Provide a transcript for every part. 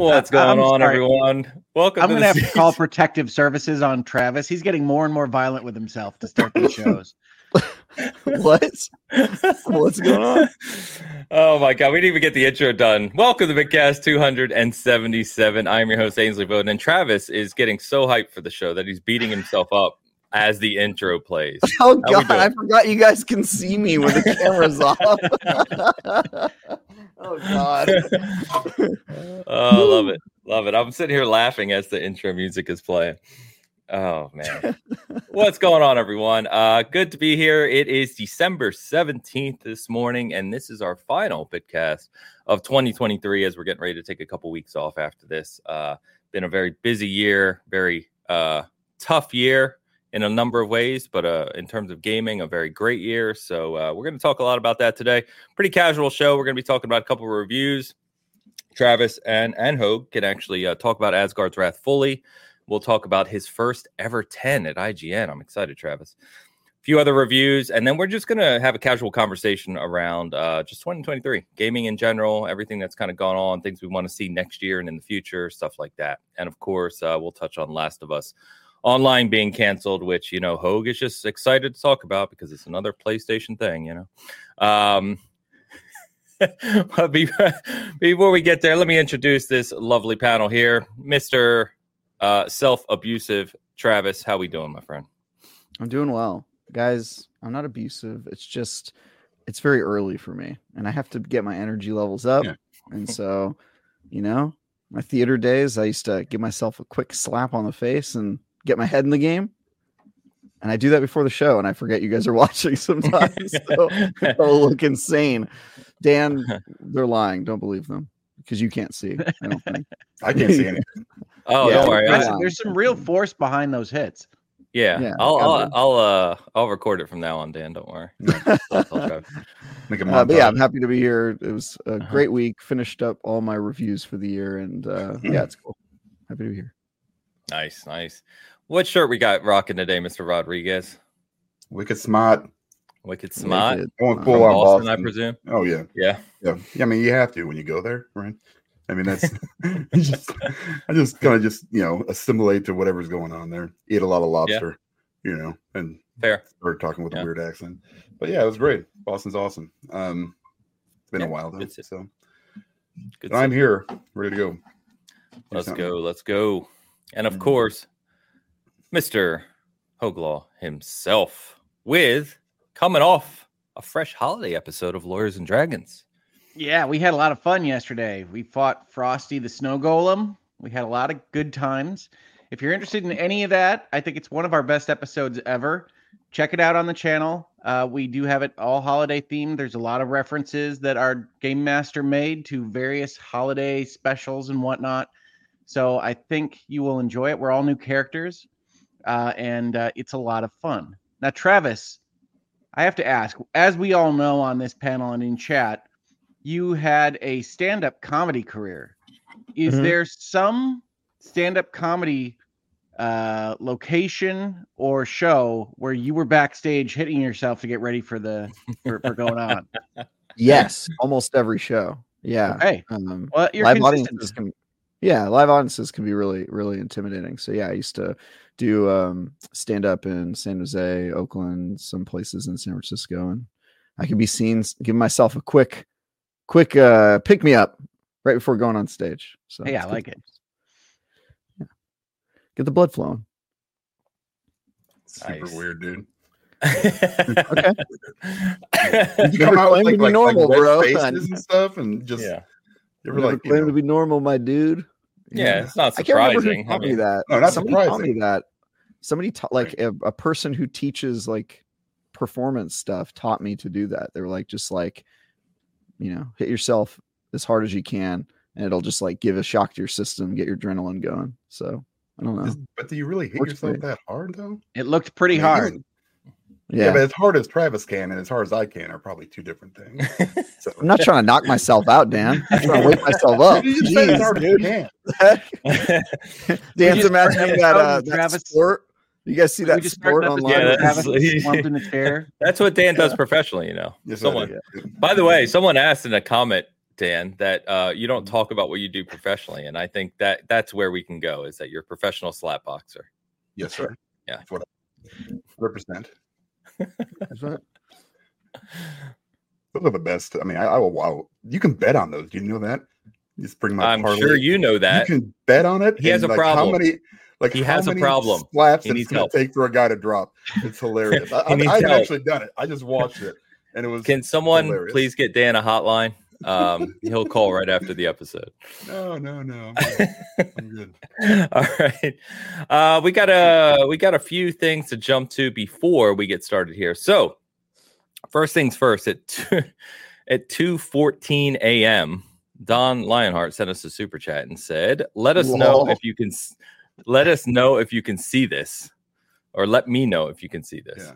What's going I'm on, sorry. everyone? Welcome. I'm going to have to call protective services on Travis. He's getting more and more violent with himself to start these shows. what? What's going on? Oh my god, we didn't even get the intro done. Welcome to Bitcast 277. I'm your host Ainsley Bowden, and Travis is getting so hyped for the show that he's beating himself up as the intro plays. Oh god, I forgot you guys can see me when the camera's off. Oh god. oh, love it. Love it. I'm sitting here laughing as the intro music is playing. Oh man. What's going on everyone? Uh good to be here. It is December 17th this morning and this is our final Bitcast of 2023 as we're getting ready to take a couple weeks off after this. Uh been a very busy year, very uh tough year in a number of ways, but uh, in terms of gaming, a very great year. So uh, we're going to talk a lot about that today. Pretty casual show. We're going to be talking about a couple of reviews. Travis and and Hogue can actually uh, talk about Asgard's Wrath fully. We'll talk about his first ever 10 at IGN. I'm excited, Travis. A few other reviews, and then we're just going to have a casual conversation around uh, just 2023, gaming in general, everything that's kind of gone on, things we want to see next year and in the future, stuff like that. And of course, uh, we'll touch on Last of Us online being canceled, which you know Hogue is just excited to talk about because it's another PlayStation thing, you know. Um, before we get there, let me introduce this lovely panel here, Mister uh, Self Abusive Travis. How we doing, my friend? I'm doing well, guys. I'm not abusive. It's just it's very early for me, and I have to get my energy levels up, yeah. and so you know. My theater days, I used to give myself a quick slap on the face and get my head in the game. And I do that before the show, and I forget you guys are watching sometimes. so I'll look insane. Dan, they're lying. Don't believe them because you can't see. I don't think. I can't see anything. Oh, yeah, don't worry. There's some real force behind those hits. Yeah, yeah I'll, I'll, I'll, uh, I'll record it from now on, Dan. Don't worry. I'll, I'll uh, but yeah, I'm happy to be here. It was a uh-huh. great week. Finished up all my reviews for the year, and uh, yeah, it's cool. Happy to be here. Nice, nice. What shirt we got rocking today, Mr. Rodriguez? Wicked smart. Wicked smart. Going full on Boston, Boston, I presume. Oh yeah. Yeah. Yeah. Yeah. I mean, you have to when you go there, right? I mean, that's just, I just kind of just you know assimilate to whatever's going on there. Eat a lot of lobster, yeah. you know, and fair. Started talking with yeah. a weird accent, but yeah, it was great. Boston's awesome. Um, it's been yeah, a while though, so. Good I'm here, ready to go. Let's go. Let's go. And of mm-hmm. course, Mr. Hoglaw himself with coming off a fresh holiday episode of Lawyers and Dragons. Yeah, we had a lot of fun yesterday. We fought Frosty the Snow Golem. We had a lot of good times. If you're interested in any of that, I think it's one of our best episodes ever. Check it out on the channel. Uh, we do have it all holiday themed. There's a lot of references that our game master made to various holiday specials and whatnot. So I think you will enjoy it. We're all new characters, uh, and uh, it's a lot of fun. Now, Travis, I have to ask, as we all know on this panel and in chat, you had a stand-up comedy career. Is mm-hmm. there some stand-up comedy uh, location or show where you were backstage hitting yourself to get ready for the for, for going on? Yes, almost every show. Yeah. Okay. Um, well, live audiences can yeah, live audiences can be really, really intimidating. So yeah, I used to do um, stand up in San Jose, Oakland, some places in San Francisco, and I could be seen give myself a quick, quick uh, pick me up right before going on stage. So hey, I like it. Yeah. Get the blood flowing. Super nice. weird, dude. okay. you come out with like, like, normal, like bro, and stuff, and just yeah. You ever like claim to be normal, my dude? Yeah, yeah, it's not surprising. I can't remember who taught I mean, me that. No, not Somebody surprising. taught me that. Somebody taught like a, a, person who teaches like performance stuff taught me to do that. They were like, just like, you know, hit yourself as hard as you can, and it'll just like give a shock to your system, get your adrenaline going. So I don't know. But do you really hit Works yourself great. that hard though? It looked pretty hard. Yeah. yeah. but as hard as Travis can and as hard as I can are probably two different things. So. I'm not trying to knock myself out, Dan. I'm trying to wake myself up. You just Jeez, as hard dude. as. Dan's imagining that, uh, that sport. You guys see that sport online? Yeah, that's, in the chair. that's what Dan does professionally, you know. Yes, someone, by the way, someone asked in a comment Dan, that uh, you don't Mm-hmm. talk about what you do professionally, and I think that that's where we can go. Is that you're a professional slap boxer? Yes, sir. Yeah. That's what I represent. That's right. Those are the best. I mean, I, I will. Wow, you can bet on those. Do you know that? Just bring my. I'm parlay. sure you know that. You can bet on it. He has a like, How problem. many? Like He has a problem. Slaps He it's needs going help. to take for a guy to drop. It's hilarious. I, I, I've help. actually done it. I just watched it, and it was. Can someone hilarious. please get Dan a hotline? Um, he'll call right after the episode. No, no, no. I'm good. I'm good. All right. Uh, we got a we got a few things to jump to before we get started here. So, first things first. At two, at two fourteen a.m., Don Lionheart sent us a super chat and said, "Let us know if you can. Let us know if you can see this, or let me know if you can see this." Yeah.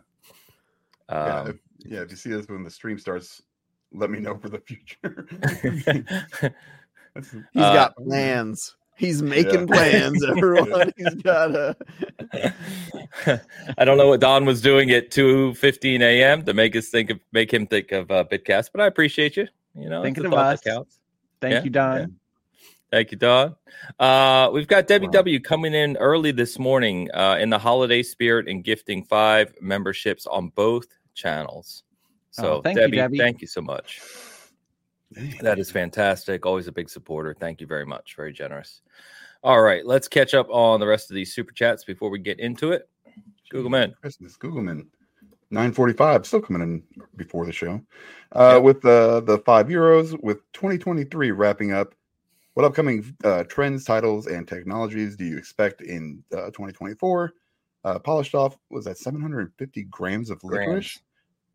Yeah, Um, if, yeah. If you see this when the stream starts, let me know for the future. That's- He's Uh, got plans. He's making plans, everyone. He's got a I don't know what Don was doing at two fifteen a.m. to make us think of make him think of uh, Bitcast, but I appreciate you. You know, it's Thinking a of us. Thank Yeah, you, Don. yeah. Thank you, Don. Uh, we've got Wow. WW coming in early this morning uh, in the holiday spirit and gifting five memberships on both channels. So, Oh, thank you, Debbie, Debbie. thank you so much. That is fantastic. Always a big supporter. Thank you very much. Very generous. All right, let's catch up on the rest of these super chats before we get into it. Google Man. Christmas. Googleman. 945 still coming in before the show. Uh, Yep. With uh, the five euros, with 2023 wrapping up, what upcoming uh, trends, titles, and technologies do you expect in uh, 2024? Uh, polished off, was that 750 grams of licorice? Grams.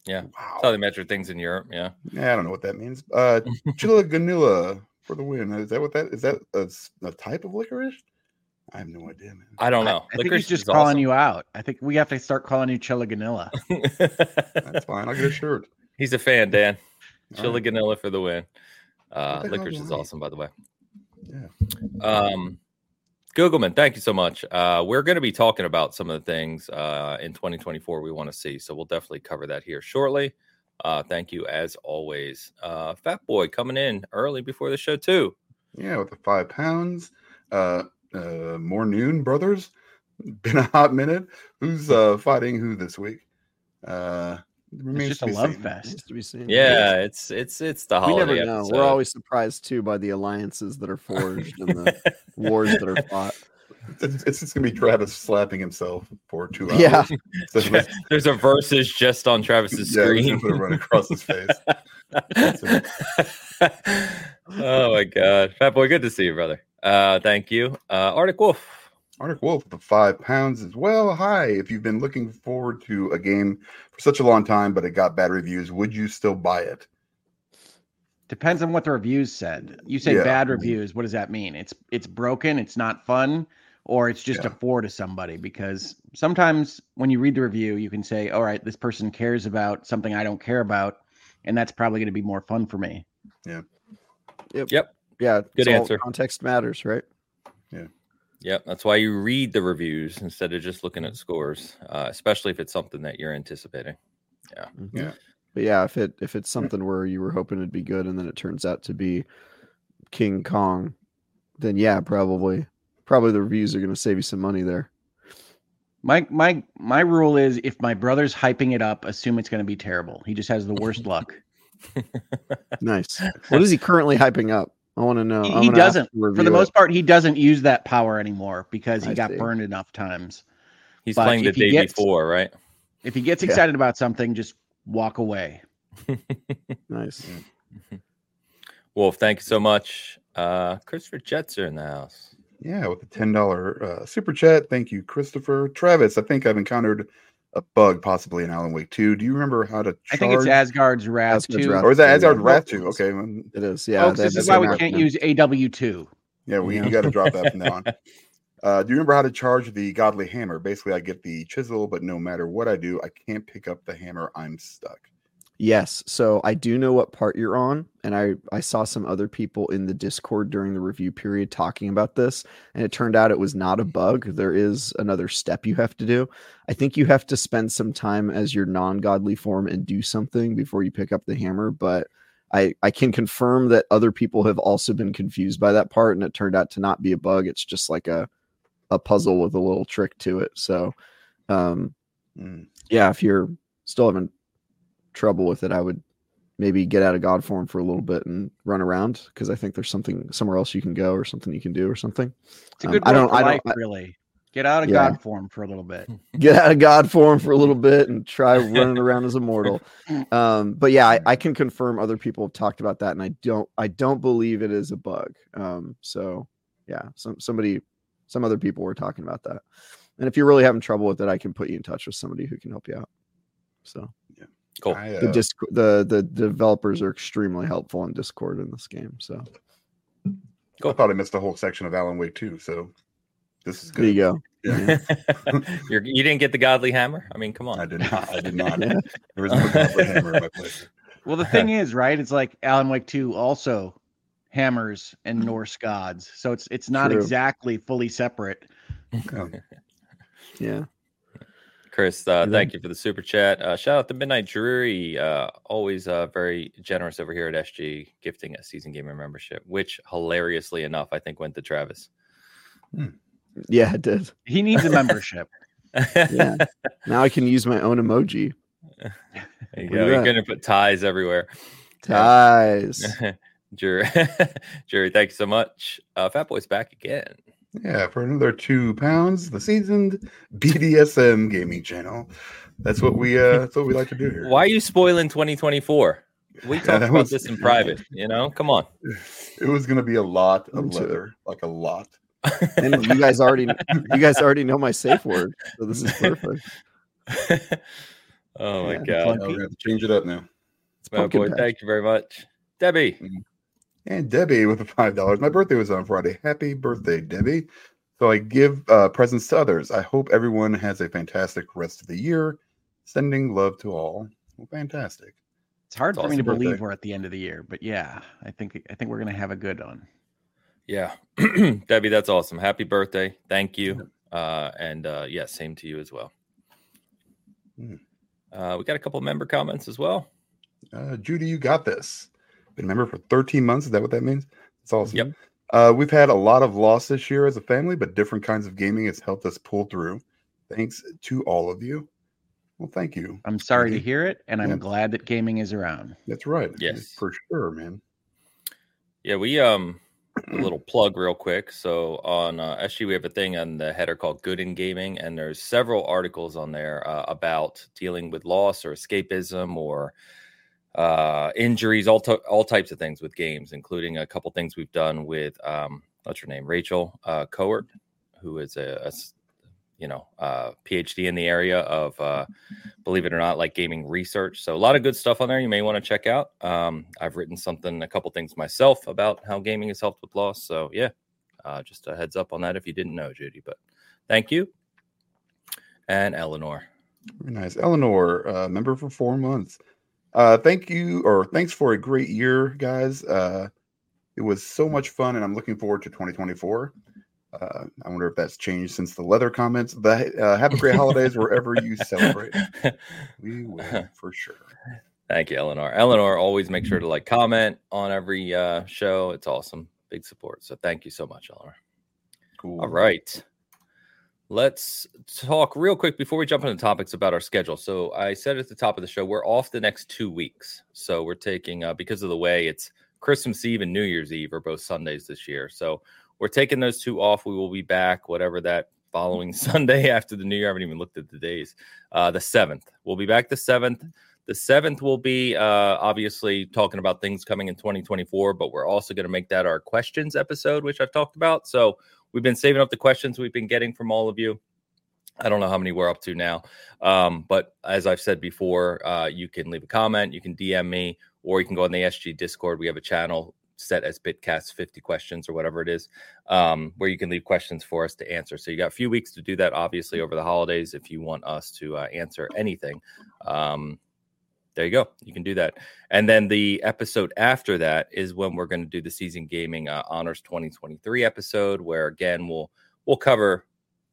Yeah. Wow. That's how they measure things in Europe. Yeah. Yeah, I don't know what that means. Uh, Chilla Ganilla for the win. Is that what that is? That a type of licorice? I have no idea, man. I don't know. I think Licorice he's just calling awesome. you out. I think we have to start calling you Chilaganilla. That's fine. I'll get a shirt. He's a fan, Dan. All Chili right. Ganilla for the win. Uh, the licorice is I- awesome, by the way. Yeah. Um, Googleman, thank you so much. Uh, we're going to be talking about some of the things uh, in 2024 we want to see. So we'll definitely cover that here shortly. Uh, thank you as always. Uh, Fat Boy coming in early before the show, too. Yeah, with the five pounds. Uh, uh, more noon brothers. Been a hot minute. Who's uh fighting who this week? Uh, It's remains just to a love seen. fest. To be seen. Yeah, it's it's it's the holiday. we never know. episode. We're always surprised too by the alliances that are forged and the wars that are fought. It's, it's just gonna be Travis slapping himself for two hours. Yeah. So There's a verses just on Travis's yeah, screen. gonna put it right across his face. oh my god, Fat Boy, good to see you, brother. Uh, thank you, uh, Arctic Wolf. Arctic Wolf with the five pounds as well. Hi. If you've been looking forward to a game for such a long time, but it got bad reviews, would you still buy it? Depends on what the reviews said. You say Yeah. bad reviews. What does that mean? It's it's broken. It's not fun, or it's just a four to somebody. Because sometimes when you read the review, you can say, "All right, this person cares about something I don't care about," and that's probably going to be more fun for me. Yep. Yep. Yeah. Good it's answer. Context matters, right? Yep, that's why you read the reviews instead of just looking at scores, uh, especially if it's something that you're anticipating. Mhm. Yeah. But yeah, if it if it's something where you were hoping it'd be good and then it turns out to be King Kong, then yeah, probably probably the reviews are going to save you some money there. My my my rule is if my brother's hyping it up, assume it's going to be terrible. He just has the worst luck. Nice. What is he currently hyping up? I want to know. He, he doesn't. For the review most it. part, he doesn't use that power anymore because he I got see. burned enough times. He's But playing the day gets- before, right? If he gets Yeah. excited about something, just walk away. Nice. Wolf, thank you so much. Uh, Christopher Jets are in the house. Yeah, with the ten dollar uh, super chat. Thank you, Christopher. Travis, I think I've encountered a bug possibly in Alan Wake 2. Do you remember how to charge? I think it's Asgard's Wrath Asgard's too. Wrath. or is that Yeah, Asgard yeah. Wrath 2? Okay. It is. Yeah. Folks, they have this is why same we can't acronym. use AW two. Yeah, we, Yeah. you got to drop that from now on. Uh, do you remember how to charge the godly hammer? Basically, I get the chisel, but no matter what I do, I can't pick up the hammer. I'm stuck. Yes. So I do know what part you're on. And I, I saw some other people in the Discord during the review period talking about this. And it turned out it was not a bug. There is another step you have to do. I think you have to spend some time as your non godly form and do something before you pick up the hammer. But I I can confirm that other people have also been confused by that part, and it turned out to not be a bug. It's just like a a puzzle with a little trick to it. So, um, Mm. yeah, if you're still having trouble with it, I would maybe get out of God form for a little bit and run around because I think there's something somewhere else you can go or something you can do or something. It's a Um, good I I don't- I don't- life, I- really. Get out of Yeah. God form for a little bit. get out of God form for a little bit and try running around as a mortal. Um, but yeah, I, I can confirm other people have talked about that, and I don't I don't believe it is a bug. Um, so yeah, some somebody some other people were talking about that. And if you're really having trouble with it, I can put you in touch with somebody who can help you out. So Cool. I, the uh, disc the the developers are extremely helpful in Discord in this game. So I thought I missed the whole section of Alan Wake too. So this is there you go. Yeah. You're, you didn't get the godly hammer. I mean, come on. I did not. I did not. Yeah. There was no Goblin hammer in my place. Well, the thing is, right? It's like Alan Wake 2 also hammers and Norse gods. So it's it's not True. exactly fully separate. Um, Yeah. Chris, uh, Yeah. thank you for the super chat. Uh, shout out to Midnight Drury, uh, always uh, very generous over here at SG, gifting a season gamer membership, which hilariously enough, I think went to Travis. Yeah, it did. He needs a membership. Yeah. now I can use my own emoji. There you go. You're going to put ties everywhere. Ties. Jury, Jury, thank you so much. Uh, Fat Boy's back again. Yeah, for another two pounds, the seasoned BDSM gaming channel. That's what we uh that's what we like to do here. Why are you spoiling 2024? We talked that about was- this in private. You know, come on. It was gonna be a lot of leather, like a lot. and you guys already you guys already know my safe word so this is perfect oh my Yeah, god, Now we're gonna have to change it up now. it's my boy! patch. Thank you very much, Debbie. And Debbie with the five dollars. My birthday was on Friday. Happy birthday, Debbie. So I give uh, presents to others. I hope everyone has a fantastic rest of the year. Sending love to all. Well, fantastic. It's hard It's for me to awesome believe birthday. we're at the end of the year, but yeah, I think I think we're gonna have a good one. Yeah, Debbie, that's awesome. Happy birthday! Thank you, uh, and uh, yeah, same to you as well. Mm. Uh, we got a couple member comments as well. Uh, Judy, you got this. Been a member for 13 months. Is that what that means? It's awesome. Yep. Uh, we've had a lot of loss this year as a family, but different kinds of gaming has helped us pull through. Thanks to all of you. Well, thank you. I'm sorry to hear it, and I'm glad that gaming is around. That's right. Yes. for sure, man. Yeah, we um a little plug real quick. So on uh, SG, we have a thing on the header called "Good in Gaming," and there's several articles on there uh, about dealing with loss or escapism or uh, injuries, all all types of things with games, including a couple things we've done with um, what's her name, Rachel uh, Kowert, who is a you know uh, PhD in the area of uh, believe it or not, like gaming research. So a lot of good stuff on there you may want to check out. Um, I've written something, a couple things myself about how gaming has helped with loss. So yeah, uh, just a heads up on that if you didn't know, Judy. But thank you, and Eleanor. Very nice. Eleanor, uh, member for four months. Uh, thank you, or thanks for a great year, guys. Uh, it was so much fun, and I'm looking forward to 2024. Uh, I wonder if that's changed since the leather comments. But uh, have a great holidays wherever you celebrate. We will for sure. Thank you, Eleanor. Eleanor, always make sure to like comment on every uh, show. It's awesome. Big support. So thank you so much, Eleanor. Cool. All right. Let's talk real quick before we jump into topics about our schedule. So I said at the top of the show, we're off the next two weeks. So we're taking uh, because of the way it's Christmas Eve and New Year's Eve are both Sundays this year. So we're taking those two off. We will be back, whatever that following Sunday after the New Year. I haven't even looked at the days. Uh, the seventh. We'll be back the seventh. The seventh will be uh, obviously talking about things coming in 2024, but we're also going to make that our questions episode, which I've talked about. So we've been saving up the questions we've been getting from all of you. I don't know how many we're up to now, um, but as I've said before, uh, you can leave a comment, you can DM me, or you can go on the SG Discord. We have a channel set as Bitcast 50 questions or whatever it is, um, where you can leave questions for us to answer. So you got a few weeks to do that, obviously, over the holidays if you want us to uh, answer anything. Um, there you go. You can do that. And then the episode after that is when we're going to do the season gaming uh, honors 2023 episode, where again we'll we'll cover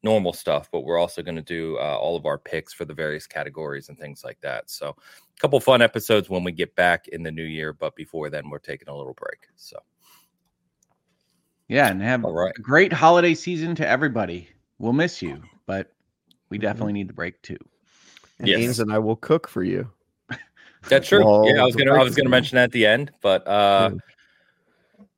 normal stuff, but we're also going to do uh, all of our picks for the various categories and things like that. So, a couple fun episodes when we get back in the new year, but before then, we're taking a little break. So, yeah, and have all right. a great holiday season to everybody. We'll miss you, but we definitely need the break too. And Yes. Ames and I will cook for you. That's true. Well, yeah, I was gonna I was gonna mention that at the end, but uh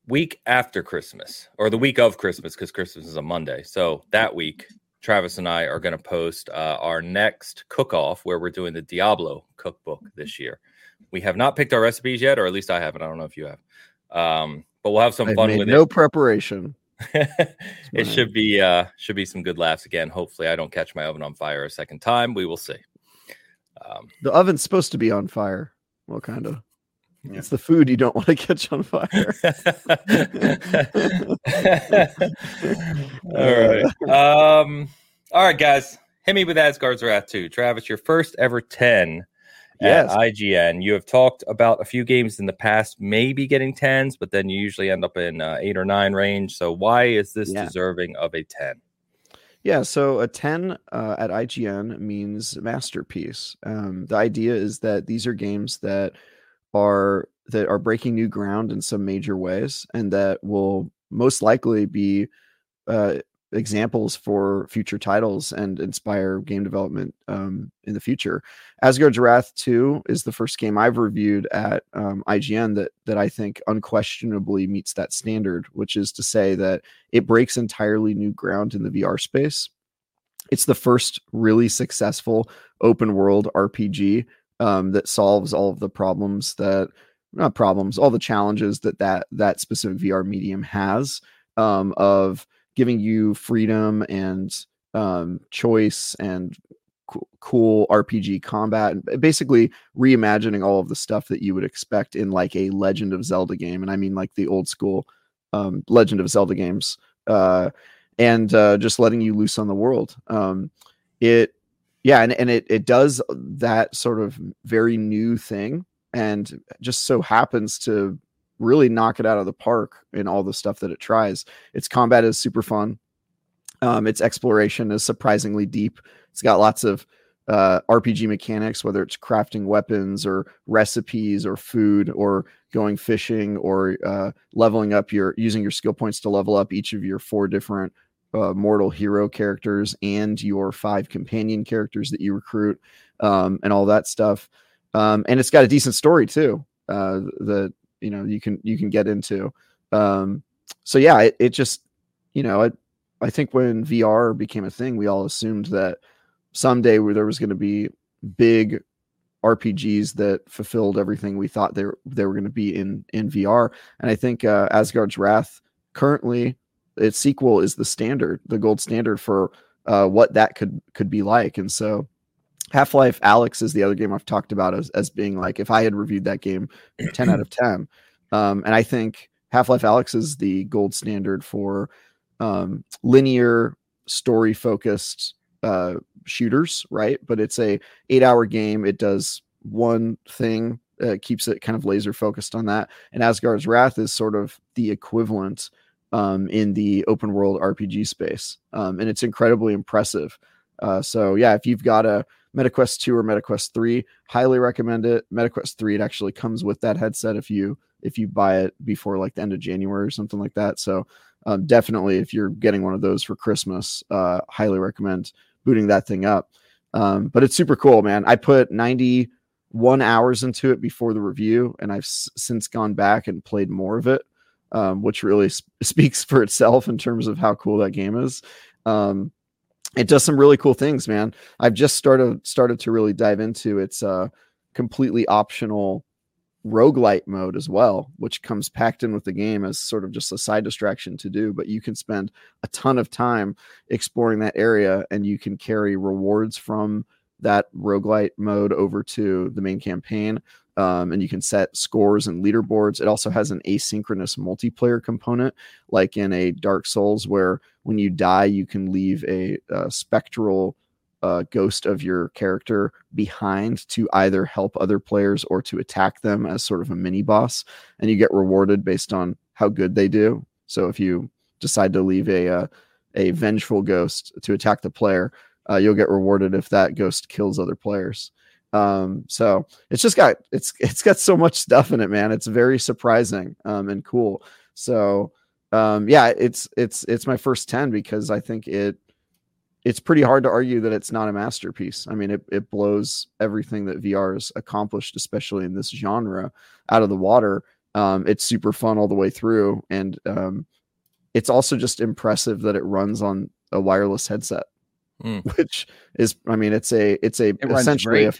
week after Christmas or the week of Christmas because Christmas is a Monday. So that week, Travis and I are gonna post uh, our next cook off where we're doing the Diablo cookbook this year. We have not picked our recipes yet, or at least I haven't. I don't know if you have. Um, but we'll have some I've fun made with no it. preparation. it should be uh should be some good laughs again. Hopefully, I don't catch my oven on fire a second time. We will see. Um, The oven's supposed to be on fire. Well, kind of. Yeah. It's the food you don't want to catch on fire. all right. Um, all right, guys. Hit me with Asgard's Wrath 2. Travis, your first ever 10 Yes. at IGN. You have talked about a few games in the past, maybe getting 10s, but then you usually end up in uh, 8 or 9 range. So why is this Yeah. deserving of a 10? Yeah, so a 10 uh, at IGN means masterpiece. Um, the idea is that these are games that are that are breaking new ground in some major ways, and that will most likely be uh, examples for future titles and inspire game development um, in the future. Asgard's Wrath 2 is the first game I've reviewed at um, IGN that that I think unquestionably meets that standard, which is to say that it breaks entirely new ground in the VR space. It's the first really successful open world RPG um, that solves all of the problems that not problems, all the challenges that that that specific VR medium has um, of giving you freedom and um, choice and cool RPG combat, and basically reimagining all of the stuff that you would expect in like a Legend of Zelda game, and I mean like the old school um, Legend of Zelda games, uh, and uh, just letting you loose on the world. Um, it, yeah, and, and it it does that sort of very new thing, and just so happens to really knock it out of the park in all the stuff that it tries. Its combat is super fun. Um, its exploration is surprisingly deep. It's got lots of uh, RPG mechanics, whether it's crafting weapons or recipes or food or going fishing or uh, leveling up your using your skill points to level up each of your four different uh, mortal hero characters and your five companion characters that you recruit um, and all that stuff. Um, and it's got a decent story too. Uh, that you know you can you can get into. Um, so yeah, it, it just you know I I think when VR became a thing, we all assumed that someday where there was going to be big RPGs that fulfilled everything we thought they were, they were going to be in in VR. And I think uh, Asgard's Wrath currently its sequel is the standard, the gold standard for uh, what that could could be like. And so Half-Life Alyx is the other game I've talked about as, as being like if I had reviewed that game, ten out of ten. Um, and I think Half-Life Alyx is the gold standard for um, linear story focused uh, shooters, right? But it's a eight hour game. It does one thing, uh, keeps it kind of laser focused on that. And Asgard's Wrath is sort of the equivalent um, in the open world RPG space, um, and it's incredibly impressive. Uh, so yeah, if you've got a MetaQuest 2 or MetaQuest 3, highly recommend it. MetaQuest 3 it actually comes with that headset if you if you buy it before like the end of January or something like that. So um, definitely if you're getting one of those for Christmas, uh, highly recommend booting that thing up. Um, but it's super cool, man. I put 91 hours into it before the review, and I've s- since gone back and played more of it, um, which really sp- speaks for itself in terms of how cool that game is. Um, it does some really cool things, man. I've just started started to really dive into its uh, completely optional roguelite mode as well, which comes packed in with the game as sort of just a side distraction to do. But you can spend a ton of time exploring that area and you can carry rewards from that roguelite mode over to the main campaign. Um, and you can set scores and leaderboards. It also has an asynchronous multiplayer component, like in a Dark Souls, where when you die, you can leave a, uh spectral uh, ghost of your character behind to either help other players or to attack them as sort of a mini boss, and you get rewarded based on how good they do. So if you decide to leave a uh, a vengeful ghost to attack the player, uh, you'll get rewarded if that ghost kills other players. Um, so it's just got it's it's got so much stuff in it, man. It's very surprising um, and cool. So um, yeah, it's it's it's my first ten because I think it it's pretty hard to argue that it's not a masterpiece. I mean, it, it blows everything that VR has accomplished, especially in this genre, out of the water. Um, it's super fun all the way through, and um, it's also just impressive that it runs on a wireless headset, mm. which is, I mean, it's a it's a it essentially a,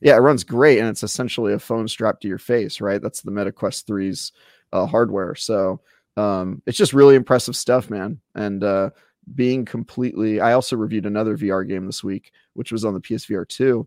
yeah, it runs great, and it's essentially a phone strapped to your face, right? That's the MetaQuest 3's uh, hardware. So um, it's just really impressive stuff, man. And uh, being completely, I also reviewed another VR game this week, which was on the PSVR 2.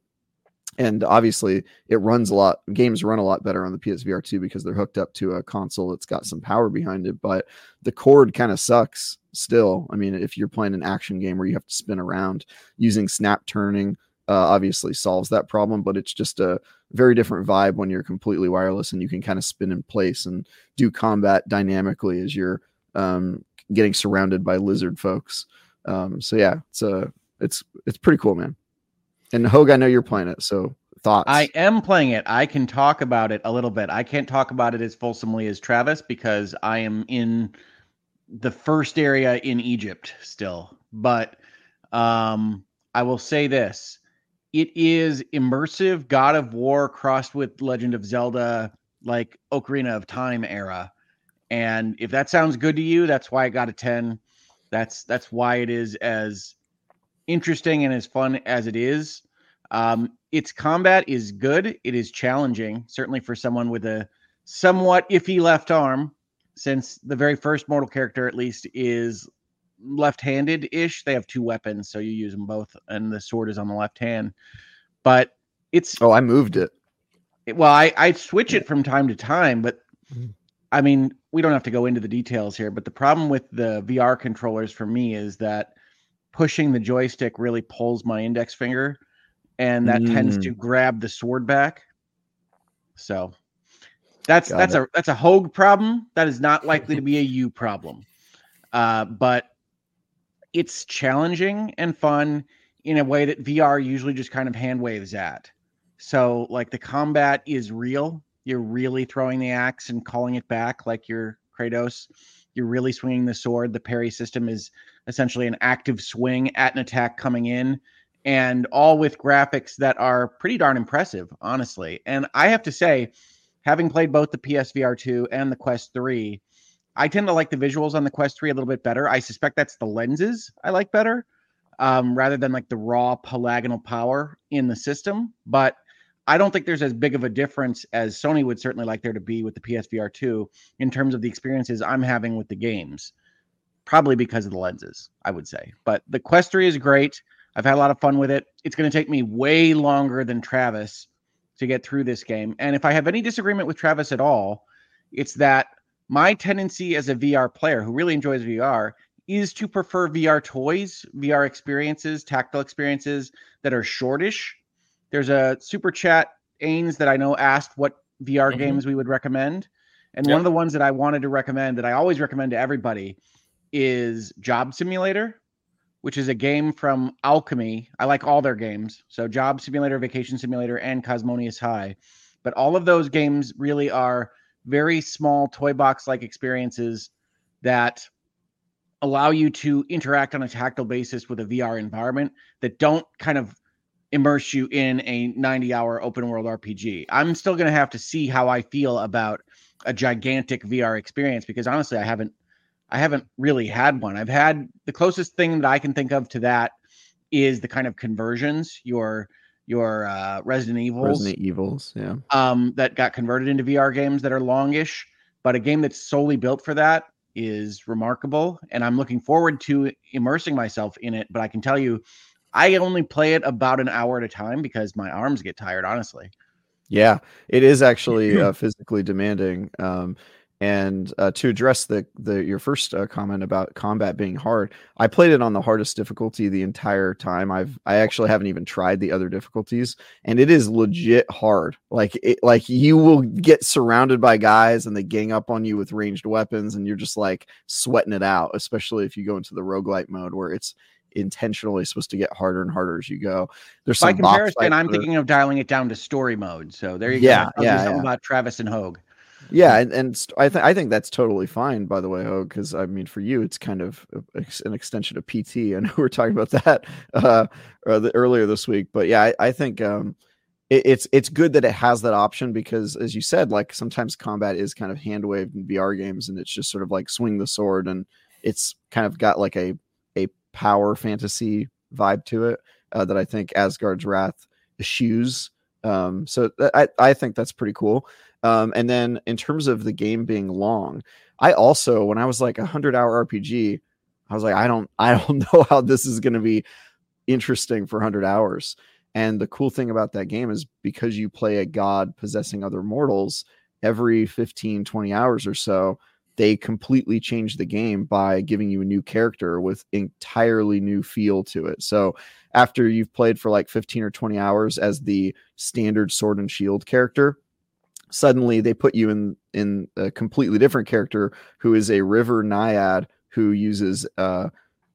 And obviously, it runs a lot. Games run a lot better on the PSVR 2 because they're hooked up to a console that's got some power behind it. But the cord kind of sucks still. I mean, if you're playing an action game where you have to spin around using snap turning, uh, obviously solves that problem, but it's just a very different vibe when you're completely wireless and you can kind of spin in place and do combat dynamically as you're um, getting surrounded by lizard folks. Um, so yeah, it's a uh, it's it's pretty cool, man. And Hogue, I know you're playing it, so thoughts? I am playing it. I can talk about it a little bit. I can't talk about it as fulsomely as Travis because I am in the first area in Egypt still. But um, I will say this it is immersive God of War crossed with Legend of Zelda, like Ocarina of Time era. And if that sounds good to you, that's why I got a 10. That's that's why it is as interesting and as fun as it is. Um, its combat is good. It is challenging, certainly for someone with a somewhat iffy left arm, since the very first mortal character, at least, is left-handed ish. They have two weapons, so you use them both, and the sword is on the left hand. But it's oh, I moved it. Well, I I switch it from time to time, but mm. I mean, we don't have to go into the details here. But the problem with the VR controllers for me is that pushing the joystick really pulls my index finger, and that mm. tends to mm. grab the sword back. So that's Got that's it. a that's a Hogue problem. That is not likely to be a you problem. Uh, but it's challenging and fun in a way that VR usually just kind of hand waves at. So like the combat is real. You're really throwing the axe and calling it back like you're Kratos. You're really swinging the sword. The parry system is essentially an active swing at an attack coming in, and all with graphics that are pretty darn impressive, honestly. And I have to say, having played both the PSVR 2 and the Quest 3, I tend to like the visuals on the Quest 3 a little bit better. I suspect that's the lenses I like better um, rather than like the raw polygonal power in the system. But I don't think there's as big of a difference as Sony would certainly like there to be with the PSVR 2 in terms of the experiences I'm having with the games. Probably because of the lenses, I would say. But the Quest 3 is great. I've had a lot of fun with it. It's going to take me way longer than Travis to get through this game. And if I have any disagreement with Travis at all, it's that my tendency as a VR player who really enjoys VR is to prefer VR toys, VR experiences, tactile experiences that are shortish. There's a super chat Ains that I know asked what VR mm-hmm. games we would recommend. And yep. one of the ones that I wanted to recommend that I always recommend to everybody is Job Simulator, which is a game from Owlchemy. I like all their games. So Job Simulator, Vacation Simulator, and Cosmonious High. But all of those games really are very small toy box like experiences that allow you to interact on a tactile basis with a VR environment that don't kind of immerse you in a 90 hour open world RPG. I'm still going to have to see how I feel about a gigantic VR experience because honestly I haven't I haven't really had one. I've had the closest thing that I can think of to that is the kind of conversions, your your uh, Resident Evils, Resident Evils, yeah, um, that got converted into VR games that are longish. But a game that's solely built for that is remarkable, and I'm looking forward to immersing myself in it. But I can tell you, I only play it about an hour at a time because my arms get tired. Honestly, yeah, it is actually uh, physically demanding. Um, And uh, to address the the your first uh, comment about combat being hard, I played it on the hardest difficulty the entire time. I've I actually haven't even tried the other difficulties, and it is legit hard. Like it, like you will get surrounded by guys and they gang up on you with ranged weapons, and you're just like sweating it out. Especially if you go into the roguelite mode where it's intentionally supposed to get harder and harder as you go. There's By comparison, I'm thinking of dialing it down to story mode. So there you Yeah, go. You yeah, something yeah. about Travis and Hogue. Yeah, and, and I think I think that's totally fine. By the way, Hogue, because I mean for you, it's kind of an extension of PT. I know we were talking about that uh, uh, the, earlier this week, but yeah, I, I think um, it, it's it's good that it has that option because, as you said, like sometimes combat is kind of hand waved in VR games, and it's just sort of like swing the sword, and it's kind of got like a a power fantasy vibe to it uh, that I think Asgard's Wrath eschews. Um, so th- I I think that's pretty cool. Um, and then in terms of the game being long, I also when I was like a hundred hour RPG, I was like, I don't I don't know how this is going to be interesting for hundred hours. And the cool thing about that game is because you play a god possessing other mortals every 15, 20 hours or so, they completely change the game by giving you a new character with entirely new feel to it. So after you've played for like 15 or 20 hours as the standard sword and shield character, suddenly they put you in in a completely different character who is a river naiad who uses uh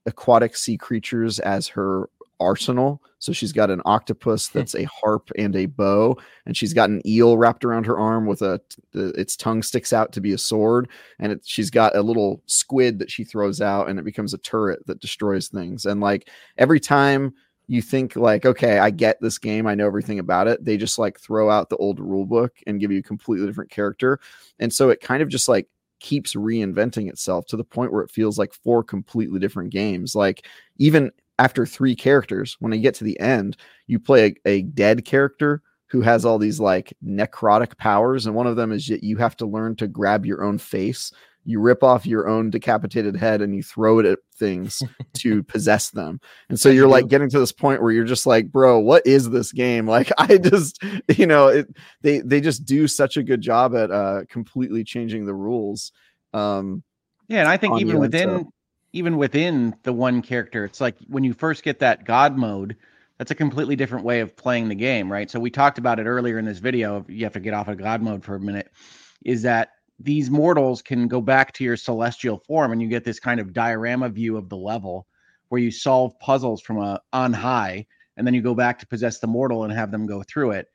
aquatic sea creatures as her arsenal. So she's got an octopus that's a harp and a bow and she's got an eel wrapped around her arm with a its tongue sticks out to be a sword and it, she's got a little squid that she throws out and it becomes a turret that destroys things. And like every time you think like okay i get this game i know everything about it. They just like throw out the old rule book and give you a completely different character and so it kind of just like keeps reinventing itself to the point where it feels like four completely different games like even after three characters when you get to the end you play a, a dead character who has all these like necrotic powers and one of them is that you have to learn to grab your own face you rip off your own decapitated head and you throw it at things to possess them. And so you're like getting to this point where you're just like, bro, what is this game? Like I just, you know, it, they they just do such a good job at uh completely changing the rules. Um Yeah, and I think even within so- even within the one character, it's like when you first get that god mode, that's a completely different way of playing the game, right? So we talked about it earlier in this video. You have to get off of god mode for a minute. Is that these mortals can go back to your celestial form, and you get this kind of diorama view of the level where you solve puzzles from a on high, and then you go back to possess the mortal and have them go through it.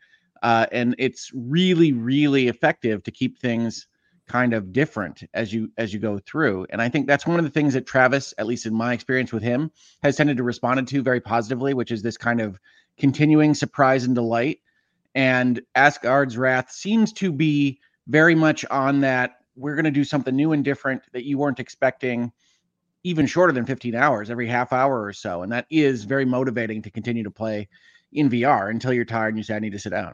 Uh, and it's really, really effective to keep things kind of different as you as you go through and i think that's one of the things that travis at least in my experience with him has tended to respond to very positively which is this kind of continuing surprise and delight and asgard's wrath seems to be very much on that we're going to do something new and different that you weren't expecting even shorter than 15 hours every half hour or so and that is very motivating to continue to play in vr until you're tired and you say i need to sit down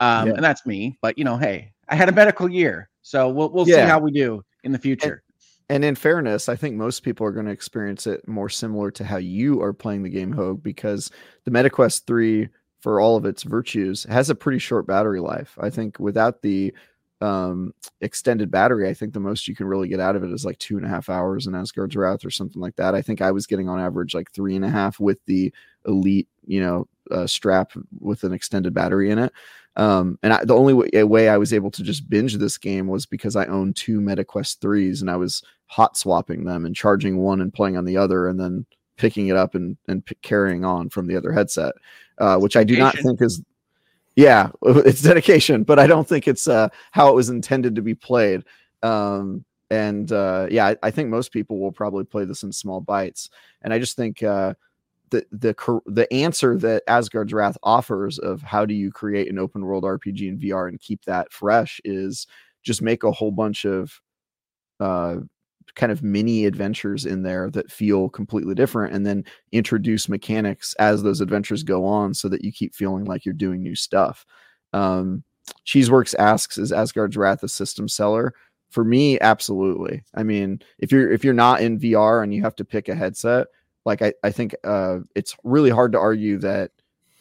um, Yeah. and that's me but you know hey i had a medical year so we'll, we'll see how we do in the future and in fairness, I think most people are going to experience it more similar to how you are playing the game, Hogue, because the MetaQuest 3, for all of its virtues, has a pretty short battery life. I think without the um, extended battery, I think the most you can really get out of it is like two and a half hours in Asgard's Wrath or something like that. I think I was getting on average like three and a half with the elite, you know, uh, strap with an extended battery in it. Um, and I, the only way, way I was able to just binge this game was because I owned two MetaQuest threes and I was hot swapping them and charging one and playing on the other, and then picking it up and and p- carrying on from the other headset, uh, which I do not think is. Yeah, it's dedication, but I don't think it's uh, how it was intended to be played. Um, and uh, yeah, I, I think most people will probably play this in small bites. And I just think uh, the the the answer that Asgard's Wrath offers of how do you create an open world RPG in VR and keep that fresh is just make a whole bunch of uh kind of mini adventures in there that feel completely different and then introduce mechanics as those adventures go on so that you keep feeling like you're doing new stuff. Um Cheeseworks asks is Asgard's Wrath a system seller? For me, absolutely. I mean, if you're if you're not in VR and you have to pick a headset, like I, I think uh, it's really hard to argue that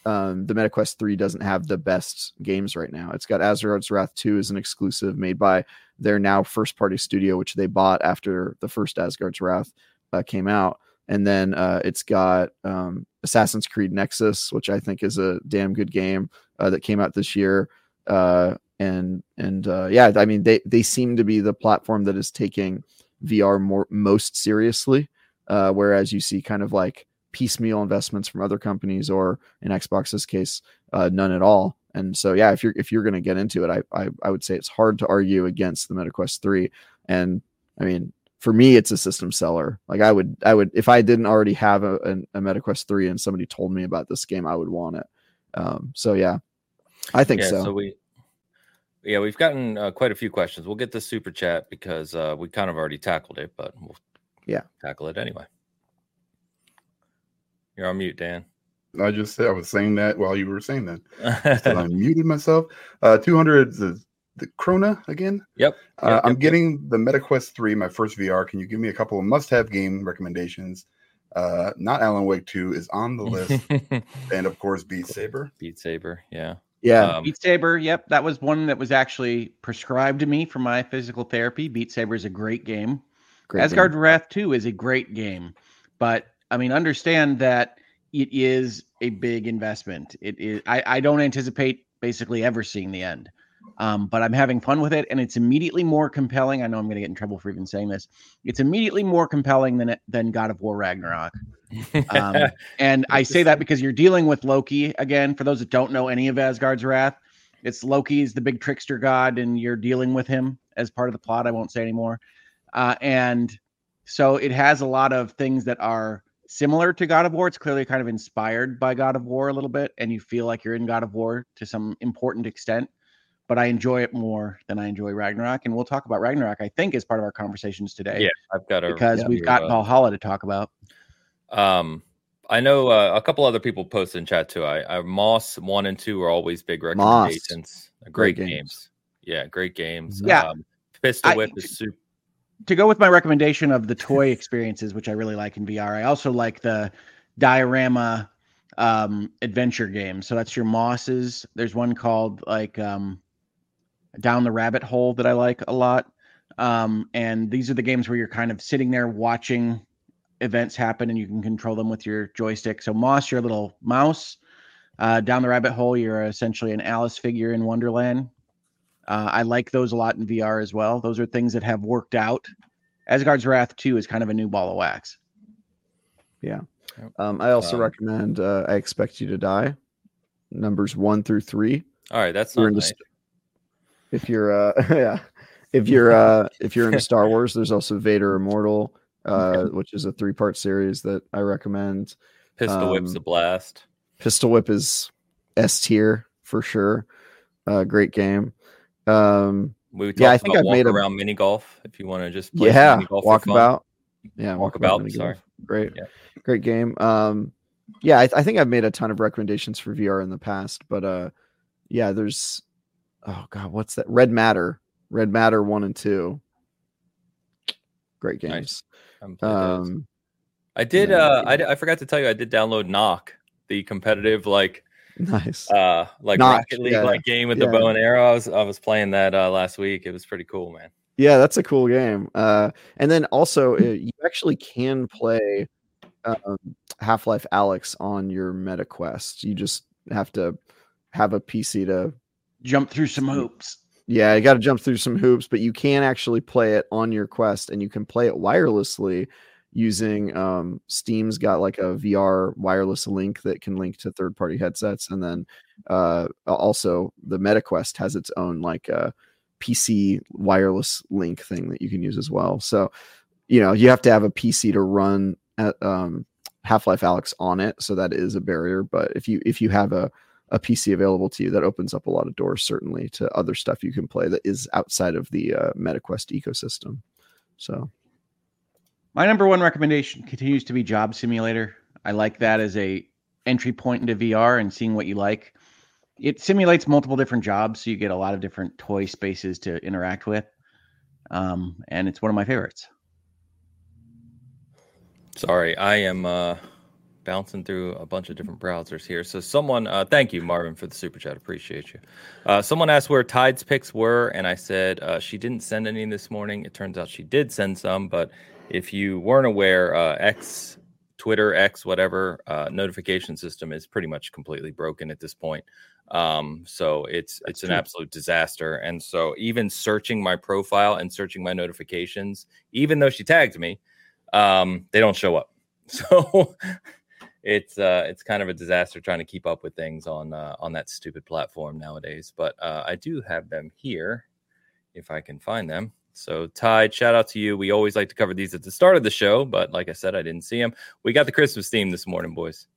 um, the MetaQuest 3 doesn't have the best games right now. It's got Asgard's Wrath 2 as an exclusive made by their now first party studio, which they bought after the first Asgard's Wrath uh, came out. And then uh, it's got um, Assassin's Creed Nexus, which I think is a damn good game uh, that came out this year. Uh, and and uh, yeah, I mean they they seem to be the platform that is taking VR more most seriously, uh, whereas you see kind of like piecemeal investments from other companies or in Xbox's case, uh, none at all. And so, yeah, if you're if you're going to get into it, I, I I would say it's hard to argue against the MetaQuest three. And I mean, for me, it's a system seller. Like I would I would if I didn't already have a, a, a MetaQuest three and somebody told me about this game, I would want it. Um, so yeah, I think yeah, so. So we yeah, we've gotten uh, quite a few questions. We'll get the super chat because uh, we kind of already tackled it, but we'll yeah tackle it anyway. You're on mute, Dan. I just said I was saying that while you were saying that. so I muted myself. Uh, 200 the, the Krona again. Yep. Uh, yep I'm yep, getting the MetaQuest 3, my first VR. Can you give me a couple of must have game recommendations? Uh, not Alan Wake 2 is on the list. and of course, Beat Saber. Beat Saber. Yeah. Yeah. Um, Beat Saber, yep, that was one that was actually prescribed to me for my physical therapy. Beat Saber is a great game. Great Asgard game. Wrath 2 is a great game, but I mean, understand that it is a big investment. It is. I, I don't anticipate basically ever seeing the end, um, but I'm having fun with it, and it's immediately more compelling. I know I'm going to get in trouble for even saying this. It's immediately more compelling than than God of War Ragnarok. Um, and I say that because you're dealing with Loki again. For those that don't know any of Asgard's Wrath, it's Loki's the big trickster god, and you're dealing with him as part of the plot. I won't say anymore. Uh, and so it has a lot of things that are similar to God of War. It's clearly kind of inspired by God of War a little bit, and you feel like you're in God of War to some important extent. But I enjoy it more than I enjoy Ragnarok, and we'll talk about Ragnarok. I think as part of our conversations today. yeah, I've got a because yeah, we've got uh, Valhalla to talk about. Um, I know uh, a couple other people posted in chat too. I, I Moss one and two are always big recommendations. Great, Great games. games. Yeah, great games. Yeah. Um, Pistol I- Whip is super. To go with my recommendation of the toy experiences, which I really like in VR, I also like the diorama um, adventure games. So that's your Mosses. There's one called like um, Down the Rabbit Hole that I like a lot. Um, and these are the games where you're kind of sitting there watching events happen and you can control them with your joystick. So Moss, you're a little mouse. Uh, down the rabbit hole, you're essentially an Alice figure in Wonderland. Uh, I like those a lot in VR as well. Those are things that have worked out. Asgard's Wrath 2 is kind of a new ball of wax. Yeah. Um, I also Um, recommend uh, I Expect You to Die, numbers one through three. All right, that's You're not nice. st- If you're, uh, yeah, if you're, uh, if you're into Star Wars, there's also Vader Immortal, uh, which is a three part series that I recommend. Pistol Whip's um, a blast. Pistol Whip is S tier for sure. Uh, great game. Um, We yeah, I think about I've made a- around mini golf. If you want to just play yeah, walk about, for fun. walkabout. Yeah, Walkabout, mini sorry. Great, Yeah. great game. Um, yeah, I, I think I've made a ton of recommendations for VR in the past, but uh, yeah, there's oh god, what's that? Red Matter, Red Matter one and two. Great games. Those. Um, I did. yeah, Uh, I, I forgot to tell you. I did download Nock, the competitive like nice. uh like Notch, Rocket League yeah, like game with the bow and arrow. I was I was playing that uh, last week. It was pretty cool, man. Yeah, that's a cool game. Uh, and then also, uh, you actually can play um, Half-Life Alyx on your Meta Quest. You just have to have a PC to. Jump through some hoops. Yeah, you got to jump through some hoops, but you can actually play it on your Quest, and you can play it wirelessly using um, Steam's got like a VR wireless link that can link to third-party headsets, and then uh, also the MetaQuest has its own like uh, PC wireless link thing that you can use as well. So, you know, you have to have a PC to run at, um, Half-Life Alyx on it, so that is a barrier. But if you if you have a a PC available to you, that opens up a lot of doors certainly to other stuff you can play that is outside of the uh, MetaQuest ecosystem. So, My number one recommendation continues to be Job Simulator. I like that as a entry point into VR and seeing what you like. It simulates multiple different jobs, so you get a lot of different toy spaces to interact with. Um, and it's one of my favorites. Sorry, I am uh bouncing through a bunch of different browsers here. So someone, uh, thank you, Marvin, for the super chat. Appreciate you. Uh, someone asked where Tide's picks were, and I said uh, she didn't send any this morning. It turns out she did send some, but if you weren't aware, uh, X, Twitter, X, whatever uh, notification system is pretty much completely broken at this point. Um, so it's That's it's an absolute disaster. And so even searching my profile and searching my notifications, even though she tagged me, um, they don't show up. So it's uh it's kind of a disaster trying to keep up with things on uh, on that stupid platform nowadays. But uh, I do have them here if I can find them. So Ty, shout out to you. We always like to cover these at the start of the show, but like I said, I didn't see them. We got the Christmas theme this morning, boys.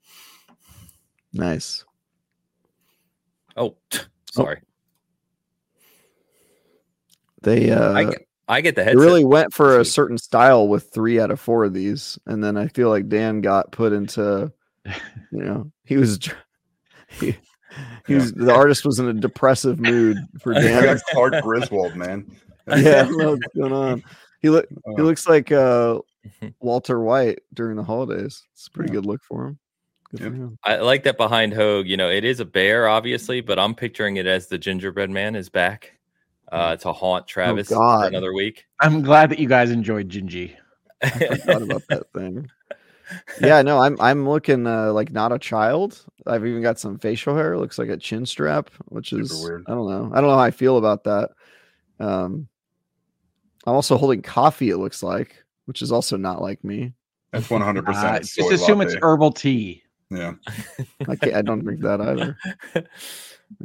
Nice. Oh, sorry. They uh I get, I get the they headset. really went for a certain style with three out of four of these, and then I feel like Dan got put into, you know, he was he, he was the artist was in a depressive mood for Dan. got Clark Griswold, man. yeah, I don't know what's going on. He look he Uh, looks like uh Walter White during the holidays. It's a pretty Yeah. good look for him. Good Yep. for him. I like that behind Hogue. You know, it is a bear, obviously, but I'm picturing it as the gingerbread man is back uh, to haunt Travis Oh, God. another week. I'm glad that you guys enjoyed Gingy. I forgot about that thing. Yeah, no, I'm I'm looking uh, like not a child. I've even got some facial hair. Looks like a chin strap, which Super is weird. I don't know. I don't know how I feel about that. Um, I'm also holding coffee. It looks like, which is also not like me. That's one hundred Uh, percent. just assume it's herbal tea. yeah. I can't. I don't drink that either.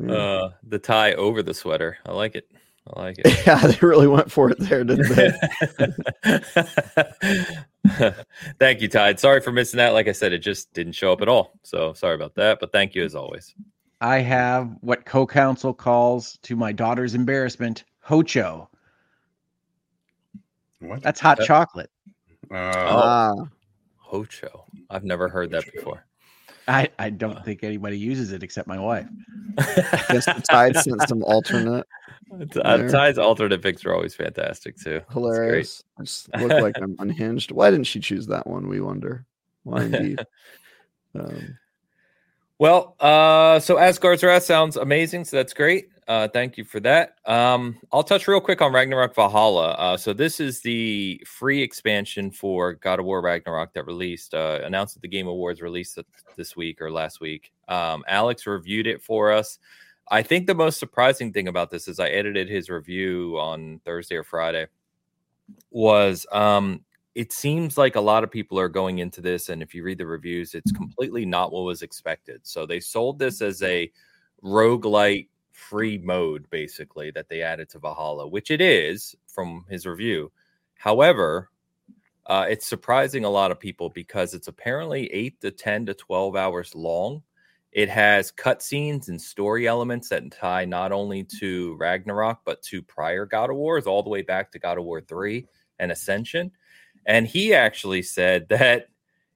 Yeah. uh, the tie over the sweater. I like it. I like it. yeah, they really went for it there, didn't they? thank you, Tide. Sorry for missing that. Like I said, it just didn't show up at all. So sorry about that. But thank you as always. I have what co-counsel calls, to my daughter's embarrassment, hocho. What? That's hot Uh, chocolate. Uh, Ah, Hocho. I've never heard that before. I, I don't think anybody uses it except my wife. guess the tide sent some alternate. Uh. Tide's alternate picks are always fantastic too. Hilarious. I just look like I'm unhinged. Why didn't she choose that one? We wonder. Why indeed? Um, Well, uh, so Asgard's Wrath sounds amazing. So that's great. Uh, thank you for that. Um, I'll touch real quick on Ragnarok Valhalla. Uh, so this is the free expansion for God of War Ragnarok that released, uh, announced at the Game Awards released this week or last week. Um, Alex reviewed it for us. I think the most surprising thing about this is I edited his review on Thursday or Friday. Was um, it seems like a lot of people are going into this, and if you read the reviews, it's completely not what was expected. So they sold this as a roguelite free mode, basically, that they added to Valhalla, which it is from his review. However, uh, it's surprising a lot of people because it's apparently eight to 10 to 12 hours long. It has cutscenes and story elements that tie not only to Ragnarok, but to prior God of Wars, all the way back to God of War 3 and Ascension. And he actually said that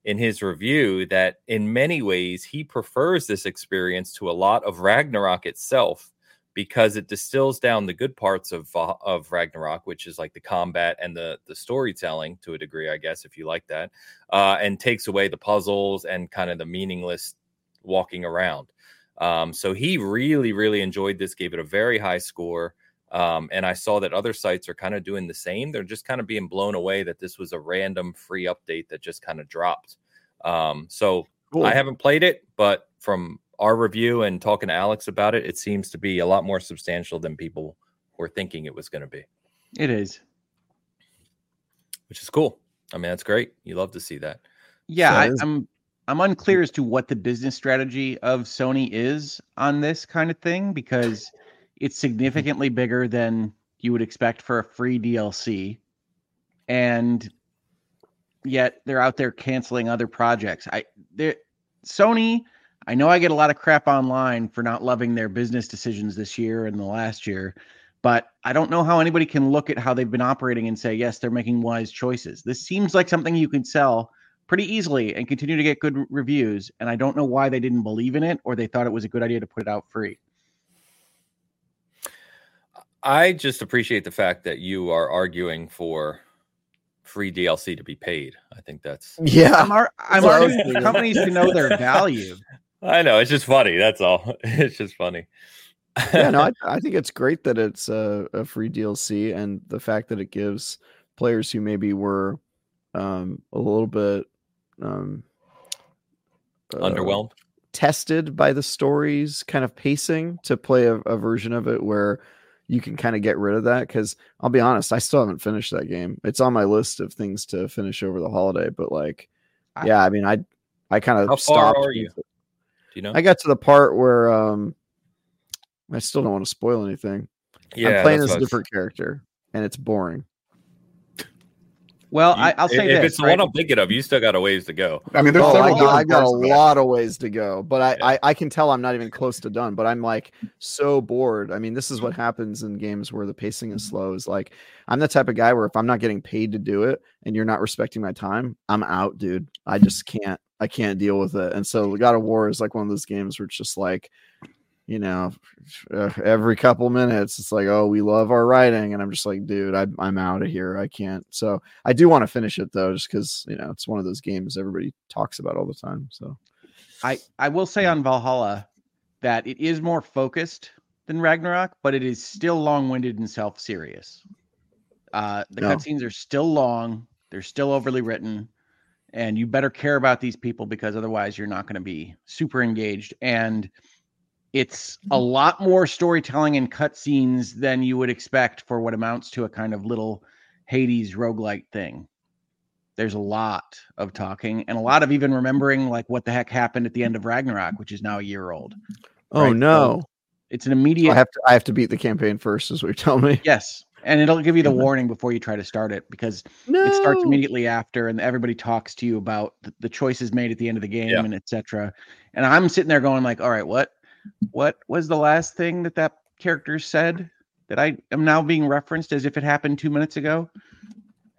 in his review that in many ways he prefers this experience to a lot of Ragnarok itself because it distills down the good parts of of Ragnarok, which is like the combat and the the storytelling to a degree, I guess, if you like that, uh, and takes away the puzzles and kind of the meaningless walking around. Um, so he really, really enjoyed this, gave it a very high score. Um, and I saw that other sites are kind of doing the same. They're just kind of being blown away that this was a random free update that just kind of dropped. Um, so cool. I haven't played it, but from our review and talking to Alex about it, it seems to be a lot more substantial than people were thinking it was going to be, It is. which is cool. I mean, that's great. You love to see that. Yeah, So I, is- I'm I'm unclear as to what the business strategy of Sony is on this kind of thing because it's significantly bigger than you would expect for a free DLC, and yet they're out there canceling other projects. I Sony. I know I get a lot of crap online for not loving their business decisions this year and the last year, but I don't know how anybody can look at how they've been operating and say, yes, they're making wise choices. This seems like something you could sell pretty easily and continue to get good reviews. And I don't know why they didn't believe in it or they thought it was a good idea to put it out free. I just appreciate the fact that you are arguing for free DLC to be paid. I think that's. Yeah, I'm, ar- I'm So I was arguing thinking- companies to know their value. I know it's just funny. That's all. It's just funny. yeah, no, I, I think it's great that it's a, a free DLC and the fact that it gives players who maybe were um, a little bit um, uh, Underwhelmed. tested by the stories, kind of pacing to play a, a version of it where you can kind of get rid of that because I'll be honest, I still haven't finished that game. It's on my list of things to finish over the holiday, but like, I- yeah, I mean, I I kind How of far stopped. are you? Do you know? I got to the part where um, I still don't want to spoil anything. I'm playing as a what I was- different character, and it's boring. Well, You- I, I'll if- say if this. it's the right? one I'm thinking of, you still got a ways to go. I mean, there's Oh, I several got, I got a parts that. lot of ways to go, but I, Yeah. I, I can tell I'm not even close to done. But I'm like so bored. I mean, this is what happens in games where the pacing is slow. Is like I'm the type of guy where if I'm not getting paid to do it and you're not respecting my time, I'm out, dude. I just can't. I can't deal with it. And so God of War is like one of those games where it's just like, you know, every couple minutes it's like, oh, we love our writing, and I'm just like, dude, I, I'm out of here. I can't. So I do want to finish it though, just because you know it's one of those games everybody talks about all the time. So I, I will say on Valhalla that it is more focused than Ragnarok, but it is still long-winded and self-serious. Uh, the No. cutscenes are still long. They're still overly written, and you better care about these people because otherwise you're not going to be super engaged. And it's a mm-hmm. lot more storytelling and cutscenes than you would expect for what amounts to a kind of little Hades roguelike thing. There's a lot of talking and a lot of even remembering like what the heck happened at the end of Ragnarok, which is now a year old. Oh Right, so no! It's an immediate I have to. I have to beat the campaign first, is what you're telling me. yes, and it'll give you the warning before you try to start it because No. it starts immediately after, and everybody talks to you about the, the choices made at the end of the game Yeah. and etc. And I'm sitting there going like, all right, what, what was the last thing that that character said that I am now being referenced as if it happened two minutes ago?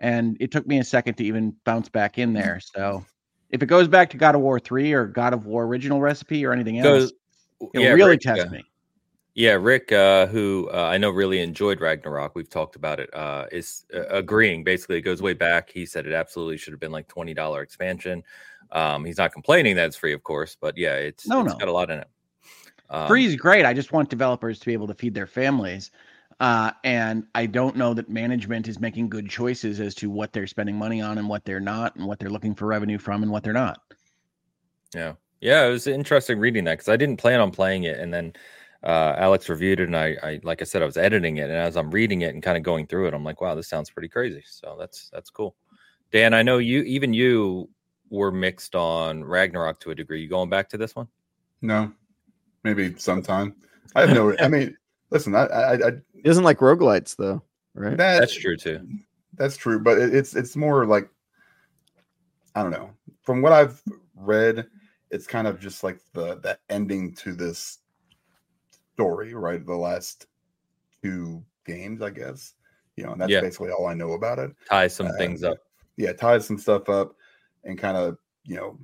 And it took me a second to even bounce back in there. So if it goes back to God of War three or God of War original recipe or anything else, it'll yeah, really Rick, test uh, me. Yeah, Rick, uh, who uh, I know really enjoyed Ragnarok, we've talked about it, uh, is uh, agreeing. Basically, it goes way back. He said it absolutely should have been like twenty dollar expansion. Um, he's not complaining that it's free, of course, but yeah, it's No, it's no. got a lot in it. Um, Free is great. I just want developers to be able to feed their families. Uh, and I don't know that management is making good choices as to what they're spending money on and what they're not, and what they're looking for revenue from and what they're not. Yeah, yeah, it was interesting reading that because I didn't plan on playing it, and then uh, Alex reviewed it, and I, I, like I said, I was editing it, and as I'm reading it and kind of going through it, I'm like, wow, this sounds pretty crazy. So that's that's cool. Dan, I know you, even you, were mixed on Ragnarok to a degree. You going back to this one? No, maybe sometime. I have no. I mean, listen, I, I, I It isn't like roguelites though, right? that, That's true too. That's true, but it, it's it's more like I don't know. From what I've read, it's kind of just like the the ending to this story, right? The last two games, I guess. You know, and that's Yeah. basically all I know about it. Tie some things Um, up. Yeah, ties some stuff up and kind of, you know,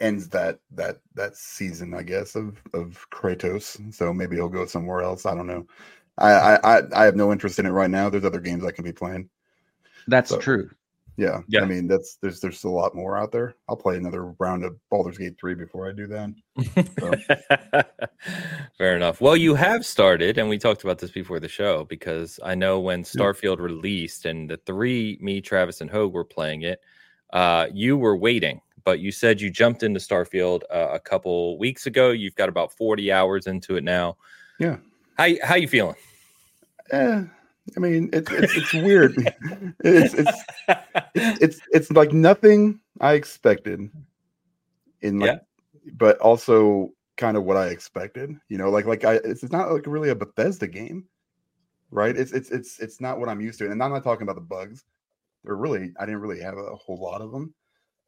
ends that that that season, I guess, of of Kratos. So maybe he'll go somewhere else. I don't know. I I I, I have no interest in it right now. There's other games I can be playing. That's So- true. Yeah, Yeah. I mean that's there's there's a lot more out there. I'll play another round of Baldur's Gate three before I do that. Fair enough. Well, you have started, and we talked about this before the show because I know when Starfield released and the three, me, Travis, and Hogue were playing it, uh, you were waiting, but you said you jumped into Starfield uh, a couple weeks ago. You've got about 40 hours into it now. Yeah. How, how you feeling? Eh, I mean it's it's, it's weird. it's, it's it's it's it's like nothing I expected. In like, but also kind of what I expected. You know, like like I it's, it's not like really a Bethesda game, right? It's it's it's it's not what I'm used to, and I'm not talking about the bugs. They're really I didn't really have a whole lot of them,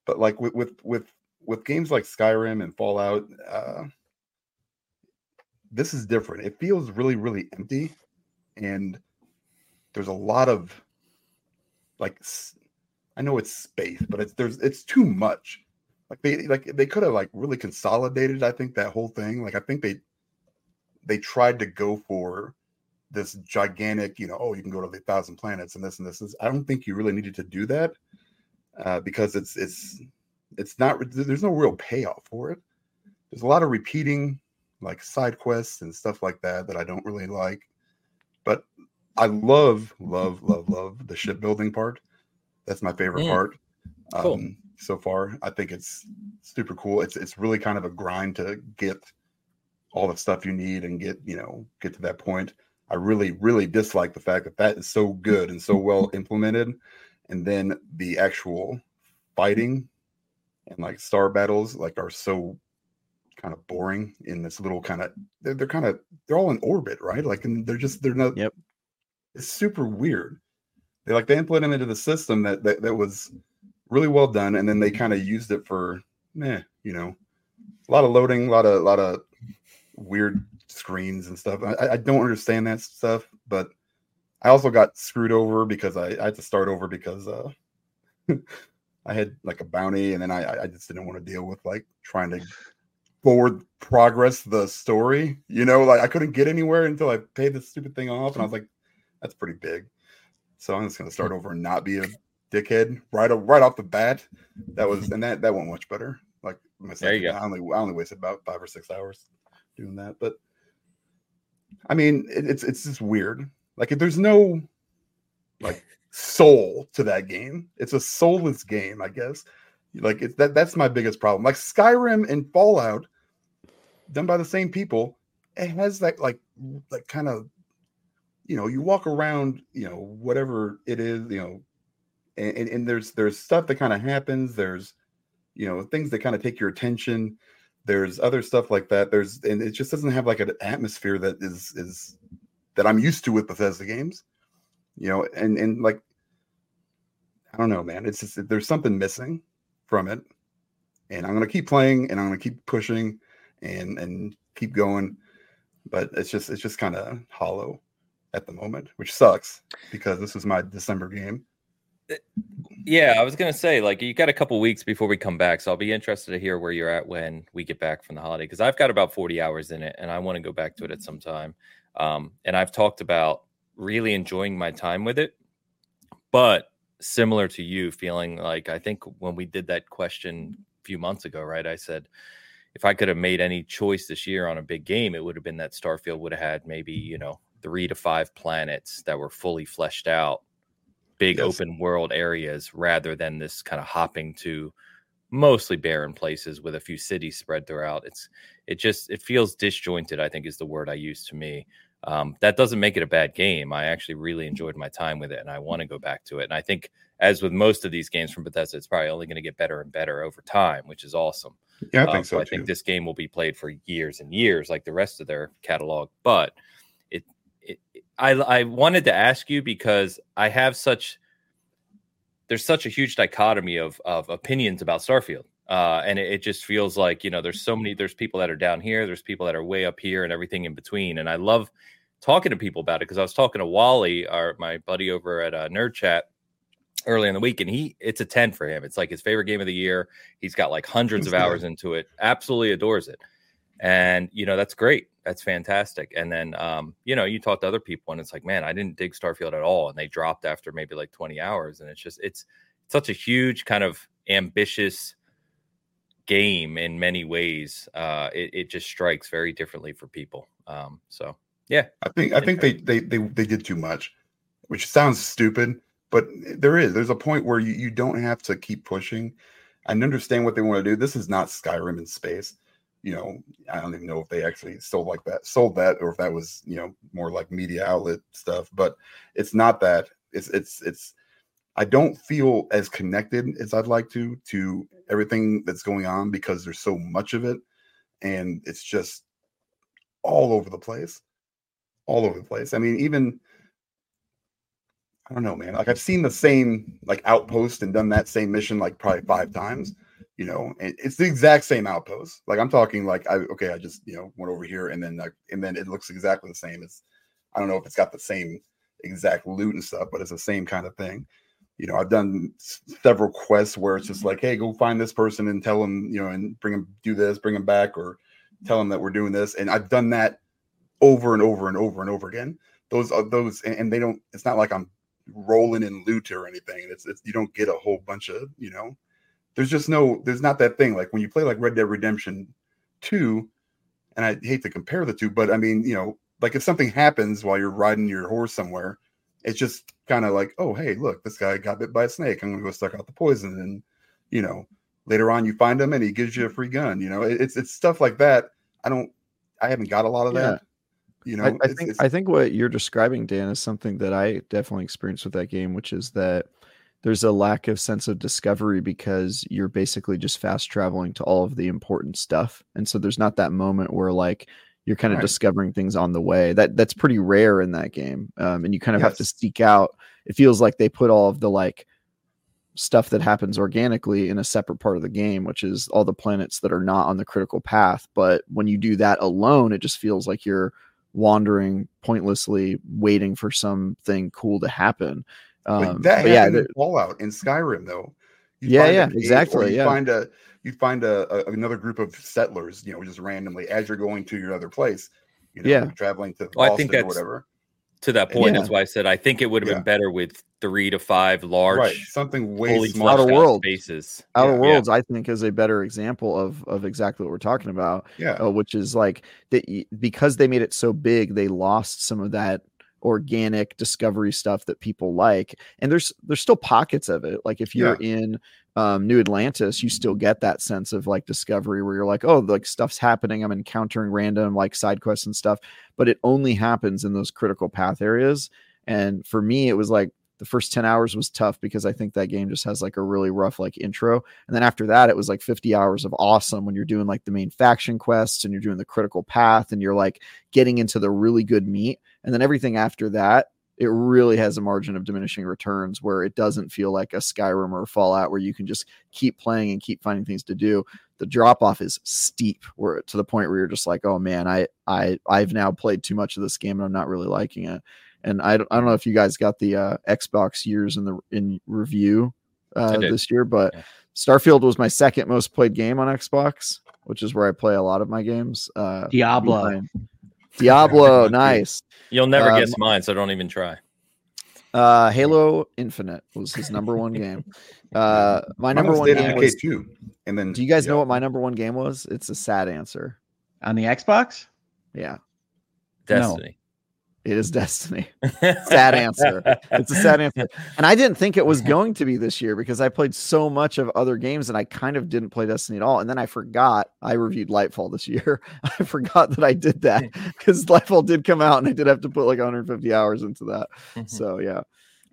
but like with with with with games like Skyrim and Fallout, uh, this is different. It feels really really empty, and there's a lot of like I know it's space, but it's there's it's too much. Like they like they could have like really consolidated. I think that whole thing. Like I think they they tried to go for this gigantic, you know, oh, you can go to the thousand planets and this and this. I don't think you really needed to do that uh, because it's it's it's not. There's no real payoff for it. There's a lot of repeating, like side quests and stuff like that, that I don't really like. But I love, love, love, love the shipbuilding part. That's my favorite mm. part. Cool. Um, so far, I think it's super cool. It's it's really kind of a grind to get all the stuff you need and get you know get to that point. I really really dislike the fact that that is so good and so well implemented, and then the actual fighting and like star battles like are so kind of boring in this little kind of they're, they're kind of they're all in orbit right? Like and they're just they're not yep. It's super weird. They like they implemented into the system that that, that was really well done and then they kind of used it for meh you know a lot of loading a lot of a lot of weird screens and stuff. I, I don't understand that stuff but i also got screwed over because i, I had to start over because uh I had like a bounty, and then I I just didn't want to deal with like trying to forward progress the story. You know, like I couldn't get anywhere until I paid this stupid thing off, and I was like, that's pretty big. So I'm just gonna start over and not be a dickhead right right off the bat. That was and that that went much better. Like my there you go. I only I only wasted about five or six hours doing that, but I mean it, it's it's just weird. Like there's no like soul to that game. It's a soulless game, I guess. Like it's that that's my biggest problem. Like Skyrim and Fallout, done by the same people, it has that like like kind of you know, you walk around, you know, whatever it is, you know, and, and there's there's stuff that kind of happens. There's you know things that kind of take your attention. There's other stuff like that. There's and it just doesn't have like an atmosphere that is is that I'm used to with Bethesda games you know, and and like I don't know, man. It's just there's something missing from it, and I'm gonna keep playing and I'm gonna keep pushing and and keep going, but it's just it's just kind of hollow at the moment, which sucks because this is my December game. Eh, yeah, I was gonna say like you got a couple weeks before we come back, so I'll be interested to hear where you're at when we get back from the holiday because I've got about 40 hours in it and I want to go back to it at some time. Um, and I've talked about really enjoying my time with it. But similar to you, feeling like I think when we did that question a few months ago, right? I said, if I could have made any choice this year on a big game, it would have been that Starfield would have had maybe, you know, three to five planets that were fully fleshed out, big yes. open world areas rather than this kind of hopping to mostly barren places with a few cities spread throughout. It's it just it feels disjointed, I think is the word I use to me. Um, that doesn't make it a bad game. I actually really enjoyed my time with it, and I want to go back to it. And I think, as with most of these games from Bethesda, it's probably only going to get better and better over time, which is awesome. Yeah, I think um, so. I think this game will be played for years and years, like the rest of their catalog. But it, it, I, I wanted to ask you because I have such, there's such a huge dichotomy of of opinions about Starfield. Uh, and it, it, just feels like you know there's so many there's people that are down here there's people that are way up here and everything in between and i love talking to people about it because i was talking to wally our my buddy over at uh, nerd chat early in the week and he it's a 10 for him. It's like his favorite game of the year. He's got like hundreds of hours into it absolutely adores it and you know that's great that's fantastic and then um you know you talk to other people and it's like man i didn't dig starfield at all and they dropped after maybe like 20 hours and it's just it's such a huge kind of ambitious game in many ways, uh, it, it just strikes very differently for people. Um, so yeah, I think I think they, they they they did too much, which sounds stupid, but there is there's a point where you, you don't have to keep pushing and understand what they want to do. This is not Skyrim in space. You know, I don't even know if they actually sold like that, sold that, or if that was you know more like media outlet stuff. But it's not that. It's it's it's I don't feel as connected as I'd like to to everything that's going on because there's so much of it and it's just all over the place. All over the place. I mean, even I don't know, man. Like I've seen the same like outpost and done that same mission like probably five times. You know, and it's the exact same outpost. Like I'm talking like I okay, I just you know went over here and then like and then it looks exactly the same. It's I don't know if it's got the same exact loot and stuff, but it's the same kind of thing you know, I've done several quests where it's just mm-hmm. like, hey, go find this person and tell them, you know, and bring them, do this, bring them back, or tell them that we're doing this. And I've done that over and over and over and over again. those are those, and, and they don't. It's not like I'm rolling in loot or anything. It's, it's you don't get a whole bunch of you know. There's just no. There's not that thing like when you play like Red Dead Redemption Two, and I hate to compare the two, but I mean you know like if something happens while you're riding your horse somewhere, it's just kind of like oh hey look this guy got bit by a snake. I'm gonna go suck out the poison and you know later on you find him and he gives you a free gun. You know it's it's stuff like that. I don't. I haven't got a lot of Yeah. that. You know, I, I it's- think it's- I think what you're describing, Dan, is something that I definitely experienced with that game, which is that there's a lack of sense of discovery because you're basically just fast traveling to all of the important stuff, and so there's not that moment where like you're kind of Right. discovering things on the way. That that's pretty rare in that game, um, and you kind of have to Yes. seek out. It feels like they put all of the like stuff that happens organically in a separate part of the game, which is all the planets that are not on the critical path. But when you do that alone, it just feels like you're wandering pointlessly, waiting for something cool to happen. Like Um, that but yeah, happened there- in Fallout in Skyrim though. You'd Yeah, yeah, exactly, Or you yeah. find a you find a, a another group of settlers, you know, just randomly as you're going to your other place. You know, Yeah. traveling to Well, I Boston think or that's- whatever. To that point, Yeah. that's why I said I think it would have Yeah. been better with three to five large, Right, something way fully smaller. Outer fleshed out Worlds. spaces. Outer Yeah. Worlds, I think, is a better example of of exactly what we're talking about. Yeah, uh, which is like that because they made it so big, they lost some of that organic discovery stuff that people like. And there's there's still pockets of it. Like if you're in um, New Atlantis, you still get that sense of like discovery where you're like, oh, like stuff's happening. I'm encountering random like side quests and stuff, but it only happens in those critical path areas. And for me, it was like the first 10 hours was tough because I think that game just has like a really rough like intro. And then after that, it was like 50 hours of awesome when you're doing like the main faction quests and you're doing the critical path and you're like getting into the really good meat. And then everything after that, it really has a margin of diminishing returns where it doesn't feel like a Skyrim or a Fallout where you can just keep playing and keep finding things to do. The drop off is steep where to the point where you're just like, oh man, I I I've now played too much of this game and I'm not really liking it. And I don't, I don't know if you guys got the uh, Xbox years in the in review uh, this year, but Yeah. Starfield was my second most played game on Xbox, which is where I play a lot of my games. Uh, Diablo. behind- Diablo, nice. You'll never Um, guess mine, so don't even try. Uh, Halo Infinite was his number one game. Uh, my number one game was. too. And then Do you guys yeah. know what my number one game was? It's a sad answer. on the Xbox. Yeah, No. Destiny. It is Destiny. Sad answer. It's a sad answer. And I didn't think it was going to be this year because I played so much of other games and I kind of didn't play Destiny at all. And then I forgot I reviewed Lightfall this year. I forgot that I did that because Lightfall did come out and I did have to put like 150 hours into that. Mhm. So yeah.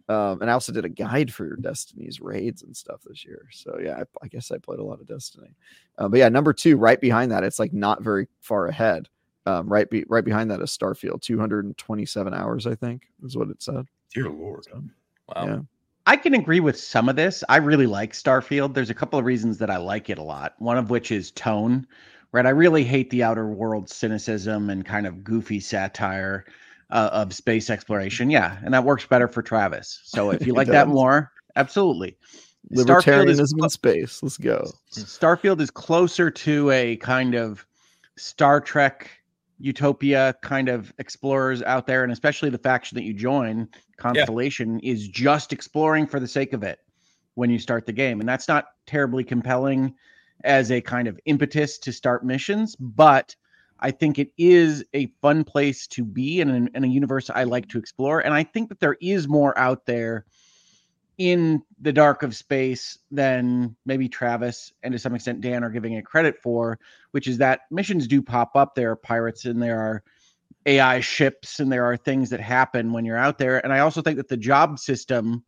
Um, and I also did a guide for your Destiny's raids and stuff this year. So yeah, I, I guess I played a lot of Destiny. Uh, but yeah, number two, right behind that, it's like not very far ahead. Um, right, be, right behind that is Starfield, 227 hours, I think, is what it said. Dear Lord. Wow. Yeah. I can agree with some of this. I really like Starfield. There's a couple of reasons that I like it a lot. One of which is tone, right? I really hate the outer world cynicism and kind of goofy satire uh, of space exploration. Yeah, and that works better for Travis. So if you It like that more, absolutely. Starfield is Libertarianism in space. Let's go. Starfield is closer to a kind of Star Trek utopia kind of explorers out there, and especially the faction that you join, Constellation, is just exploring for the sake of it when you start the game. And that's not terribly compelling as a kind of impetus to start missions, but I think it is a fun place to be and in a universe I like to explore. And I think that there is more out there in the dark of space than maybe Travis and to some extent Dan are giving it credit for, which is that missions do pop up. There are pirates and there are AI ships and there are things that happen when you're out there. And I also think that the job system,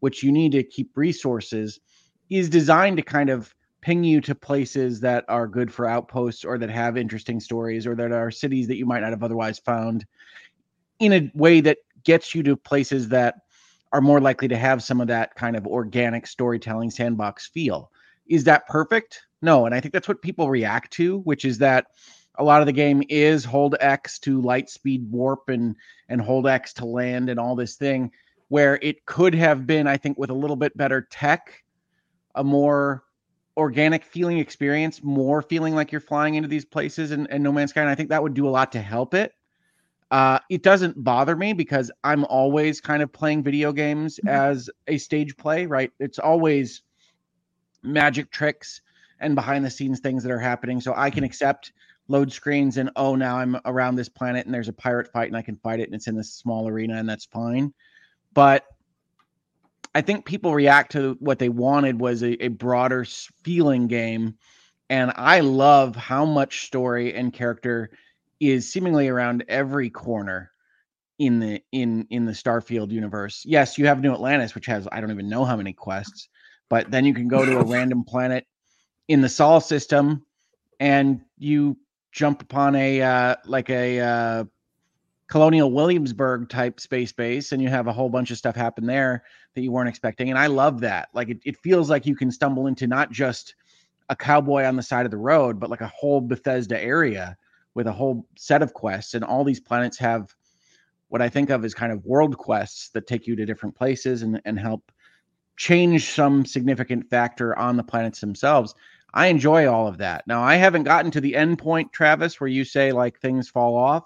which you need to keep resources, is designed to kind of ping you to places that are good for outposts or that have interesting stories or that are cities that you might not have otherwise found in a way that gets you to places that are more likely to have some of that kind of organic storytelling sandbox feel. Is that perfect? No. And I think that's what people react to, which is that a lot of the game is hold X to light speed warp and and hold X to land and all this thing where it could have been, I think, with a little bit better tech, a more organic feeling experience, more feeling like you're flying into these places and, and No Man's Sky. And I think that would do a lot to help it. Uh, it doesn't bother me because I'm always kind of playing video games as a stage play, right? It's always magic tricks and behind the scenes things that are happening. So I can accept load screens and oh, now I'm around this planet and there's a pirate fight and I can fight it and it's in this small arena and that's fine. But I think people react to what they wanted was a, a broader feeling game. And I love how much story and character is seemingly around every corner in the in in the Starfield universe. Yes, you have New Atlantis, which has I don't even know how many quests, but then you can go to a random planet in the Sol system, and you jump upon a uh, like a uh, Colonial Williamsburg type space base, and you have a whole bunch of stuff happen there that you weren't expecting. And I love that. Like it, it feels like you can stumble into not just a cowboy on the side of the road, but like a whole Bethesda area with a whole set of quests. And all these planets have what I think of as kind of world quests that take you to different places and, and help change some significant factor on the planets themselves. I enjoy all of that. Now, I haven't gotten to the end point, Travis, where you say like things fall off.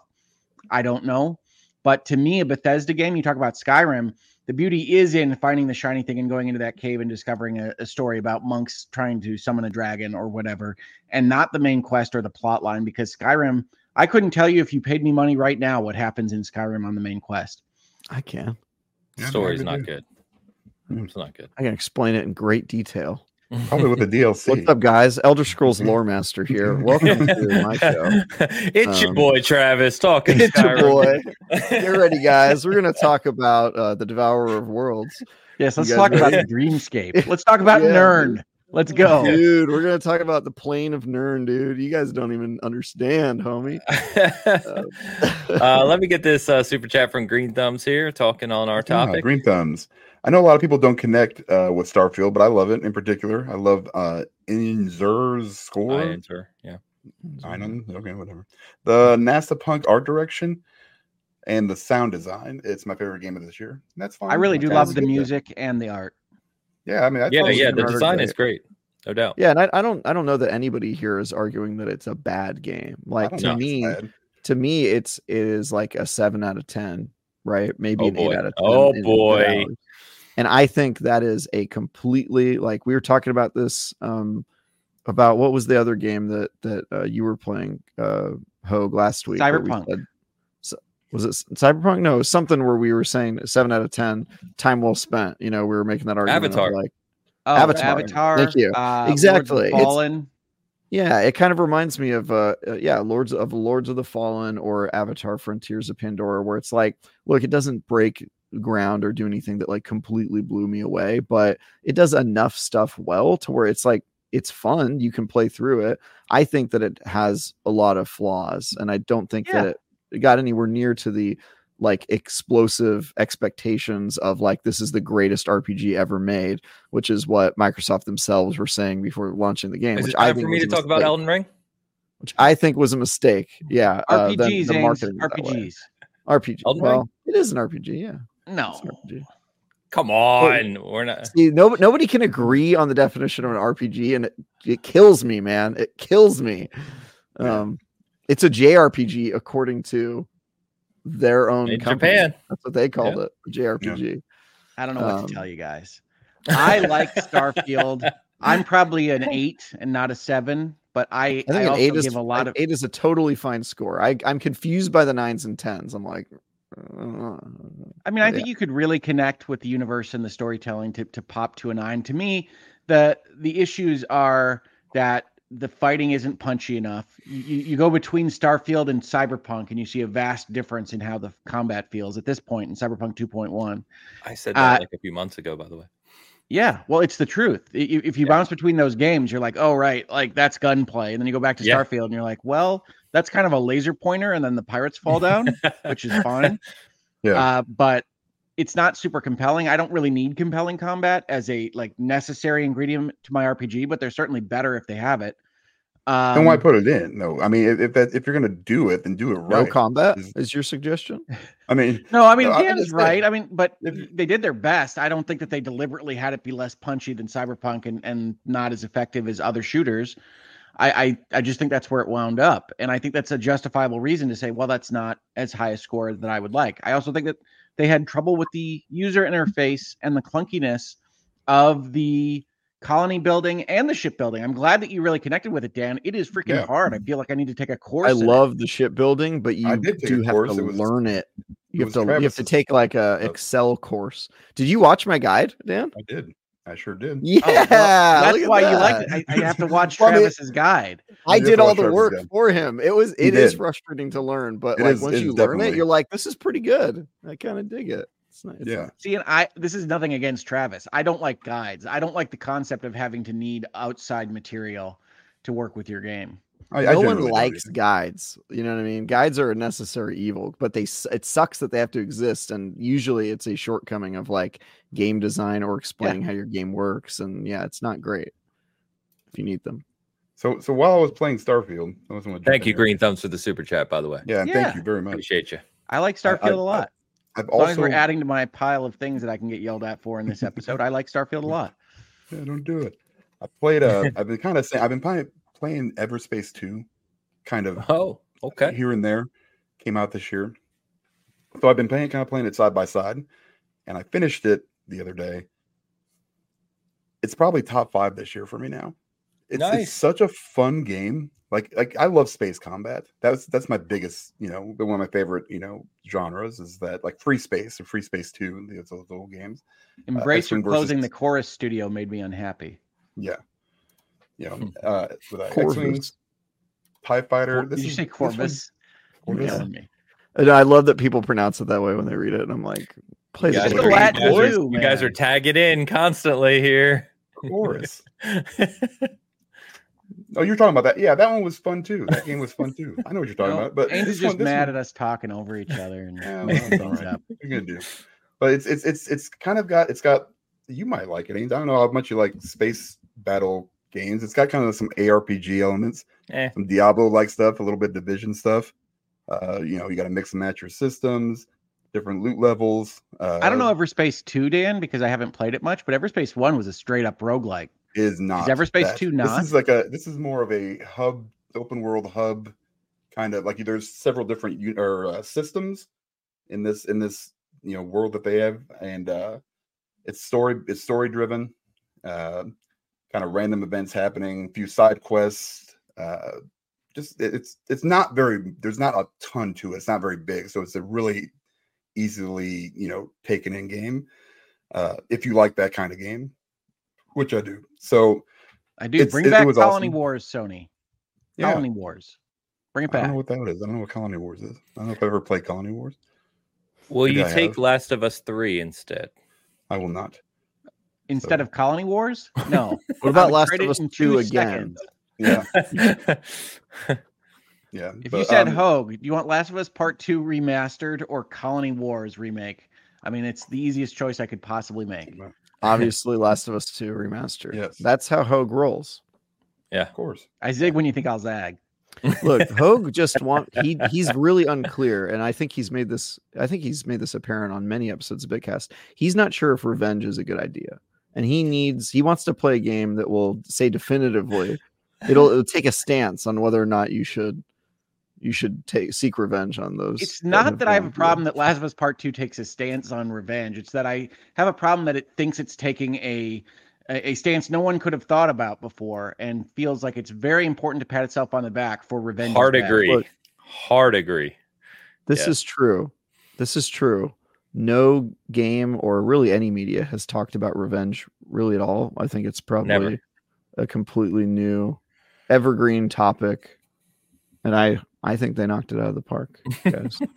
I don't know. But to me, a Bethesda game, you talk about Skyrim, the beauty is in finding the shiny thing and going into that cave and discovering a, a, story about monks trying to summon a dragon or whatever, and not the main quest or the plot line. Because Skyrim, I couldn't tell you if you paid me money right now what happens in Skyrim on the main quest. I can. The story's not good. It's not good. I can explain it in great detail. Probably with the DLC. What's up, guys? Elder Scrolls Lore Master here. Welcome to my show. It's your Um, boy Travis talking. It's your boy. Get ready, guys. We're gonna talk about uh, the Devourer of Worlds, Yes, let's guys talk about ready? Dreamscape. Let's talk about Yeah, Nirn. Let's go. dude. We're gonna talk about the plane of Nirn, dude. You guys don't even understand, homie. uh, let me get this uh, super chat from Green Thumbs here, talking on our Yeah, topic. Green Thumbs. I know a lot of people don't connect uh, with Starfield, but I love it in particular. I love uh, Inzer's score. I enter. Yeah. Einen? Okay, whatever. The NASA Punk art direction and the sound design. It's my favorite game of this year. That's fine. I really do Okay, love the get that. music and the art. Yeah, I mean, I Yeah, thought yeah. The design great. is great, no doubt. Yeah, and I, I don't I don't know that anybody here is arguing that it's a bad game. Like to think me, to me, it's it is like a seven out of ten, right? Maybe Oh, an boy. eight out of ten. Oh, in- in boy. hours. And I think that is a completely like we were talking about this um about what was the other game that that uh, you were playing uh Hogue last week? where we Cyberpunk. said- was it Cyberpunk? No, it was something where we were saying seven out of ten, time well spent. You know, we were making that argument. Avatar. like Oh, Avatar. Avatar. Thank you. Uh, Lords of Exactly. It's- Fallen. Yeah, it kind of reminds me of uh, uh yeah, Lords of Lords of the Fallen or Avatar Frontiers of Pandora where it's like, look, it doesn't break ground or do anything that like completely blew me away, but it does enough stuff well to where it's like it's fun, you can play through it. I think that it has a lot of flaws and I don't think Yeah. that it, it got anywhere near to the like explosive expectations of like this is the greatest RPG ever made, which is what Microsoft themselves were saying before launching the game. Is which it I time think for me to a talk about Elden Ring? which I think was a mistake. Yeah, uh, them- RPGs, marketing it that way. RPGs. RPG. Elden Ring? well, it is an RPG. Yeah, No. RPG. Come on, we're not. See, no, nobody can agree on the definition of an RPG, and it, it kills me, man. It kills me. Um, it's a JRPG according to their own In company. Japan. That's what they called it, a JRPG. I don't know what Um, to tell you guys. I like Starfield. I'm probably an eight and not a seven, but I, I think I also eight is give a lot of eight is a totally fine score. I, I'm confused by the nines and tens. I'm like, I mean, I Yeah. think you could really connect with the universe and the storytelling to, to pop to a nine. To me, the the issues are that the fighting isn't punchy enough. You, you you go between Starfield and Cyberpunk, and you see a vast difference in how the combat feels at this point in Cyberpunk 2.1. I said that Uh, like a few months ago, by the way. Yeah, well, it's the truth. I- i- If you Yeah. bounce between those games, you're like, oh right, like that's gunplay, and then you go back to Yeah. Starfield, and you're like, well, that's kind of a laser pointer, and then the pirates fall down, which is fine. Yeah. Uh, but it's not super compelling. I don't really need compelling combat as a like necessary ingredient to my RPG, but they're certainly better if they have it. Um, then why put it in? No, I mean, if if, that, if you're gonna do it, then do it no right. combat Is- is your suggestion. I mean, No, I mean No, Dan's understand. right. I mean, but If- they did their best. I don't think that they deliberately had it be less punchy than Cyberpunk and, and not as effective as other shooters. I, I I just think that's where it wound up, and I think that's a justifiable reason to say, well, that's not as high a score that I would like. I also think that they had trouble with the user interface and the clunkiness of the colony building and the ship building. I'm glad that you really connected with it, Dan. It is freaking Yeah. hard. I feel like I need to take a course. I in it. love the shipbuilding, but you do have course. to It was- learn it. You have was to you have to take like a. Excel course. Did you watch my guide, Dan? I did. I sure did. Yeah, Oh, well, that's look at why you like it. I, I have to watch Well, I mean, Travis's guide. I You have did all the Travis work again. for him. It was it is frustrating to learn, but It like is- once it is you learn it, you're like, this is pretty good. I kind of dig it. It's nice. Yeah. See, and I this is nothing against Travis. I don't like guides. I don't like the concept of having to need outside material to work with your game. I, I no one likes either. guides. You know what I mean? Guides are a necessary evil, but they it sucks that they have to exist, and usually it's a shortcoming of like game design or explaining how your game works. And yeah, it's not great if you need them. So so while I was playing Starfield, I was gonna Thank in you. Green Thumbs, for the super chat, by the way. Yeah, Yeah. thank you very much. Appreciate you. I like I- I- Starfield a lot. I've As long as we're adding to my pile of things that I can get yelled at for in this episode, I like Starfield a lot. yeah, don't do it. I played uh I've been kind of saying I've been playing playing Everspace 2 kind of Oh, okay. here and there. Came out this year. So I've been playing kind of playing it side by side and I finished it the other day. It's probably top 5 this year for me now. It's, Nice. it's such a fun game. Like like I love space combat. That's that's my biggest, you know, one of my favorite, you know, genres is that like free space or free space 2, those those old games. Uh, Embrace X-Wing closing versus- the chorus studio made me unhappy. Yeah. You Hmm. know, uh, with uh, Corvus. X-Wings, TIE Fighter. Did you is- say this Corvus? You're Corvus. killing me. And I love that people pronounce it that way when they read it. And I'm like, play You the guys, It's are, the you Latin guys are- too, you guys are tagging in constantly here. Chorus. Oh, you're talking about that? Yeah, that one was fun too. That game was fun too. I know what you're talking No, about. But Angel's this one- just mad one- at us talking over each other and Yeah, messing well, things alright. up. What are gonna do? But it's it's it's it's kind of got it's got you might like it. Ains. I don't know how much you like space battle games. It's got kind of some ARPG elements, Eh, some Diablo like stuff, a little bit division stuff. Uh, you know, you got to mix and match your systems, different loot levels. Uh, I don't know Everspace 2, Dan, because I haven't played it much, but Everspace 1 was a straight up roguelike. is not Is Everspace that. 2 not? This not? is like a this is more of a hub, open world hub, kind of like there's several different u- or uh, systems in this in this you know world that they have, and uh, it's story it's story driven, uh, kind of random events happening, a few side quests. Uh, just it's it's not very there's not a ton to it. It's not very big, so it's a really easily you know taken in game. Uh, if you like that kind of game, which I do. So I do. Bring it- it back was Colony awesome. Wars, Sony. yeah, Colony Wars. Bring it back. I don't know what that is. I don't know what Colony Wars is. I don't know if I ever played Colony Wars. will Maybe you I take have. Last of Us 3 instead? I will not. Instead so- of Colony Wars? No. What about Last trade of it Us 2 two again? Yeah, yeah. If but, you said um, Hogue, do you want Last of Us Part 2 remastered or Colony Wars remake? I mean, it's the easiest choice I could possibly make. Obviously, Last of Us 2 remastered. Yes. That's how Hogue rolls. Yeah, of course. I zig when you think I'll zag. Look, Hogue just want he he's really unclear, and I think he's made this. I think he's made this apparent on many episodes of Bitcast. He's not sure if revenge is a good idea, and he needs he wants to play a game that will say definitively it'll, it'll take a stance on whether or not you should you should take seek revenge on those. It's not that I have a problem that Last of Us Part 2 takes a stance on revenge. It's that I have a problem that it thinks it's taking a a a stance no one could have thought about before and feels like it's very important to pat itself on the back for revenge. Hard agree. Look. Hard agree. This Yeah. is true. This is true. No game or really any media has talked about revenge really at all. I think it's probably Never. a completely new evergreen topic. And I I think they knocked it out of the park, guys.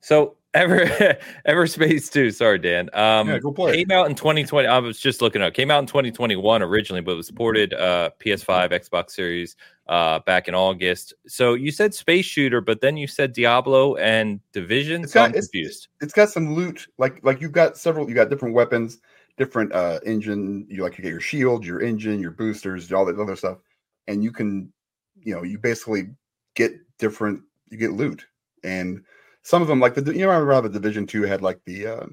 So ever Everspace 2, sorry, Dan. Um Yeah, go play came out in 2020. I was just looking up. Came out in 2021 originally, but was ported uh PS5, Xbox Series uh back in August. So you said space shooter, but then you said Diablo and Division. It's so got- I'm it's- confused. It's got some loot, like like you've got several. You got different weapons, different uh engine. You like you get your shield, your engine, your boosters, all that other stuff, and you can, you know, you basically get different. You get loot, and some of them like the you know I remember how the Division Two had like the uh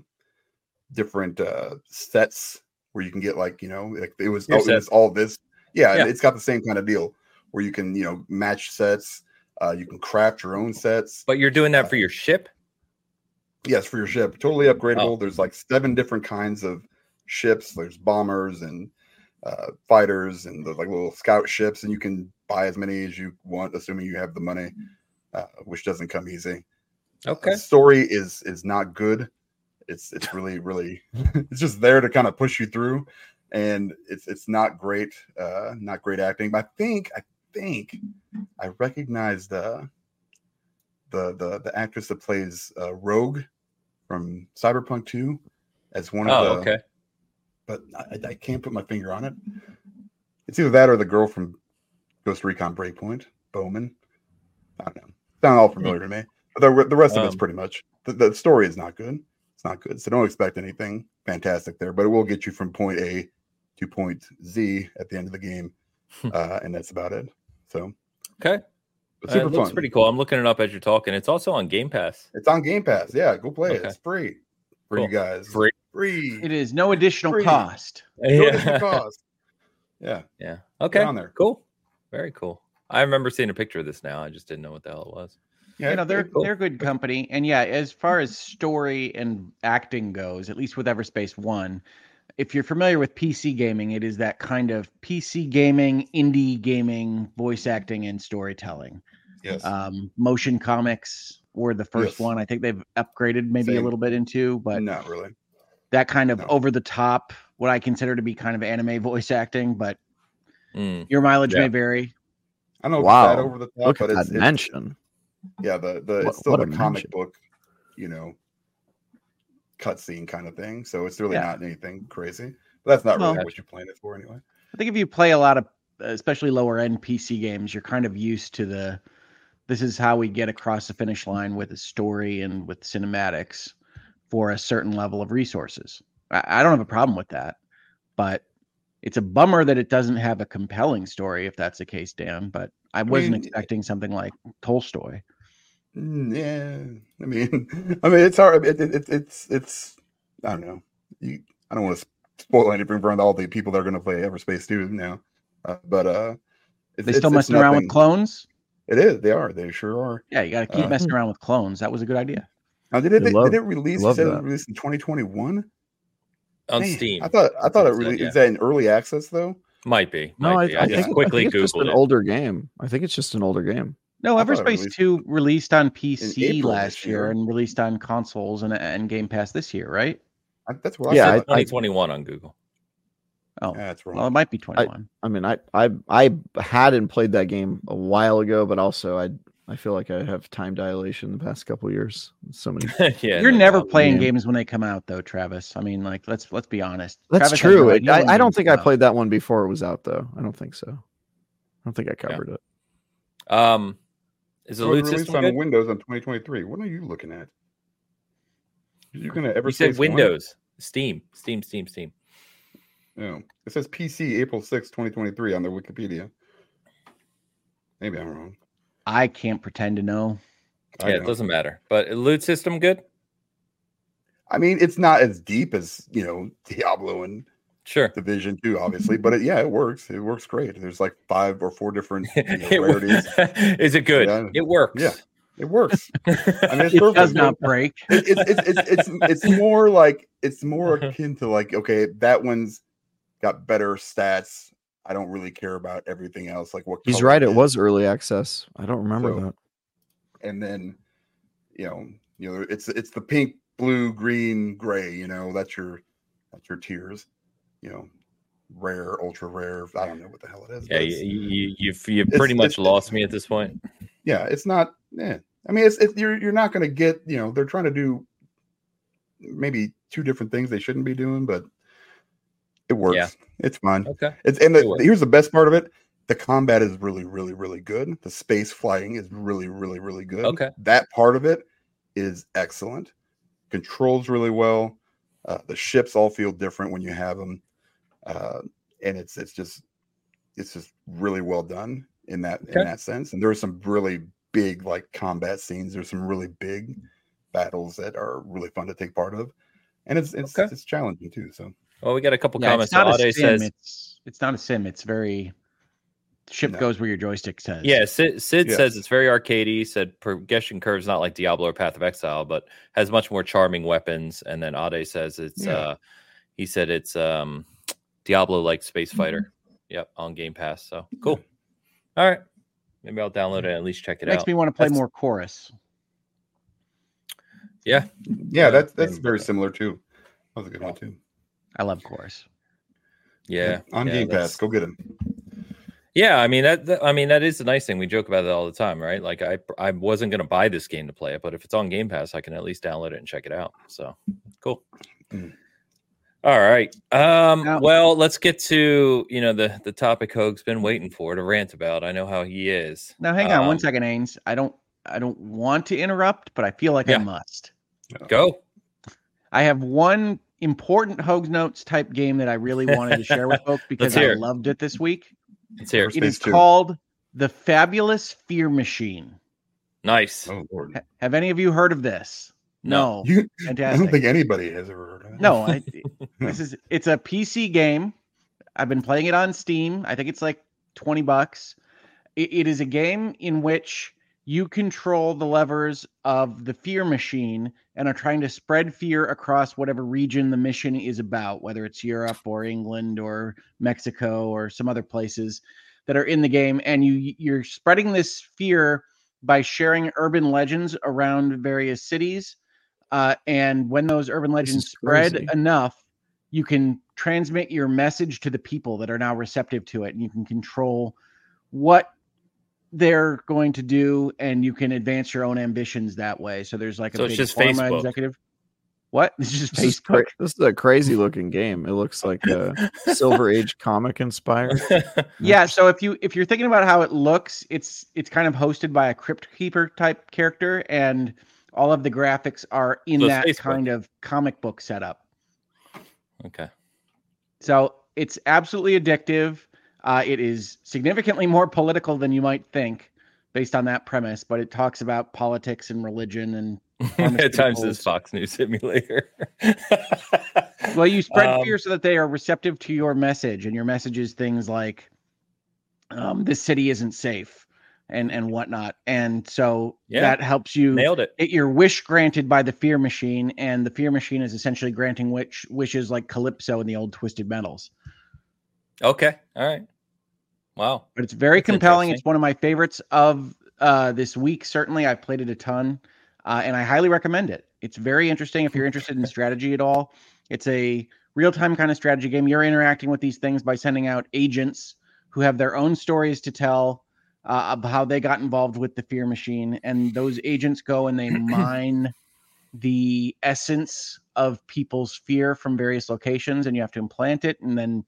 different uh sets where you can get like you know like it was oh, it was all this. Yeah, Yeah. it's got the same kind of deal where you can you know match sets. Uh, you can craft your own sets. But you're doing that for your ship. Yes, for your ship, totally upgradable. Oh. There's like seven different kinds of ships. There's bombers and uh, fighters and the like little scout ships, and you can buy as many as you want, assuming you have the money, uh, which doesn't come easy. Okay. The story is is not good. It's it's really really it's just there to kind of push you through, and it's it's not great, uh, not great acting. But I think I think I recognized uh, the the the actress that plays uh, Rogue from Cyberpunk Two as one of Oh, the. okay. But I, I can't put my finger on it. It's either that or the girl from Ghost Recon Breakpoint, Bowman. I don't know. Sound all familiar to me. But the, the rest of it's Um, pretty much the, the story is not good. It's not good. So don't expect anything fantastic there, but it will get you from point A to point Z at the end of the game. uh, and that's about it. So Okay. but Uh, super it looks fun. pretty cool. I'm looking it up as you're talking. It's also on Game Pass. It's on Game Pass. Yeah, go play it. It's free for Cool. you guys. Free. Free. It is no additional Free. cost. No additional cost. Yeah. Yeah. Okay. on there. Cool. Very cool. I remember seeing a picture of this now. I just didn't know what the hell it was. Yeah. you know they're cool. they're good company and yeah as far as story and acting goes at least with everspace one if you're familiar with pc gaming it is that kind of pc gaming indie gaming voice acting and storytelling yes. um motion comics were the first Yes. one i think they've upgraded maybe a little bit into but not really. that kind of No. over the top what i consider to be kind of anime voice acting but Mm. your mileage Yeah. may vary I don't know Wow. that over the top, Look but at it's, that it's mention. Yeah, the the What- it's still the a comic mention. book, you know, cutscene kind of thing. So it's really Yeah. not anything crazy. But that's not really what you're playing it for anyway. I think if you play a lot of, especially lower end PC games, you're kind of used to the. This is how we get across the finish line with a story and with cinematics for a certain level of resources. I, I don't have a problem with that, but it's a bummer that it doesn't have a compelling story. If that's the case, Dan. But I wasn't mean, expecting something like Tolstoy. Mm, Yeah, I mean, I mean, it's hard. It, it, it, it's it's I don't know. You, I don't want to spoil anything for all the people that are going to play Everspace 2 now, uh, but uh, it's, They it's- still it's messing around with clone?s It is. They are. They sure are. Yeah, you got to keep Uh, messing around with clones. That was a good idea. Now, did it? I love- did it release? Love said it that. released in 2021 On Man, Steam. I thought I thought it really yeah. is that in early access though. Might be. No, Might I, be. I, I, think, just I quickly think it's just an it. older game. I think it's just an older game. No, I thought Everspace released 2 released on PC last year year. and released on consoles and, and Game Pass this year, right? I, that's what Yeah, I I- thought. 2021 on Google. Oh, Yeah, that's well, it might be 21. I mean, I I I hadn't played that game a while ago, but also I I feel like I have time dilation the past couple years. So many. yeah. You're no never doubt. playing Yeah. games when they come out, though, Travis. I mean, like let's let's be honest. That's Travis true. idea I, I don't think come I out. played that one before it was out, though. I don't think so. I don't think I covered it. Um, is the So it loot released system on good? Windows on 2023. What are you looking at? You're gonna ever You said Windows, Steam, Steam, Steam, Steam. No, it says PC April 6, 2023 on their Wikipedia. Maybe I'm wrong. I can't pretend to know. I yeah, it doesn't matter. But loot system good? I mean, it's not as deep as you know Diablo and Sure. Division 2, obviously, but it, yeah, it works. It works great. There's like five or four different you know, rarities. is it good? Yeah. It works. Yeah. It works. I mean, it's It perfect. does not break. it, it's it's it's it's it's more like it's more uh-huh. akin to like okay that one's got better stats i don't really care about everything else like what He's right. It is. was early access. I don't remember So- that. and then you know you know it's it's the pink blue green gray you know that's your that's your tiers you know rare ultra rare i don't know what the hell it is Yeah, you, you, you've, you've pretty much lost me at this point. yeah it's not yeah i mean it's, it's you're, you're not going to get you know they're trying to do maybe two different things they shouldn't be doing but it works Yeah. it's fine Okay. It's and the, works. here's the best part of it: the combat is really, really, really good. The space flying is really, really, really good. Okay. that part of it is excellent. Controls really well. Uh, the ships all feel different when you have them, uh, and it's it's just it's just really well done in that Okay. in that sense. And there are some really big like combat scenes. There's some really big battles that are really fun to take part of, and it's it's Okay. it's challenging too. So Well, we got a couple Yeah, comments. it's not a Ade sim. says, It's it's not a sim. It's very ship No. goes where your joystick says. Yeah, Sid, Sid Yes. says it's very arcadey. He said progression curves not like Diablo or Path of Exile, but has much more charming weapons. And then Ade says it's Yeah. uh he said it's um Diablo like Space Mm-hmm. Fighter. Yep, on Game Pass. So cool. All right. Maybe I'll download it and at least check it makes out. Makes me want to play That's- more chorus. Yeah. Yeah, that's that's very similar too. That was a good one too. I love chorus. Yeah. on yeah, Game that's- Pass, go get him. Yeah, I mean that, that- I mean that is the nice thing. We joke about it all the time, right? Like I I wasn't gonna buy this game to play it, but if it's on Game Pass, I can at least download it and check it out. So cool. Mm. All right. Um, Now- well, let's get to you know the the topic Hogue's been waiting for to rant about. I know how he is. Now hang on one Um, second, Ains. I don't I don't want to interrupt, but I feel like Yeah. I must. Go. I have one important Hogue's Notes type game that I really wanted to share with folks because I loved it this week. Let's hear. it. It is Space called The Fabulous Fear Machine. Nice. Oh Lord, Ha- Have any of you heard of this? No. No. you, I don't think anybody has ever heard of it. No, I, this is it's a PC game. I've been playing it on Steam. I think it's like 20 bucks. It, it is a game in which you control the levers of the fear machine and are trying to spread fear across whatever region the mission is about, whether it's Europe or England or Mexico or some other places that are in the game. And you you're spreading this fear by sharing urban legends around various cities. Uh, and when those urban legends spread crazy. enough, you can transmit your message to the people that are now receptive to it, and you can control what they're going to do, and you can advance your own ambitions that way. So there's like a So it's big just pharma Facebook. executive. What? This is just This is, Facebook. cra- this is a crazy looking game. It looks like a Silver Age comic inspired. Yeah, so if you if you're thinking about how it looks, it's it's kind of hosted by a crypt keeper type character, and all of the graphics are in So that kind of comic book setup. okay. So it's absolutely addictive. Uh, it is significantly more political than you might think, based on that premise. But it talks about politics and religion and At times this Fox News simulator. well, you spread Um, fear so that they are receptive to your message, and your message is things like, um, "This city isn't safe," and and whatnot. And so Yeah. that helps you Nailed it. get your wish granted by the fear machine, and the fear machine is essentially granting wish wishes like Calypso in the old Twisted Metals. Okay. All right. Wow. but it's very That's compelling. It's one of my favorites of uh, this week. Certainly, I've played it a ton, uh, and I highly recommend it. It's very interesting if you're interested in strategy at all. It's a real time kind of strategy game. You're interacting with these things by sending out agents who have their own stories to tell uh, of how they got involved with the fear machine, and those agents go and they mine the essence of people's fear from various locations, and you have to implant it and then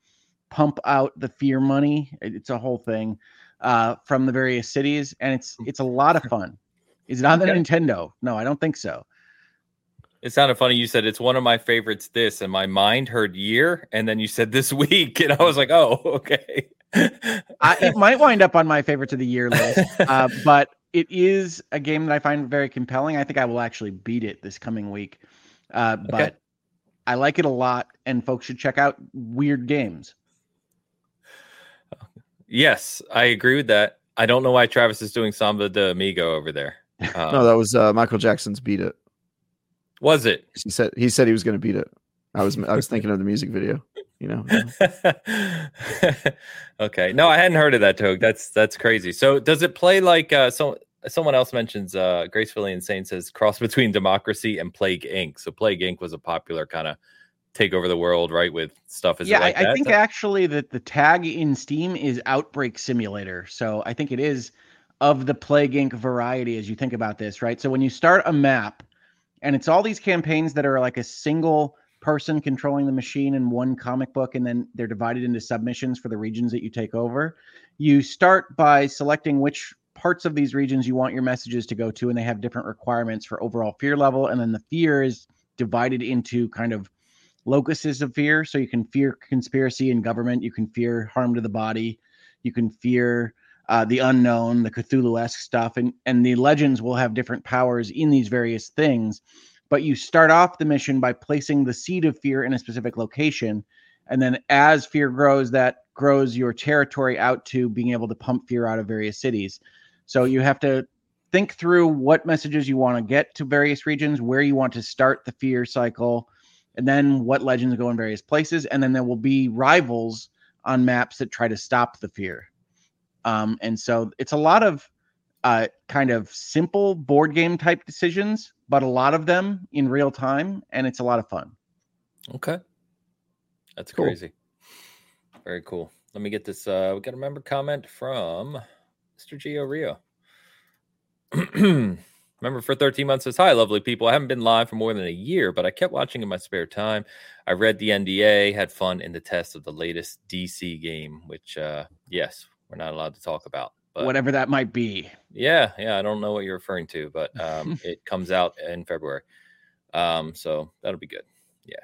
pump out the fear money. It's a whole thing uh, from the various cities, and it's it's a lot of fun. Is it on the Okay. Nintendo? No, I don't think so. It sounded funny. You said it's one of my favorites. This and my mind heard year, and then you said this week, and I was like, oh, okay. I, it might wind up on my favorites of the year list, uh, but it is a game that I find very compelling. I think I will actually beat it this coming week, uh, but I like it a lot, and folks should check out Weird Games. yes, I agree with that. I don't know why Travis is doing Samba de Amigo over there. Um, No, that was uh, Michael Jackson's "Beat It." Was it? He said he said he was going to beat it. I was I was thinking of the music video. You know, okay. No, I hadn't heard of that, Togue. That's that's crazy. So does it play like uh so someone else mentions uh Gracefully Insane says cross between Democracy and Plague Inc. So Plague Inc. was a popular kind of take over the world, right? With stuff is it yeah, like I, I that? think actually that the tag in Steam is Outbreak Simulator. So I think it is of the Plague Inc. variety as you think about this, right? So when you start a map, and it's all these campaigns that are like a single person controlling the machine in one comic book, and then they're divided into submissions for the regions that you take over. You start by selecting which parts of these regions you want your messages to go to, and they have different requirements for overall fear level. And then the fear is divided into kind of locuses of fear. So you can fear conspiracy and government, you can fear harm to the body, you can fear uh, the unknown, the Cthulhu-esque stuff, and and the legends will have different powers in these various things. But you start off the mission by placing the seed of fear in a specific location, And then as fear grows, that grows your territory out to being able to pump fear out of various cities. So you have to think through what messages you want to get to various regions, where you want to start the fear cycle, and then what legends go in various places. And then there will be rivals on maps that try to stop the fear. Um, and so it's a lot of uh, kind of simple board game type decisions, but a lot of them in real time, and it's a lot of fun. Okay. That's Cool. crazy. Very cool. Let me get this. Uh, we got a member comment from Mr. Gio Rio. Remember for 13 months says, Hi, lovely people. I haven't been live for more than a year, but I kept watching in my spare time. I read the NDA, had fun in the test of the latest DC game, which, uh, yes, we're not allowed to talk about. But Whatever that might be. yeah, yeah, I don't know what you're referring to, but um, it comes out in February. Um, so that'll be good. Yeah.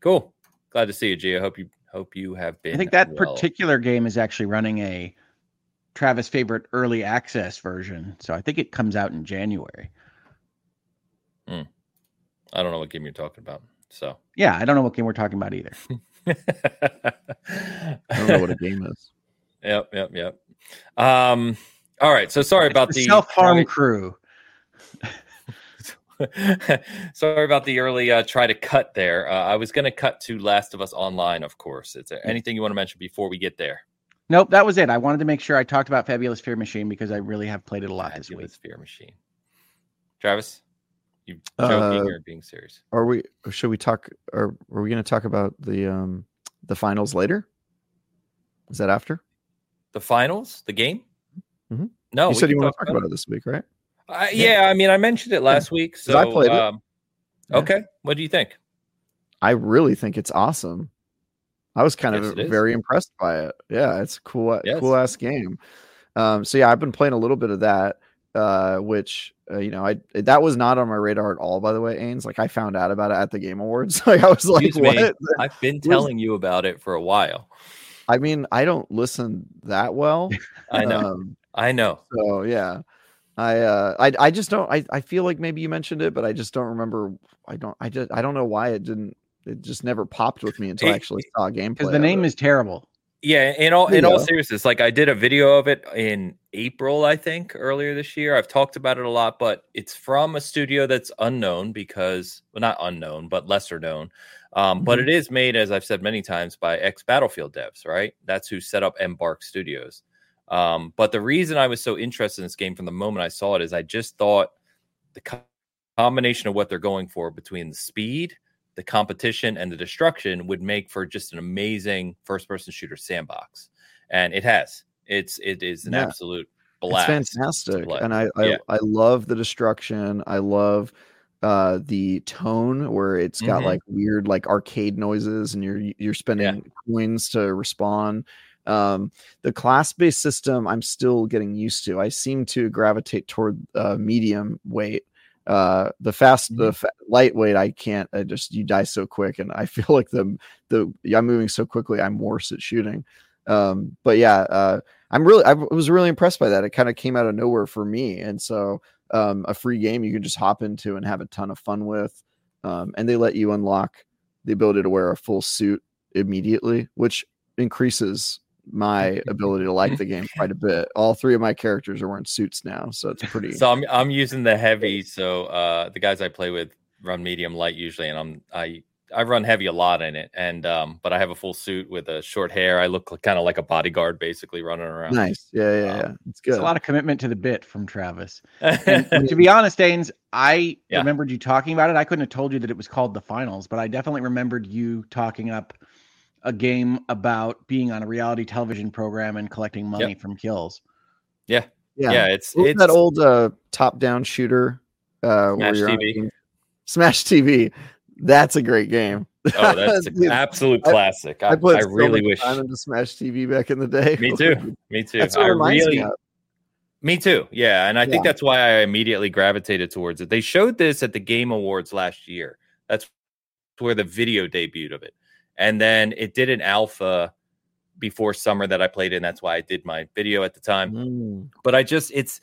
Cool. Glad to see you, Gio. Hope you hope you have been. I think that well. particular game is actually running a Travis favorite early access version. So I think it comes out in January. I don't know what game you're talking about. So Yeah, I don't know what game we're talking about either. I don't know what a game is. Yep, yep, yep. Um, all right. So sorry about the self harm crew. sorry about the early uh, try to cut there. Uh, I was going to cut to Last of Us Online, of course. Is there anything you want to mention before we get there? Nope, that was it. I wanted to make sure I talked about Fabulous Fear Machine because I really have played it a lot this week. Fabulous Fear Machine. Travis, you joking Uh, or being serious? Are we? Should we talk? Or are we going to talk about the um the finals later? Is that after? The finals, the game? Mhm. No, you said you want to talk about it this week, right? Uh, yeah, I mean, I mentioned it last week. So I played it. Um, Yeah. Okay, what do you think? I really think it's awesome. I was kind Yes, of it very impressed by it. Yeah, it's a cool, Yes. cool ass game. Um, so yeah, I've been playing a little bit of that, uh, which uh, you know, I that was not on my radar at all. By the way, Ains, like I found out about it at the Game Awards. like I was like, Excuse me. what? I've been telling you about it for a while. I mean, I don't listen that well. I know, Um, I know. so yeah, I uh, I I just don't. I I feel like maybe you mentioned it, but I just don't remember. I don't. I just I don't know why it didn't. It just never popped with me until I actually saw a gameplay. Because the name is terrible. Yeah, in all in all Yeah. seriousness, like I did a video of it in April, I think, earlier this year. I've talked about it a lot, but it's from a studio that's unknown because well, not unknown, but lesser known. Um, But Mhm. it is made, as I've said many times, by ex Battlefield devs, right? That's who set up Embark Studios. Um, but the reason I was so interested in this game from the moment I saw it is I just thought the co- combination of what they're going for between the speed, the competition, and the destruction would make for just an amazing first-person shooter sandbox, and it has. It's it is an Yeah. absolute blast. It's fantastic, and I I, Yeah. I love the destruction. I love uh the tone where it's got Mhm. like weird like arcade noises and you're you're spending coins to respawn um the class based system i'm still getting used to. I seem to gravitate toward uh medium weight uh the fast the fa- lightweight i can't i just you die so quick and i feel like the the i'm moving so quickly i'm worse at shooting um but yeah uh i'm really i was really impressed by that. It kind of came out of nowhere for me and so um a free game you can just hop into and have a ton of fun with um and they let you unlock the ability to wear a full suit immediately which increases my ability to like the game quite a bit all three of my characters are wearing suits now so it's pretty So I'm I'm using the heavy. So uh, the guys I play with run medium light usually, and I'm I I run heavy a lot in it. And um, but I have a full suit with a short hair. I look kind of like a bodyguard, basically running around. nice yeah yeah Um, yeah it's It's good a lot of commitment to the bit from Travis. And to be honest, Danes, I Yeah. remembered you talking about it. I couldn't have told you that it was called the finals, but I definitely remembered you talking up a game about being on a reality television program and collecting money from kills. yeah, yeah, yeah, it's What was it's that old uh top down shooter uh where Smash you're on a TV. smash tv that's a great game oh that's an absolute classic. I, I I so really wish. time into Smash TV back in the day. Me too. Me too. That's what I really me. Me too. Yeah, and I think that's why I immediately gravitated towards it. They showed this at the Game Awards last year. That's where the video debuted of it. And then it did an alpha before summer that I played in. That's why I did my video at the time. Mm. But I just it's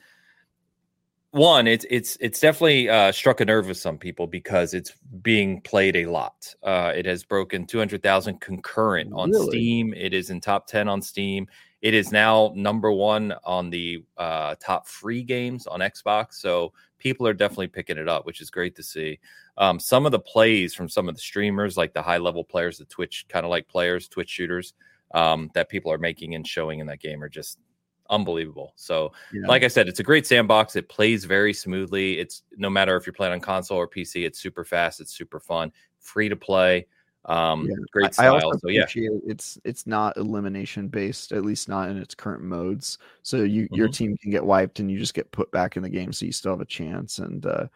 one, it's it's it's definitely uh, struck a nerve with some people because it's being played a lot. Uh, it has broken 200,000 concurrent on Really? Steam. It is in top 10 on Steam. It is now number one on the uh, top free games on Xbox. So people are definitely picking it up, which is great to see. Um, some of the plays from some of the streamers, like the high level players, the Twitch kind of like players, Twitch shooters, um, that people are making and showing in that game are just unbelievable. So Yeah. like I said, it's a great sandbox. It plays very smoothly. It's no matter if you're playing on console or PC, it's super fast, it's super fun, free to play. Um, Yeah. great I- I style. also so yeah, it's it's not elimination based, at least not in its current modes. So you your Mhm. team can get wiped and you just get put back in the game, so you still have a chance. And uh,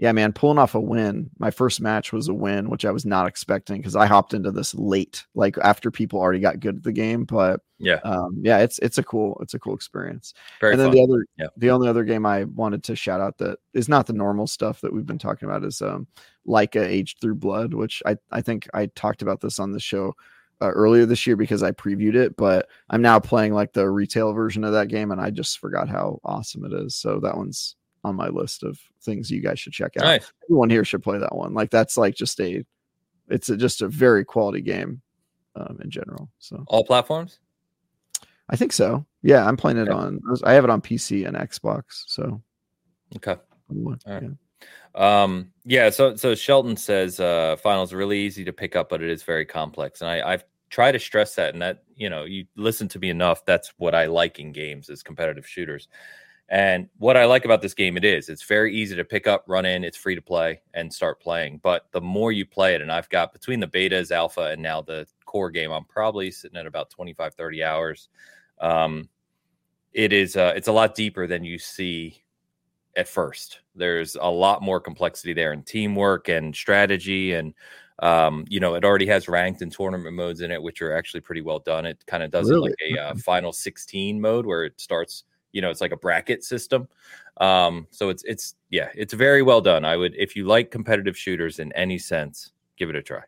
yeah, man, pulling off a win. My first match was a win, which I was not expecting because I hopped into this late, like after people already got good at the game. But yeah, um, yeah, it's it's a cool it's a cool experience. very and then fun. the other Yeah. the only other game I wanted to shout out that is not the normal stuff that we've been talking about is um Laika Age Through Blood, which I I think I talked about this on the show uh, earlier this year because I previewed it, but I'm now playing like the retail version of that game and I just forgot how awesome it is. So that one's on my list of things you guys should check out. nice. Everyone here should play that one. Like that's like just a it's a, just a very quality game um, in general. So All platforms. I think so. Yeah, I'm playing it Okay. on. I have it on PC and Xbox. So Okay. All right. Um, yeah, so so Shelton says uh finals really easy to pick up, but it is very complex. And I, I've tried to stress that and that, you know, you listen to me enough. That's what I like in games is competitive shooters. And what I like about this game, it is it's very easy to pick up, run in, it's free to play and start playing. But the more you play it, and I've got between the betas, alpha, and now the core game, I'm probably sitting at about 25, 30 hours. Um, it is uh, it's a lot deeper than you see at first. There's a lot more complexity there in teamwork and strategy, and um, you know, it already has ranked and tournament modes in it, which are actually pretty well done. It kind of does Really? it like a uh, final 16 mode where it starts. You know, it's like a bracket system. Um, so it's it's yeah, it's very well done. I would if you like competitive shooters in any sense, give it a try.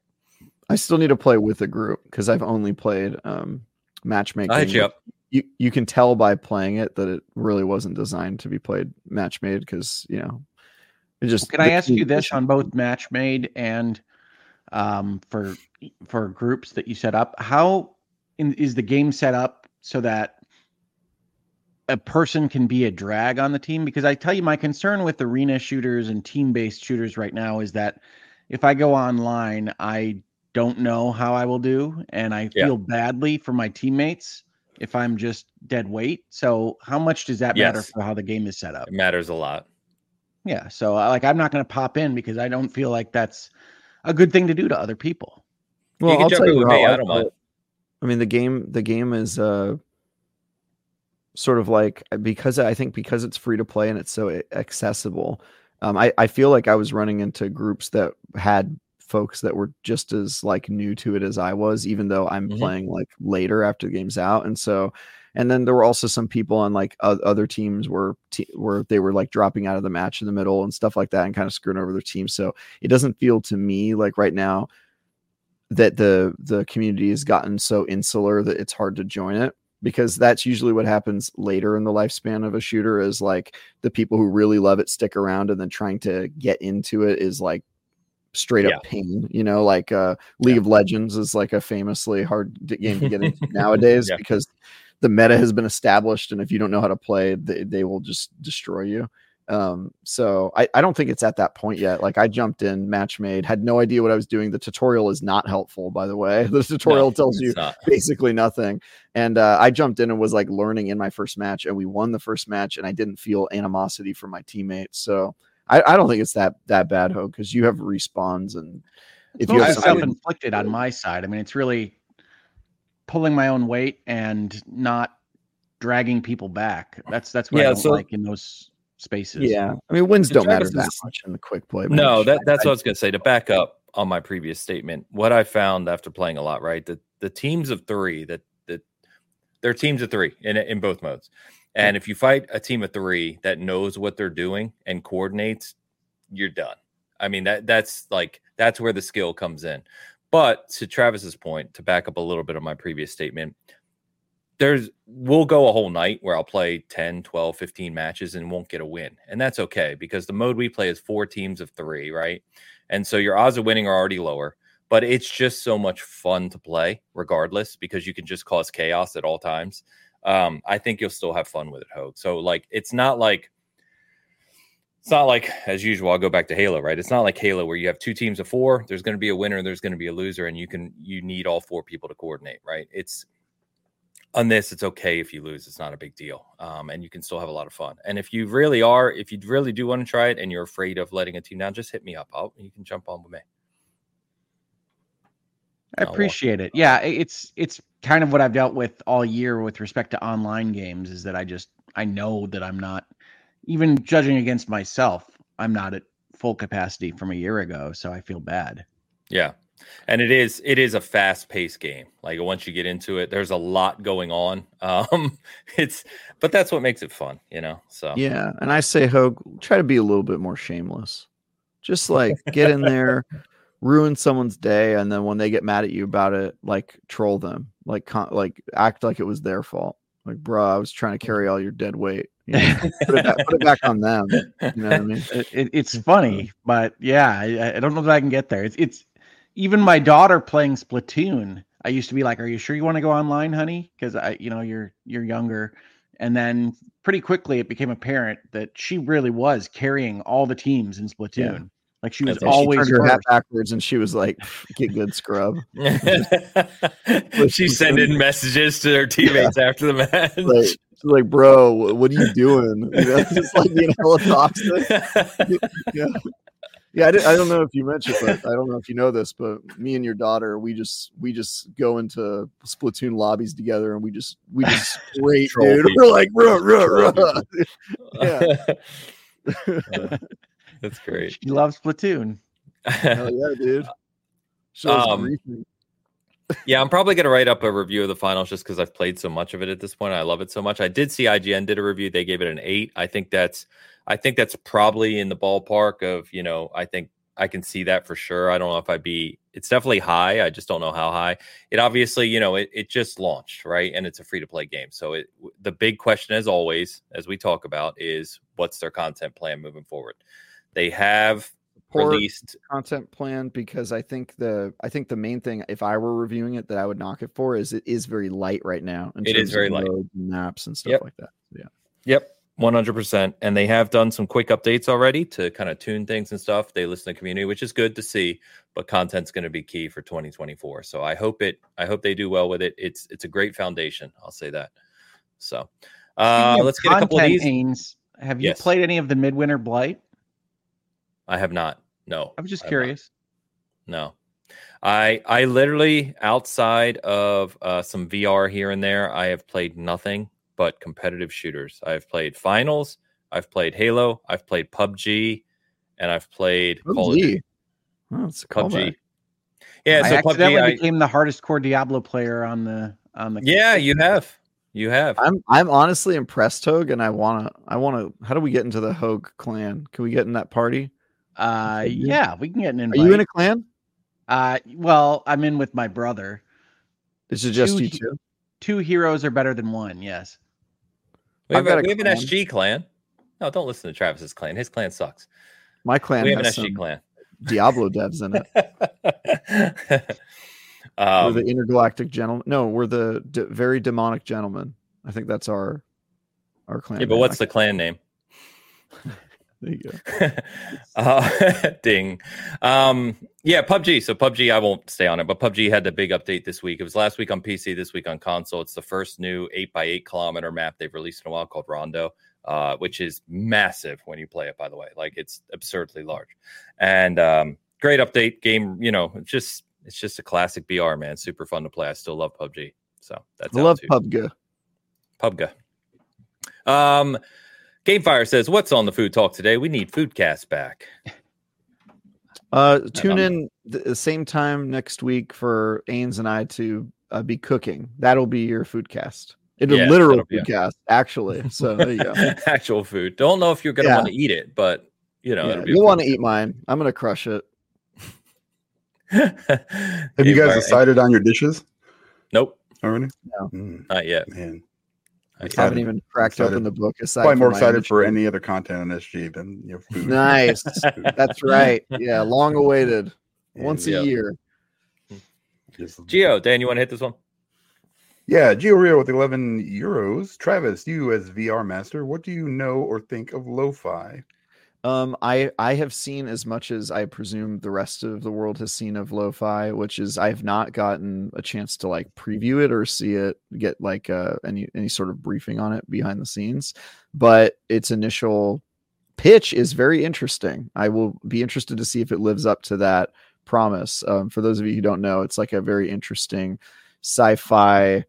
I still need to play with a group because I've only played um, matchmaking. I'll hit you up. You you can tell by playing it that it really wasn't designed to be played match made because you know it just. Can I the ask you this on both match made and um, for for groups that you set up? How in, is the game set up so that a person can be a drag on the team? Because I tell you, my concern with arena shooters and team based shooters right now is that if I go online, I don't know how I will do, and I Yeah. feel badly for my teammates if I'm just dead weight. So, how much does that matter for how the game is set up? It matters a lot. Yeah. So uh, like I'm not going to pop in because I don't feel like that's a good thing to do to other people. Well, can I'll jump tell you with how me, I I don't mind. I mean, the game the game is uh sort of like because I think because it's free to play and it's so accessible. Um, I I feel like I was running into groups that had folks that were just as like new to it as I was, even though I'm Mhm. playing like later after the game's out, and so. And then there were also some people on like o- other teams were te- where they were like dropping out of the match in the middle and stuff like that, and kind of screwing over their team. So it doesn't feel to me like right now that the the community has gotten so insular that it's hard to join it because that's usually what happens later in the lifespan of a shooter is like the people who really love it stick around and then trying to get into it is like straight up Yeah. pain you know like uh league of legends is like a famously hard game to get into nowadays Yeah. because the meta has been established and if you don't know how to play they, they will just destroy you um so I, I don't think it's at that point yet like i jumped in match made had no idea what i was doing the tutorial is not helpful by the way the tutorial No, tells you not. basically nothing and uh, i jumped in and was like learning in my first match and we won the first match and i didn't feel animosity from my teammates so i, I don't think it's that that bad ho because you have respawns and if you It's have self inflicted on my side. I mean, it's really pulling my own weight and not dragging people back. That's that's what I Yeah, don't so- like in those spaces. yeah i mean wins don't matter Travis that is- much in the quick play No, that, that's I- what I was going to say. To back up on my previous statement, what I found after playing a lot, right? The the teams of three that that they're teams of three in in both modes, and if you fight a team of three that knows what they're doing and coordinates, you're done. I mean that that's like that's where the skill comes in. But to Travis's point, to back up a little bit of my previous statement, there's we'll go a whole night where I'll play 10, 12, 15 matches and won't get a win. And that's okay because the mode we play is four teams of 3, right? And so your odds of winning are already lower, but it's just so much fun to play regardless because you can just cause chaos at all times. Um, I think you'll still have fun with it, Hogue. So like it's not like it's not like as usual i'll go back to halo right it's not like halo where you have two teams of four there's going to be a winner there's going to be a loser and you can you need all four people to coordinate right it's on this it's okay if you lose it's not a big deal um, and you can still have a lot of fun and if you really are if you really do want to try it and you're afraid of letting a team down just hit me up I'll, you can jump on with me I appreciate it. Yeah, it's it's kind of what I've dealt with all year with respect to online games is that I just I know that I'm not even judging against myself, I'm not at full capacity from a year ago, so I feel bad. Yeah. And it is it is a fast paced game. Like once you get into it, there's a lot going on. Um it's but that's what makes it fun, you know. So Yeah, and I say Hogue, try to be a little bit more shameless. Just like get in there, ruin someone's day, and then when they get mad at you about it, like troll them. Like con- like act like it was their fault. Like, bro, I was trying to carry all your dead weight. You know, put, it back, put, it back, on them. You know what I mean? It, it's funny, but yeah, I, I, don't know that I can get there. It's it's even my daughter playing Splatoon. I used to be like, "Are you sure you want to go online, honey?" Because I, you know, you're you're younger, and then pretty quickly it became apparent that she really was carrying all the teams in Splatoon. Yeah. Like she was always she her hat backwards, and she was like, "Get good, scrub." She's sending messages to her teammates yeah. after the match. Like, like, bro, what are you doing? You know, just like being hella toxic. yeah, yeah. I, did, I don't know if you mentioned, but I don't know if you know this, but me and your daughter, we just we just go into Splatoon lobbies together, and we just we just straight, dude. We're like, ruh, ruh, ruh. yeah. Uh, that's great. She loves Splatoon. Hell yeah, dude. Um, yeah, I'm probably going to write up a review of the finals just because I've played so much of it at this point. I love it so much. I did see IGN did a review; they gave it an eight. I think that's, I think that's probably in the ballpark of you know. I think I can see that for sure. I don't know if I'd be. It's definitely high. I just don't know how high. It obviously, you know, it it just launched right, and it's a free to play game. So it the big question, as always, as we talk about, is what's their content plan moving forward. They have released content plan because I think the I think the main thing if I were reviewing it that I would knock it for is it is very light right now. it is very light. Maps and stuff yep. like that. Yeah. Yep. 100% and they have done some quick updates already to kind of tune things and stuff they listen to community which is good to see but content's going to be key for 2024 so i hope it i hope they do well with it it's it's a great foundation i'll say that so uh let's get a couple of these Haynes, have you yes. played any of the midwinter blight I have not. No. I was just curious. No. I I literally outside of uh, some VR here and there, I have played nothing but competitive shooters. I've played finals, I've played Halo, I've played PUBG, and I've played PUBG. Call of Duty. Oh, it's PUBG. Yeah, I so accidentally PUBG, became the hardest core Diablo player on the on the. Yeah, you have. You have. I'm I'm honestly impressed, Hogue, and I wanna I wanna. How do we get into the Hogue clan? Can we get in that party? Uh, yeah, we can get an invite. Are you in a clan? Uh, well, I'm in with my brother. This Is just two, you two? Two heroes are better than one. Yes. We have, a, we have an SG clan. No, don't listen to Travis's clan. His clan sucks. My clan. We have an SG clan. Diablo devs in it. um, we're the intergalactic gentleman. No, we're the de- very demonic gentlemen. I think that's our our clan. Yeah, but what's the clan name? There you go. uh, ding. Um, yeah, PUBG. So PUBG, I won't stay on it, but PUBG had the big update this week. It was last week on PC, this week on console. It's the first new eight by eight kilometer map they've released in a while called Rondo, uh, which is massive when you play it. By the way, like it's absurdly large, and um, great update game. You know, just it's just a classic BR man. Super fun to play. I still love PUBG. So that's I love PUBG. PUBG. Um, Gamefire says, "What's on the food talk today? We need Foodcast back." Uh, tune in the same time next week for Ains and I to uh, be cooking. That'll be your foodcast. It'll yeah, literal foodcast, actually. So there you go. Actual food. Don't know if you're gonna yeah. want to eat it, but you know, yeah, you'll want to eat mine. I'm gonna crush it. Have you guys decided on your dishes? Nope. Already? No. Mm, Not yet. man, Not yet. I haven't even cracked Excited. open the book. Aside probably from more my excited for any other content on SG than you know, food. Nice. That's right. Yeah, long awaited. Once Yeah. a year. Geo, Dan, you want to hit this one? Yeah, Geo Rio with 11 euros. Travis, you as VR master, what do you know or think of Low-Fi? Um, I I have seen as much as I presume the rest of the world has seen of Low-Fi, which is I have not gotten a chance to like preview it or see it, get like uh, any any sort of briefing on it behind the scenes. But its initial pitch is very interesting. I will be interested to see if it lives up to that promise. Um, for those of you who don't know, it's like a very interesting sci-fi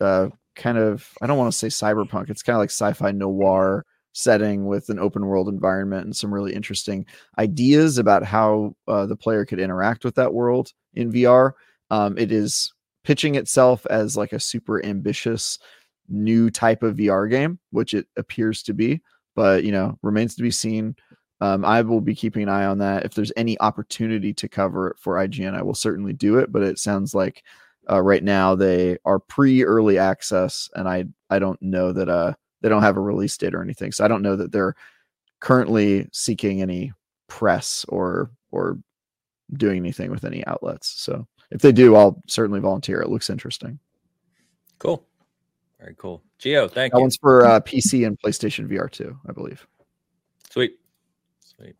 uh, kind of I don't want to say cyberpunk. It's kind of like sci-fi noir setting with an open world environment and some really interesting ideas about how uh, the player could interact with that world in VR. Um, it is pitching itself as like a super ambitious new type of VR game, which it appears to be, but you know, remains to be seen. Um, I will be keeping an eye on that. If there's any opportunity to cover it for IGN, I will certainly do it. But it sounds like uh, right now they are pre-early access, and I I don't know that uh they don't have a release date or anything. So I don't know that they're currently seeking any press or or doing anything with any outlets. So if they do, I'll certainly volunteer. It looks interesting. Cool. Very cool. Geo, thank That you. one's for uh, PC and PlayStation VR too, I believe. Sweet. Sweet.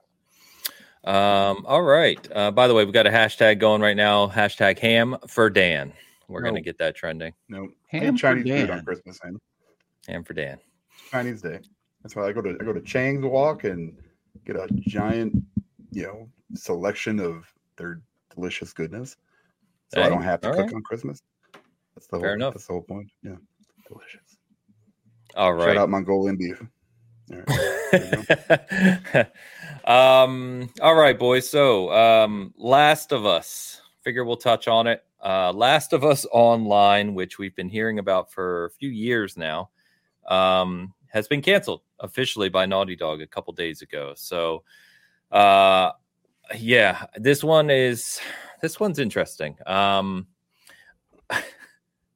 Um, all right. Uh, by the way, we've got a hashtag going right now. Hashtag ham for Dan. We're Oh. gonna get that trending. No, Ham I eat for Chinese food Dan. on Christmas and Ham for Dan. Chinese Day. That's why I go to I go to Chang's Walk and get a giant, you know, selection of their delicious goodness. So I don't have to cook right. on Christmas. That's the Fair whole enough. that's the whole point. Yeah. Delicious. All right. Shout out Mongolian beef. All right. um all right boys so um last of us figure we'll touch on it uh last of us online which we've been hearing about for a few years now um has been canceled officially by naughty dog a couple days ago so uh yeah this one is this one's interesting um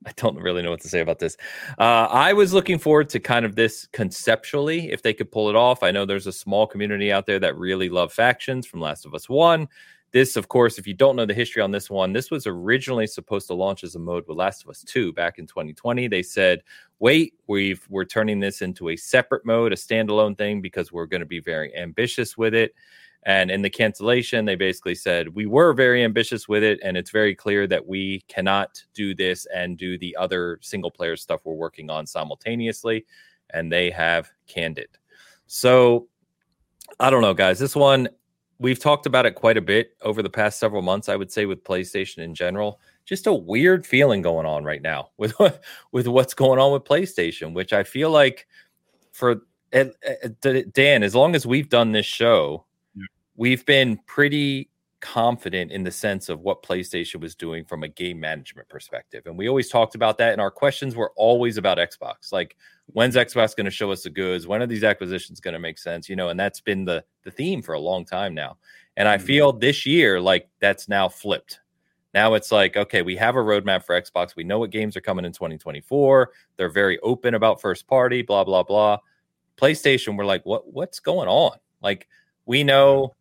I don't really know what to say about this. Uh, I was looking forward to kind of this conceptually, if they could pull it off. I know there's a small community out there that really love factions from Last of Us 1. This, of course, if you don't know the history on this one, this was originally supposed to launch as a mode with Last of Us 2 back in 2020. They said, wait, we've we're turning this into a separate mode, a standalone thing, because we're going to be very ambitious with it. And in the cancellation, they basically said, We were very ambitious with it. And it's very clear that we cannot do this and do the other single player stuff we're working on simultaneously. And they have canned it. So I don't know, guys. This one, we've talked about it quite a bit over the past several months, I would say, with PlayStation in general. Just a weird feeling going on right now with with what's going on with PlayStation, which I feel like for Dan, as long as we've done this show, we've been pretty confident in the sense of what PlayStation was doing from a game management perspective. And we always talked about that. And our questions were always about Xbox. Like, when's Xbox going to show us the goods? When are these acquisitions going to make sense? You know, and that's been the the theme for a long time now. And I Mhm. feel this year like that's now flipped. Now it's like, okay, we have a roadmap for Xbox. We know what games are coming in 2024. They're very open about first party, blah, blah, blah. PlayStation, we're like, what what's going on? Like, we know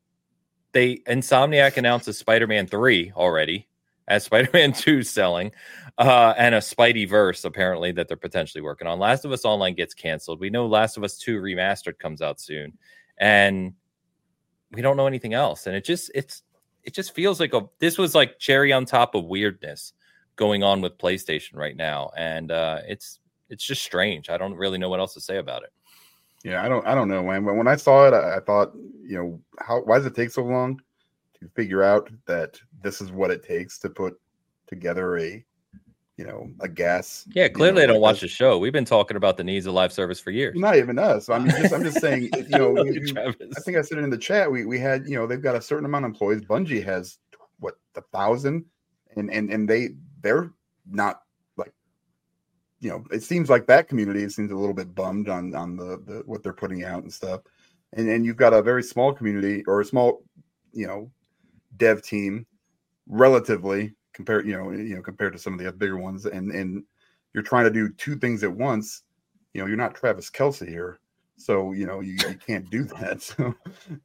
they Insomniac announces Spider-Man 3 already, as Spider-Man 2 selling, uh, and a Spidey verse apparently that they're potentially working on. Last of Us Online gets canceled. We know Last of Us 2 remastered comes out soon, and we don't know anything else. And it just it's it just feels like a this was like cherry on top of weirdness going on with PlayStation right now, and uh, it's it's just strange. I don't really know what else to say about it. Yeah, I don't I don't know, man. But when I saw it, I, I thought, you know, how why does it take so long to figure out that this is what it takes to put together a you know a GaaS Yeah, you clearly know, I don't watch the show. We've been talking about the needs of live service for years. not even us. I mean, just, I'm just saying, you know, I you. I think I said it in the chat. We we had, you know, they've got a certain amount of employees. Bungie has what a thousand, and and and they they're not you know, it seems like that community seems a little bit bummed on on the, the what they're putting out and stuff, and and you've got a very small community or a small, you know, dev team, relatively compared, you know, you know, compared to some of the other bigger ones, and and you're trying to do two things at once. You know, you're not Travis Kelce here, so you know you, you can't do that. So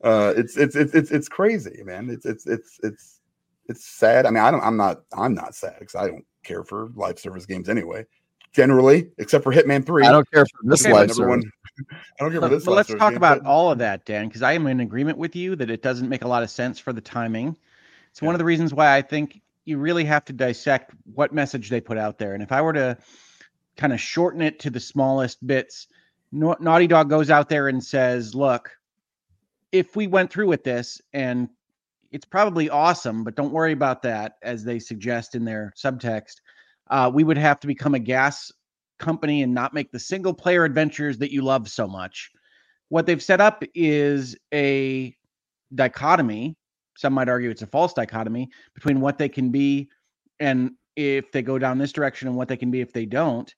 uh, it's, it's it's it's it's crazy, man. It's it's it's it's it's sad. I mean, I don't. I'm not. I'm not sad because I don't care for live service games anyway. Generally, except for Hitman Three. I don't care for this Okay, live Number service. one. I don't care But, for this. but let's talk game, about but- all of that, Dan, because I am in agreement with you that it doesn't make a lot of sense for the timing. It's one of the reasons why I think you really have to dissect what message they put out there. And if I were to kind of shorten it to the smallest bits, Nau- Naughty Dog goes out there and says, "Look, if we went through with this, and it's probably awesome, but don't worry about that," as they suggest in their subtext, uh, we would have to become a GaaS company and not make the single player adventures that you love so much. What they've set up is a dichotomy. Some might argue it's a false dichotomy between what they can be and if they go down this direction and what they can be if they don't.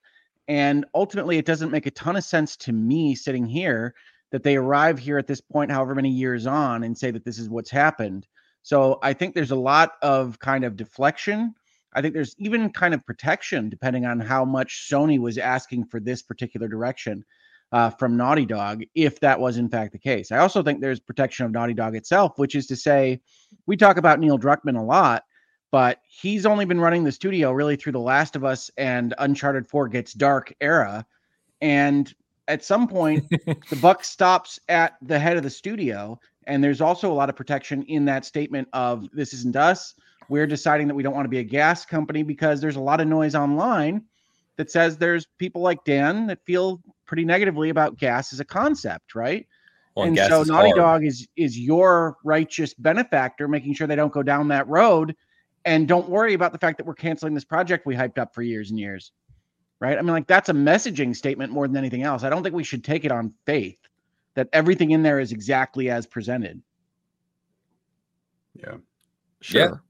And ultimately, it doesn't make a ton of sense to me sitting here that they arrive here at this point, however many years on, and say that this is what's happened. So I think there's a lot of kind of deflection. I think there's even kind of protection depending on how much Sony was asking for this particular direction uh, from Naughty Dog, if that was in fact the case. I also think there's protection of Naughty Dog itself, which is to say, we talk about Neil Druckmann a lot, but he's only been running the studio really through The Last of Us and Uncharted 4 Gets Dark era. And at some point, the buck stops at the head of the studio. And there's also a lot of protection in that statement of this isn't us. We're deciding that we don't want to be a GaaS company because there's a lot of noise online that says there's people like Dan that feel pretty negatively about GaaS as a concept, right? Well, and so Naughty hard. Dog is is your righteous benefactor, making sure they don't go down that road. And don't worry about the fact that we're canceling this project we hyped up for years and years. Right. I mean, like that's a messaging statement more than anything else. I don't think we should take it on faith that everything in there is exactly as presented. Yeah. Sure.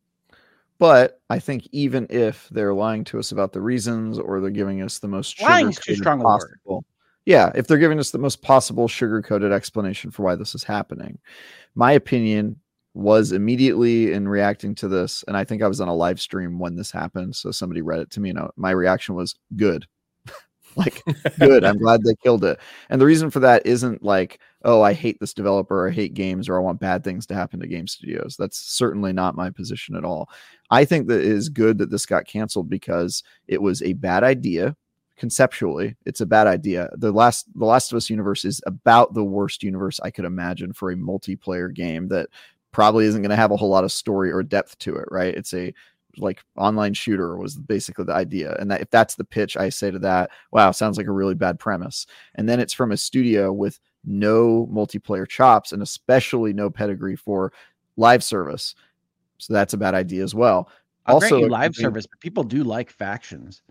But I think even if they're lying to us about the reasons or they're giving us the most Lying's too sugar-coated strong a word. yeah, if they're giving us the most possible sugar coated explanation for why this is happening, my opinion was immediately in reacting to this, and I think I was on a live stream when this happened. So somebody read it to me, and my reaction was good. like good. I'm glad they killed it. And the reason for that isn't like, oh, I hate this developer, I hate games, or I want bad things to happen to game studios. That's certainly not my position at all. I think that it is good that this got canceled because it was a bad idea. Conceptually, it's a bad idea. The last The Last of Us universe is about the worst universe I could imagine for a multiplayer game that probably isn't going to have a whole lot of story or depth to it, right? It's a like online shooter was basically the idea. And that if that's the pitch, I say to that, wow, sounds like a really bad premise. And then it's from a studio with no multiplayer chops and especially no pedigree for live service. So that's a bad idea as well. I'll Also, live be- service, but people do like factions.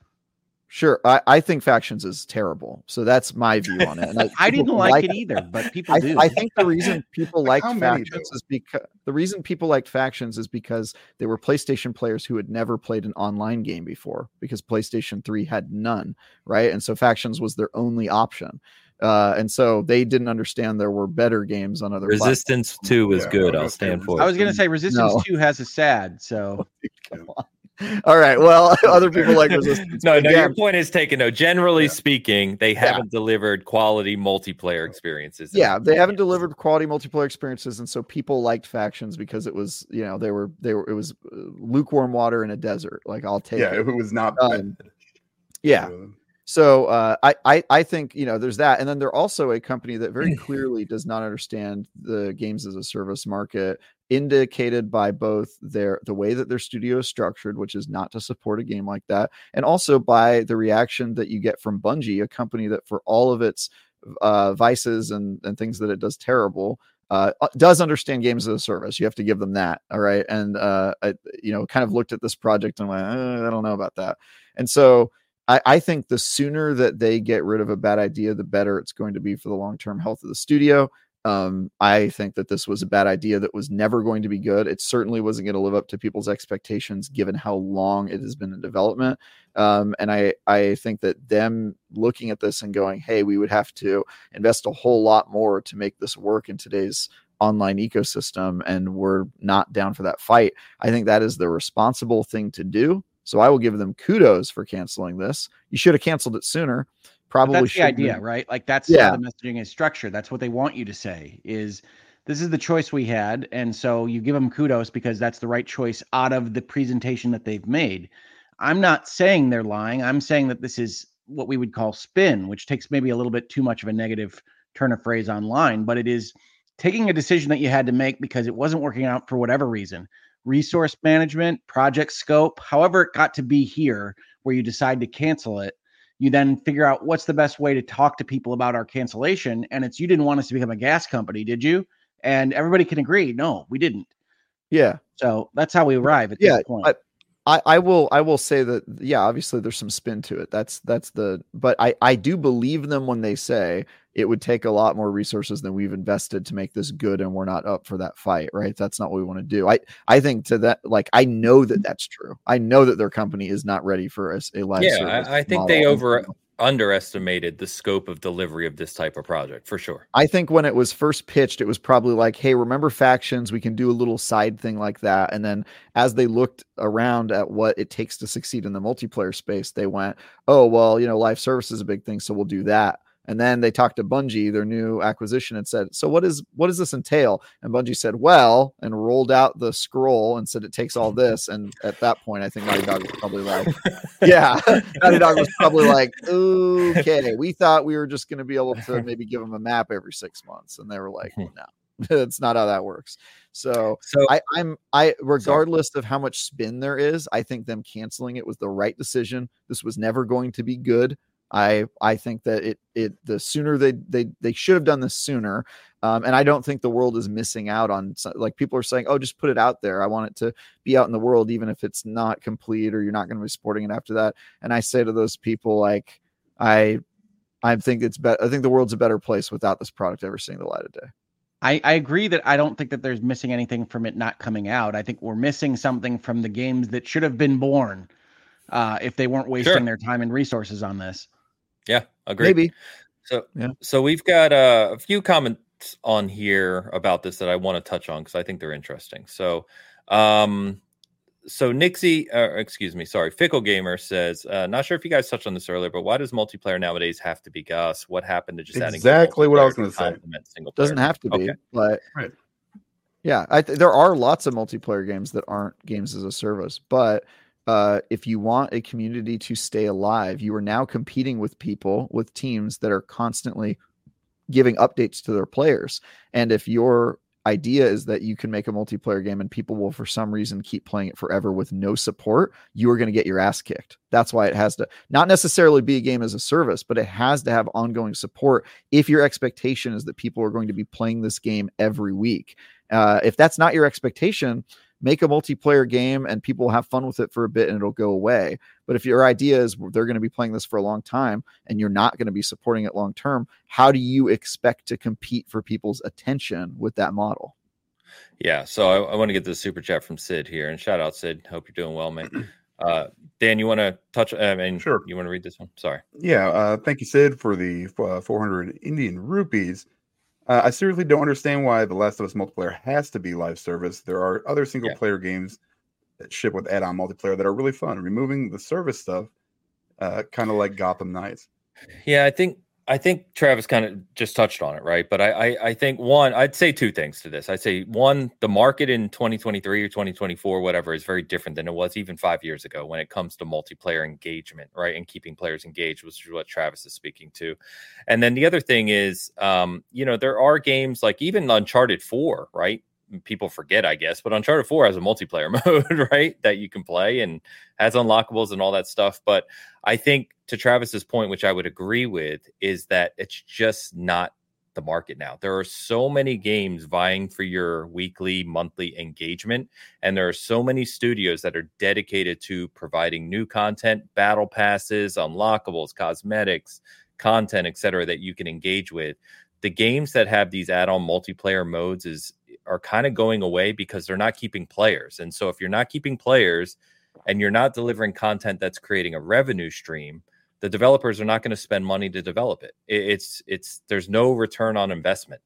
Sure, I, I think factions is terrible. So that's my view on it. And I, I didn't people like, it either, but people I, do. I think the reason people Like, liked how many, factions is because the reason people liked factions is because they were PlayStation players who had never played an online game before because PlayStation 3 had none, right? And so factions was their only option. Uh, and so they didn't understand there were better games on other platforms. Resistance 2 is Yeah, good. I I'll stand say for I was going to say Resistance No. 2 has a sad, so Come on. All right. Well, other people like resistance. No, but no, your point is taken. No, generally Yeah. speaking, they haven't delivered quality multiplayer experiences. yeah their they haven't delivered quality multiplayer experiences and so people liked factions because it was you know they were they were it was uh, lukewarm water in a desert like i'll take Yeah, it if it was not Um, yeah so uh, I, I i think you know there's that and then they're also a company that very clearly does not understand the games as a service market indicated by both their the way that their studio is structured which is not to support a game like that and also by the reaction that you get from bungie a company that for all of its uh, vices and, and things that it does terrible uh, uh, does understand games as a service. You have to give them that. All right. And, uh, I, you know, kind of looked at this project and went, uh, I don't know about that. And so I, I think the sooner that they get rid of a bad idea, the better it's going to be for the long term health of the studio. Um, I think that this was a bad idea that was never going to be good. It certainly wasn't going to live up to people's expectations given how long it has been in development. Um, and I, I think that them looking at this and going, hey, we would have to invest a whole lot more to make this work in today's online ecosystem and we're not down for that fight i think that is the responsible thing to do So I will give them kudos for canceling this. You should have canceled it sooner. Probably But that's the idea, have- right? Like that's Yeah. how the messaging is structured. That's what they want you to say is this is the choice we had. And so you give them kudos because that's the right choice out of the presentation that they've made. I'm not saying they're lying. I'm saying that this is what we would call spin, which takes maybe a little bit too much of a negative turn of phrase online, but it is taking a decision that you had to make because it wasn't working out for whatever reason resource management, project scope, however it got to be here where you decide to cancel it you then figure out what's the best way to talk to people about our cancellation and it's you didn't want us to become a GaaS company did you? And everybody can agree no we didn't. Yeah. so that's how we arrive at Yeah, this point I- I, will I will say that yeah obviously there's some spin to it. That's that's the but I I do believe them when they say it would take a lot more resources than we've invested to make this good and we're not up for that fight right? That's not what we want to do. I I think to that like I know that mm-hmm. that's true. I know that their company is not ready for a, a live Yeah, I, I think they over underestimated the scope of delivery of this type of project for sure. I think when it was first pitched, it was probably like, hey, remember factions? We can do a little side thing like that. And then as they looked around at what it takes to succeed in the multiplayer space, they went, oh, well, you know, live service is a big thing. So we'll do that. And then they talked to Bungie, their new acquisition, and said, "So what is what does this entail?" And Bungie said, "Well," and rolled out the scroll and said, "It takes all this." And at that point, I think Naughty Dog was probably like, "Yeah," Naughty Dog was probably like, "Okay, we thought we were just going to be able to maybe give them a map every six months," and they were like, mm-hmm. "No, it's not how that works." So So I, I'm I regardless of how much spin there is, I think them canceling it was the right decision. This was never going to be good. I I think that it it the sooner they they they should have done this sooner. Um, and I don't think the world is missing out on like people are saying, oh, just put it out there. I want it to be out in the world, even if it's not complete or you're not going to be supporting it after that. And I say to those people, like, I I think it's better. I think the world's a better place without this product ever seeing the light of day. I, I agree that I don't think that there's missing anything from it not coming out. I think we're missing something from the games that should have been born uh, if they weren't wasting Sure. their time and resources on this. Yeah, agree. Maybe So, Yeah. so we've got uh, a few comments on here about this that I want to touch on because I think they're interesting. So, um, so Nixie, uh, excuse me, sorry, Fickle Gamer says, uh, not sure if you guys touched on this earlier, but why does multiplayer nowadays have to be GaaS? What happened to just adding Exactly what I was gonna say. single doesn't have to be, Okay. but Right. yeah, I th- there are lots of multiplayer games that aren't games as a service, but uh, if you want a community to stay alive, you are now competing with people with teams that are constantly giving updates to their players, and if your idea is that you can make a multiplayer game and people will for some reason keep playing it forever with no support you are going to get your ass kicked. That's why it has to not necessarily be a game as a service but it has to have ongoing support if your expectation is that people are going to be playing this game every week. Uh, if that's not your expectation, make a multiplayer game and people will have fun with it for a bit and it'll go away. But if your idea is they're going to be playing this for a long time and you're not going to be supporting it long term, how do you expect to compete for people's attention with that model? Yeah, so I, I want to get this super chat from Sid here, and shout out Sid. Hope you're doing well, man. Uh, Dan, you want to touch? I mean, Sure. You want to read this one? Sorry. Yeah, uh, thank you, Sid, for the uh, 400 Indian rupees. Uh, I seriously don't understand why The Last of Us multiplayer has to be live service. There are other single Yeah. player games that ship with add on multiplayer that are really fun. Removing the service stuff, uh, kind of like Gotham Knights. Yeah, I think I think Travis kind of just touched on it, right? But I, I I think one, I'd say two things to this. I'd say one, the market in 2023 or 2024, whatever, is very different than it was even five years ago when it comes to multiplayer engagement, right? And keeping players engaged, which is what Travis is speaking to. And then the other thing is, um, you know, there are games like even Uncharted 4, right? People forget, I guess, but Uncharted 4 has a multiplayer mode, right? That you can play and has unlockables and all that stuff. But I think to Travis's point, which I would agree with, is that it's just not the market now. There are so many games vying for your weekly, monthly engagement, and there are so many studios that are dedicated to providing new content, battle passes, unlockables, cosmetics, content, etc., that you can engage with. The games that have these add-on multiplayer modes is are kind of going away because they're not keeping players. And so if you're not keeping players and you're not delivering content that's creating a revenue stream, the developers are not going to spend money to develop it. It- It's it's there's no return on investment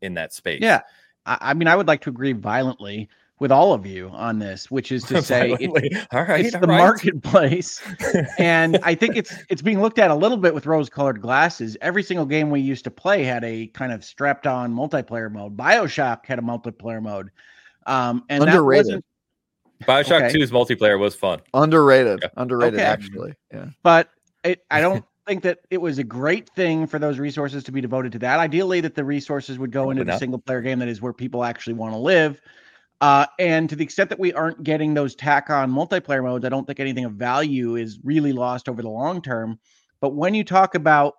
in that space. Yeah. I mean, I would like to agree violently with all of you on this, which is to say, it, all right, it's all the right. marketplace, and I think it's it's being looked at a little bit with rose-colored glasses. Every single game we used to play had a kind of strapped-on multiplayer mode. Bioshock had a multiplayer mode, um, and Underrated. that wasn't. Bioshock Okay. 2's multiplayer was fun. Underrated. Yeah. Underrated, Okay. actually. Yeah. But it, I don't think that it was a great thing for those resources to be devoted to that. Ideally, that the resources would go into Probably the single-player game that is where people actually want to live. Uh, and to the extent that we aren't getting those tack-on multiplayer modes, I don't think anything of value is really lost over the long term. But when you talk about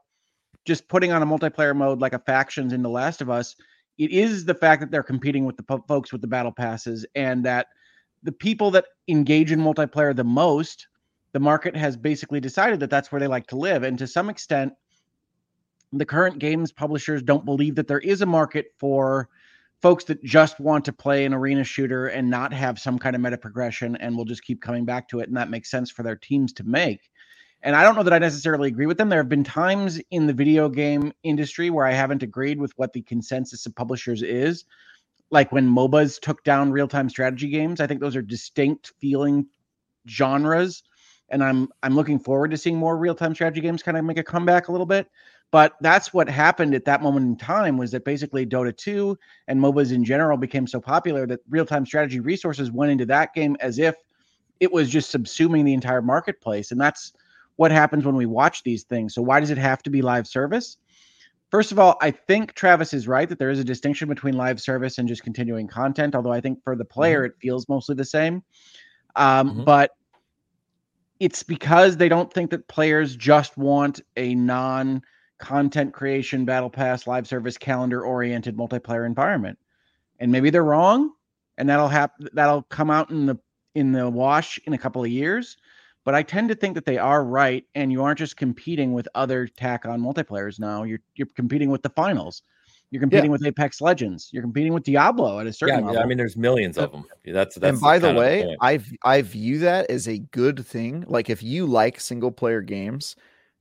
just putting on a multiplayer mode like a factions in The Last of Us, it is the fact that they're competing with the po- folks with the battle passes and that the people that engage in multiplayer the most, the market has basically decided that that's where they like to live. And to some extent, the current games publishers don't believe that there is a market for folks that just want to play an arena shooter and not have some kind of meta progression and will just keep coming back to it. And that makes sense for their teams to make. And I don't know that I necessarily agree with them. There have been times in the video game industry where I haven't agreed with what the consensus of publishers is. Like when MOBAs took down real time strategy games. I think those are distinct feeling genres. And I'm I'm looking forward to seeing more real time strategy games kind of make a comeback a little bit. But that's what happened at that moment in time was that basically Dota 2 and MOBAs in general became so popular that real time strategy resources went into that game as if it was just subsuming the entire marketplace. And that's what happens when we watch these things. So why does it have to be live service? First of all, I think Travis is right that there is a distinction between live service and just continuing content. Although I think for the player, it feels mostly the same. Um, Mhm. But it's because they don't think that players just want a non content creation, battle pass, live service, calendar oriented multiplayer environment. And maybe they're wrong, and that'll happen. That'll come out in the in the wash in a couple of years. But I tend to think that they are right, and you aren't just competing with other tack on multiplayers now. You're you're competing with the finals. You're competing with Apex Legends. You're competing with Diablo at a certain I mean- level. I mean, there's millions of them. That's that's and by the kind of way, point. I v- I view that as a good thing. Like if you like single player games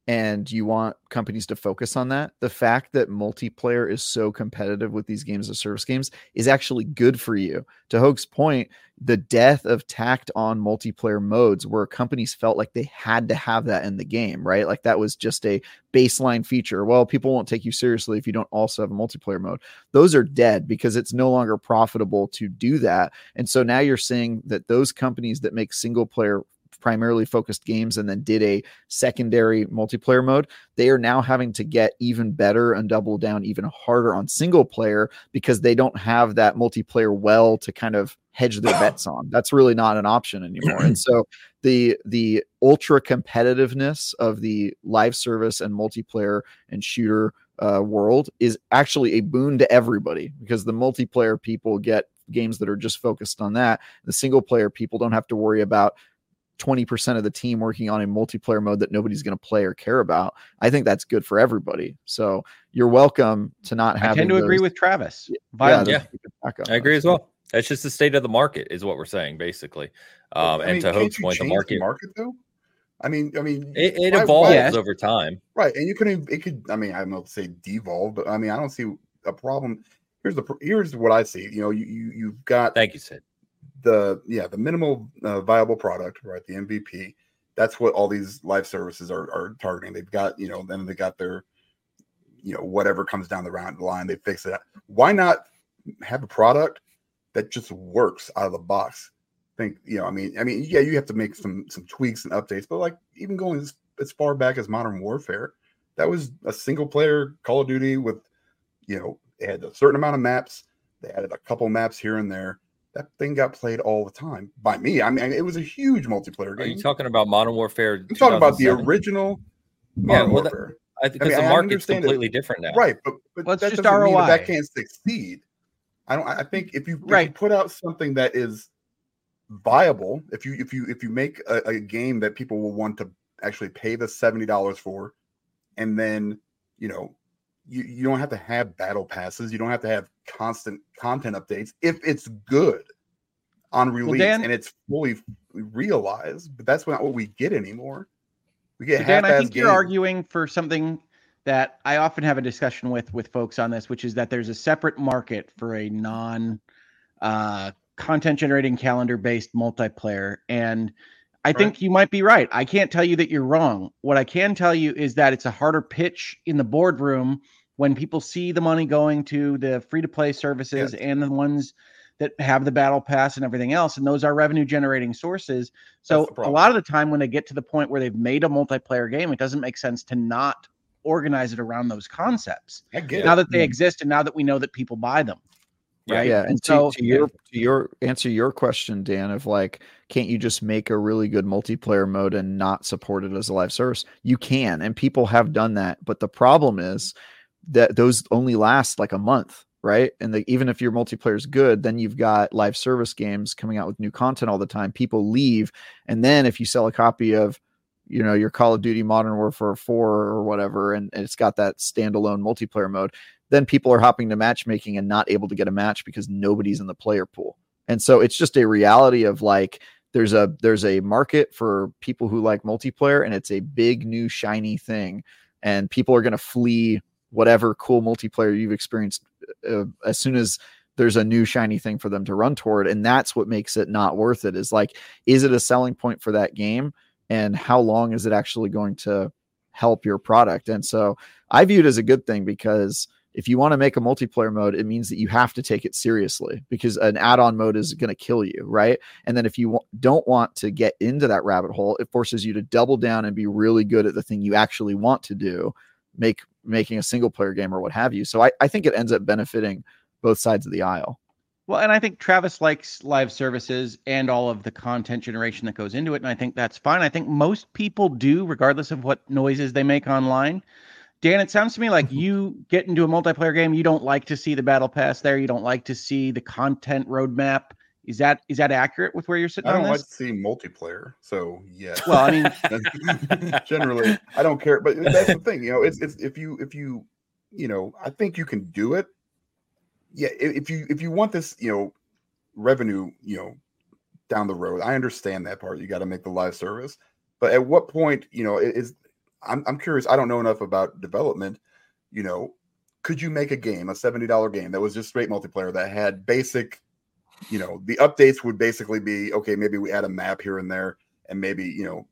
and you want companies to focus on that, the fact that multiplayer is so competitive with these games of service games is actually good for you. To Hogue's point, the death of tacked on multiplayer modes where companies felt like they had to have that in the game, right? Like that was just a baseline feature. Well, people won't take you seriously if you don't also have a multiplayer mode. Those are dead because it's no longer profitable to do that. And so now you're seeing that those companies that make single player primarily focused games and then did a secondary multiplayer mode, they are now having to get even better and double down even harder on single player because they don't have that multiplayer well to kind of hedge their bets on. That's really not an option anymore. and so the the ultra competitiveness of the live service and multiplayer and shooter uh, world is actually a boon to everybody because the multiplayer people get games that are just focused on that. The single player people don't have to worry about 20% of the team working on a multiplayer mode that nobody's going to play or care about. I think that's good for everybody. So you're welcome to not have. I having tend to agree with Travis. yeah, Yeah. those people back on I agree as well. That's just the state of the market, is what we're saying, basically. Um, I and mean, to can't Hogue's point, the change market, market though. I mean, I mean, it, it why- evolves why- Yes. over time. right? And you could, even- it could. I mean, I don't know, say devolve, but I mean, I don't see a problem. Here's the here's what I see. You know, you, you you've got Thank you, Sid. The yeah the minimal uh, viable product, right? The MVP. That's what all these live services are are targeting. They've got you know, then they got their you know whatever comes down the round line, they fix it. Why not have a product that just works out of the box? Think you know, I mean, I mean, yeah, you have to make some some tweaks and updates, but like even going as, as far back as Modern Warfare, that was a single player Call of Duty with you know, it had a certain amount of maps. They added a couple maps here and there. That thing got played all the time by me. I mean, it was a huge multiplayer game. Are game. you talking about Modern Warfare? I'm talking about the 2007? original Yeah, Modern well, that- Warfare. I think because mean, the I market's understand it. completely different now. right? But but Well, it's that just doesn't mean that, that can't succeed. I don't. I I think if you, if you put out something that is viable, if you if you if you make a, a game that people will want to actually pay the seventy dollars for, and then you know you, you don't have to have battle passes, you don't have to have constant content updates if it's good on release Dan- and it's fully realized. But that's not what we get anymore. We get So Dan, I think you're arguing for something that I often have a discussion with with folks on this, which is that there's a separate market for a non uh, content generating calendar based multiplayer. And I right. think you might be right. I can't tell you that you're wrong. What I can tell you is that it's a harder pitch in the boardroom when people see the money going to the free to play services and the ones that have the battle pass and everything else and those are revenue generating sources so a lot of the time when they get to the point where they've made a multiplayer game it doesn't make sense to not organize it around those concepts now it. that they mm. exist and now that we know that people buy them right. Yeah and, so to, to your to your answer your question dan of like can't you just make a really good multiplayer mode and not support it as a live service? You can and people have done that but the problem is that those only last like a month right? And the, even if your multiplayer is good then you've got live service games coming out with new content all the time. People leave and then if you sell a copy of you know your call of duty modern warfare 4 or whatever and, and it's got that standalone multiplayer mode then people are hopping to matchmaking and not able to get a match because nobody's in the player pool. And so it's just a reality of like there's a there's a market for people who like multiplayer and it's a big new shiny thing. And people are going to flee whatever cool multiplayer you've experienced uh, as soon as there's a new shiny thing for them to run toward. And that's what makes it not worth it is like is it a selling point for that game? And how long is it actually going to help your product? And so i view it as a good thing because if you want to make a multiplayer mode, it means that you have to take it seriously because an add-on mode is going to kill you, right? And then if you w- don't want to get into that rabbit hole, it forces you to double down and be really good at the thing you actually want to do, make making a single player game or what have you. So I, I think it ends up benefiting both sides of the aisle. Well, and I think Travis likes live services and all of the content generation that goes into it. And I think that's fine. I think most people do, regardless of what noises they make online. Dan, it sounds to me like mm-hmm. you get into a multiplayer game, you don't like to see the battle pass there. You don't like to see the content roadmap. Is that is that accurate with where you're sitting? I don't like to see multiplayer, so yeah. Well, I mean, generally, I don't care. But that's the thing, you know. It's, it's if you if you you know, I think you can do it. Yeah, if you if you want this, you know, revenue, you know, down the road, I understand that part. You got to make the live service, but at what point, you know, is I'm I'm curious. I don't know enough about development. You know, could you make a game, a seventy dollar game that was just straight multiplayer that had basic, you know, the updates would basically be okay. Maybe we add a map here and there, and maybe you know,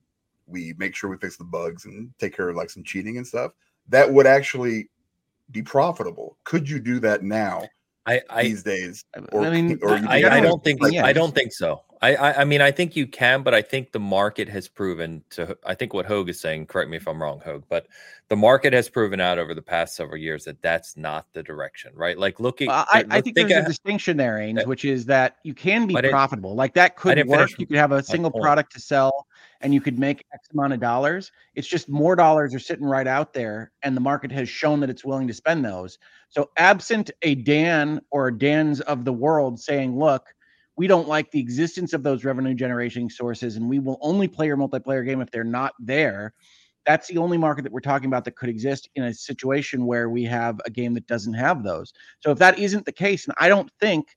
we make sure we fix the bugs and take care of like some cheating and stuff. That would actually be profitable. Could you do that now? I, I these days, or, I mean, or I, I, don't think like, I don't think so. I, I, I mean I think you can, but I think the market has proven to. I think what Hogue is saying. Correct me if I'm wrong, Hogue, but the market has proven out over the past several years that that's not the direction, right? Like looking, well, I, I, think, think there's a distinction there, Ains, which is that you can be profitable. Like that could work. You could have a single product to sell, and you could make X amount of dollars. It's just more dollars are sitting right out there, and the market has shown that it's willing to spend those. So, absent a Dan or Dan's of the world saying, "Look." we don't like the existence of those revenue generating sources and we will only play your multiplayer game if they're not there that's the only market that we're talking about that could exist in a situation where we have a game that doesn't have those so if that isn't the case and i don't think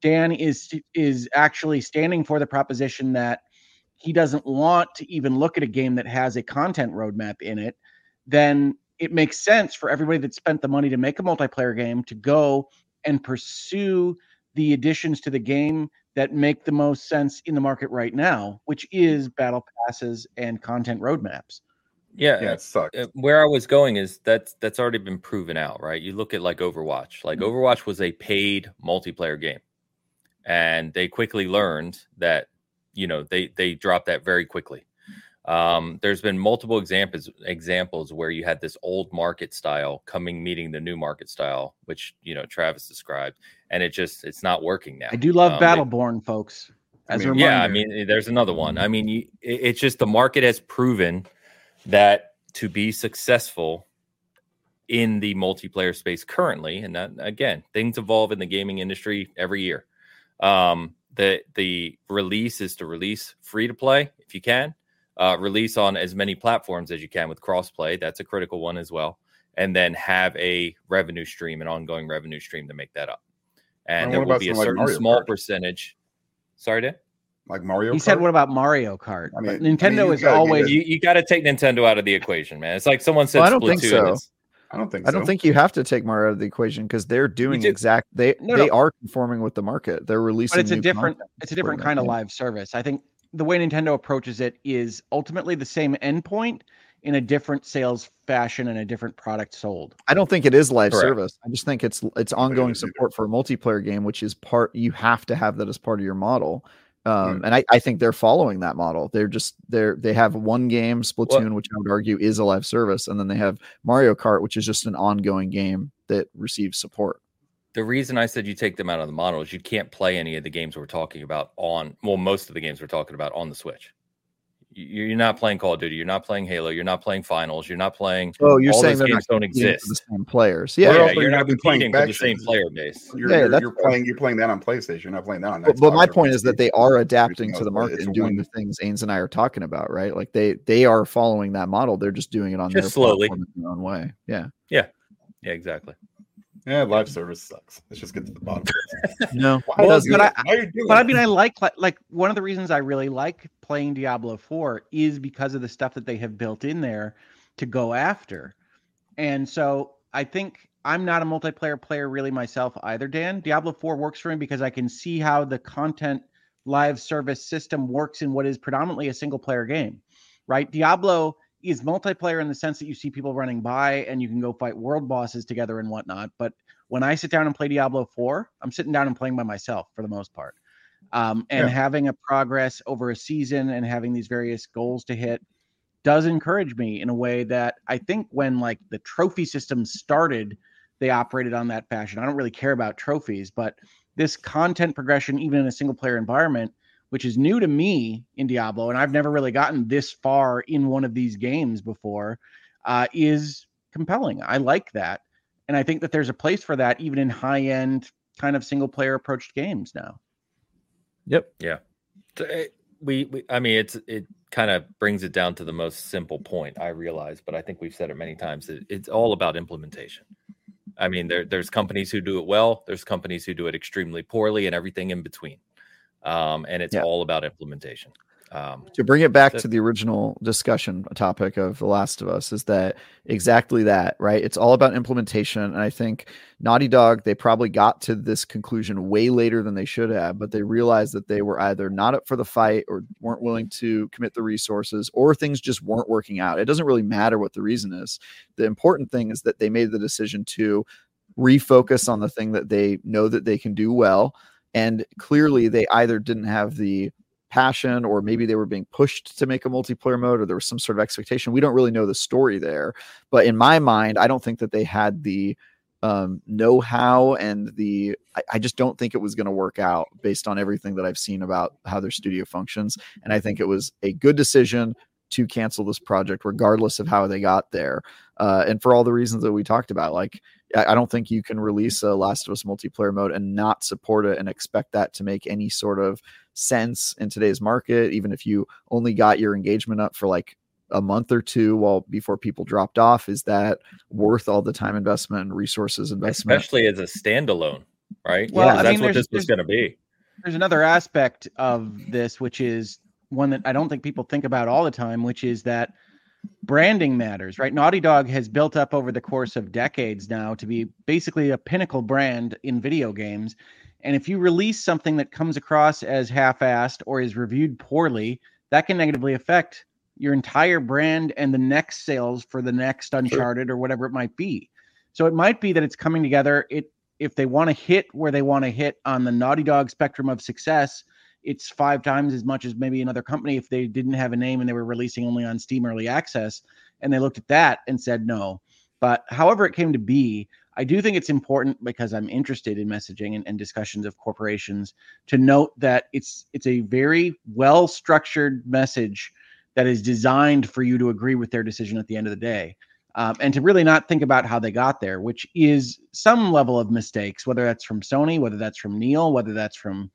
dan is is actually standing for the proposition that he doesn't want to even look at a game that has a content roadmap in it then it makes sense for everybody that spent the money to make a multiplayer game to go and pursue the additions to the game that make the most sense in the market right now, which is battle passes and content roadmaps. Yeah, yeah, it sucks. Where I was going is that's that's already been proven out, right? You look at like Overwatch. Like mm-hmm. Overwatch was a paid multiplayer game, and they quickly learned that you know they they drop that very quickly. Um, there's been multiple examples examples where you had this old market style coming meeting the new market style, which you know Travis described, and it just it's not working now. I do love um, Battleborn, they, folks. As I mean, yeah, I mean, there's another one. I mean, you, it, it's just the market has proven that to be successful in the multiplayer space currently, and that, again, things evolve in the gaming industry every year. Um, the the release is to release free to play if you can uh, release on as many platforms as you can with crossplay. That's a critical one as well. And then have a revenue stream, an ongoing revenue stream to make that up. And, and there will be a certain like small Kart? percentage. Sorry, Dan? Like Mario. He Kart? said, "What about Mario Kart?" I mean, Nintendo I mean, is always you, you got to take Nintendo out of the equation, man. It's like someone said well, I don't Splatoon. Think so. I don't think. I don't so. think you have to take Mario out of the equation because they're doing do. exact. They No, they no. are conforming with the market. They're releasing. but it's a different it's a different kind of live service. I think the way Nintendo approaches it is ultimately the same endpoint in a different sales fashion and a different product sold. I don't think it is live Correct. service. I just think it's it's ongoing support for a multiplayer game, which is part you have to have that as part of your model. Um, and I, I think they're following that model. They're just they're they have one game, Splatoon, which I would argue is a live service, and then they have Mario Kart, which is just an ongoing game that receives support. The reason I said you take them out of the model is you can't play any of the games we're talking about on, well, most of the games we're talking about on the Switch. You- You're not playing Call of Duty. You're not playing Halo. You're not playing Finals. You're not playing. Oh, you're all saying those games not don't competing for exist. the same players. Yeah, Yeah, Well, yeah. also, you're you're not not playing for the same factions. player base. You're, Yeah, you're, you're playing. You're playing that on PlayStation. You're not playing that on. But, but my point is that they are adapting to the market and doing the things Ains and I are talking about, right? Like they they are following that model. They're just doing it on Just their slowly. in their own way. Yeah. Yeah. Yeah, exactly. Yeah, live service sucks. Let's just get to the bottom. of it. No. Why, Well, is but it? I- Why are you doing But I mean, I like like- like one of the reasons I really like playing Diablo 4 is because of the stuff that they have built in there to go after. And so I think I'm not a multiplayer player really myself either, Dan. Diablo 4 works for me because I can see how the content live service system works in what is predominantly a single player game, right? Diablo is multiplayer in the sense that you see people running by and you can go fight world bosses together and whatnot. But when I sit down and play Diablo 4, I'm sitting down and playing by myself for the most part. Um, and Yeah. having a progress over a season and having these various goals to hit does encourage me in a way that I think when like the trophy system started, they operated on that fashion. I don't really care about trophies, but this content progression, even in a single player environment, which is new to me in Diablo, and I've never really gotten this far in one of these games before, uh, is compelling. I like that. And I think that there's a place for that even in high end kind of single player approached games now. Yep. So, eh, we, we i mean it's it kind of brings it down to the most simple point i realize but i think we've said it many times it, it's all about implementation i mean there, there's companies who do it well there's companies who do it extremely poorly and everything in between um, and it's Yeah. all about implementation um, to bring it back That- to the original discussion topic of The Last of Us is that exactly that, right? It's all about implementation. And I think Naughty Dog, they probably got to this conclusion way later than they should have, but they realized that they were either not up for the fight or weren't willing to commit the resources or things just weren't working out. It doesn't really matter what the reason is. The important thing is that they made the decision to refocus on the thing that they know that they can do well. And clearly, they either didn't have the passion or maybe they were being pushed to make a multiplayer mode or there was some sort of expectation. We don't really know the story there. But in my mind i don't think that they had the um, know-how and the I, I just don't think it was going to work out based on everything that i've seen about how their studio functions. And i think it was a good decision to cancel this project regardless of how they got there. Uh, and for all the reasons that we talked about like I I don't think you can release a Last of Us multiplayer mode and not support it and expect that to make any sort of sense in today's market. Even if you only got your engagement up for like a month or two while before people dropped off, is that worth all the time investment and resources investment? especially as a standalone right Well, Because I that's mean, what this was going to be There's another aspect of this, which is one that I don't think people think about all the time, which is that branding matters, right? Naughty Dog has built up over the course of decades now to be basically a pinnacle brand in video games. And if you release something that comes across as half assed or is reviewed poorly, that can negatively affect your entire brand and the next sales for the next Uncharted or whatever it might be. So it might be that it's coming together. It if they want to hit where they want to hit on the Naughty Dog spectrum of success, it's five times as much as maybe another company if they didn't have a name and they were releasing only on Steam early access. And they looked at that and said no. But however it came to be, I do think it's important because I'm interested in messaging and, and discussions of corporations to note that it's it's a very well structured message that is designed for you to agree with their decision at the end of the day. Um, and to really not think about how they got there, which is some level of mistakes, whether that's from Sony, whether that's from Neil, whether that's from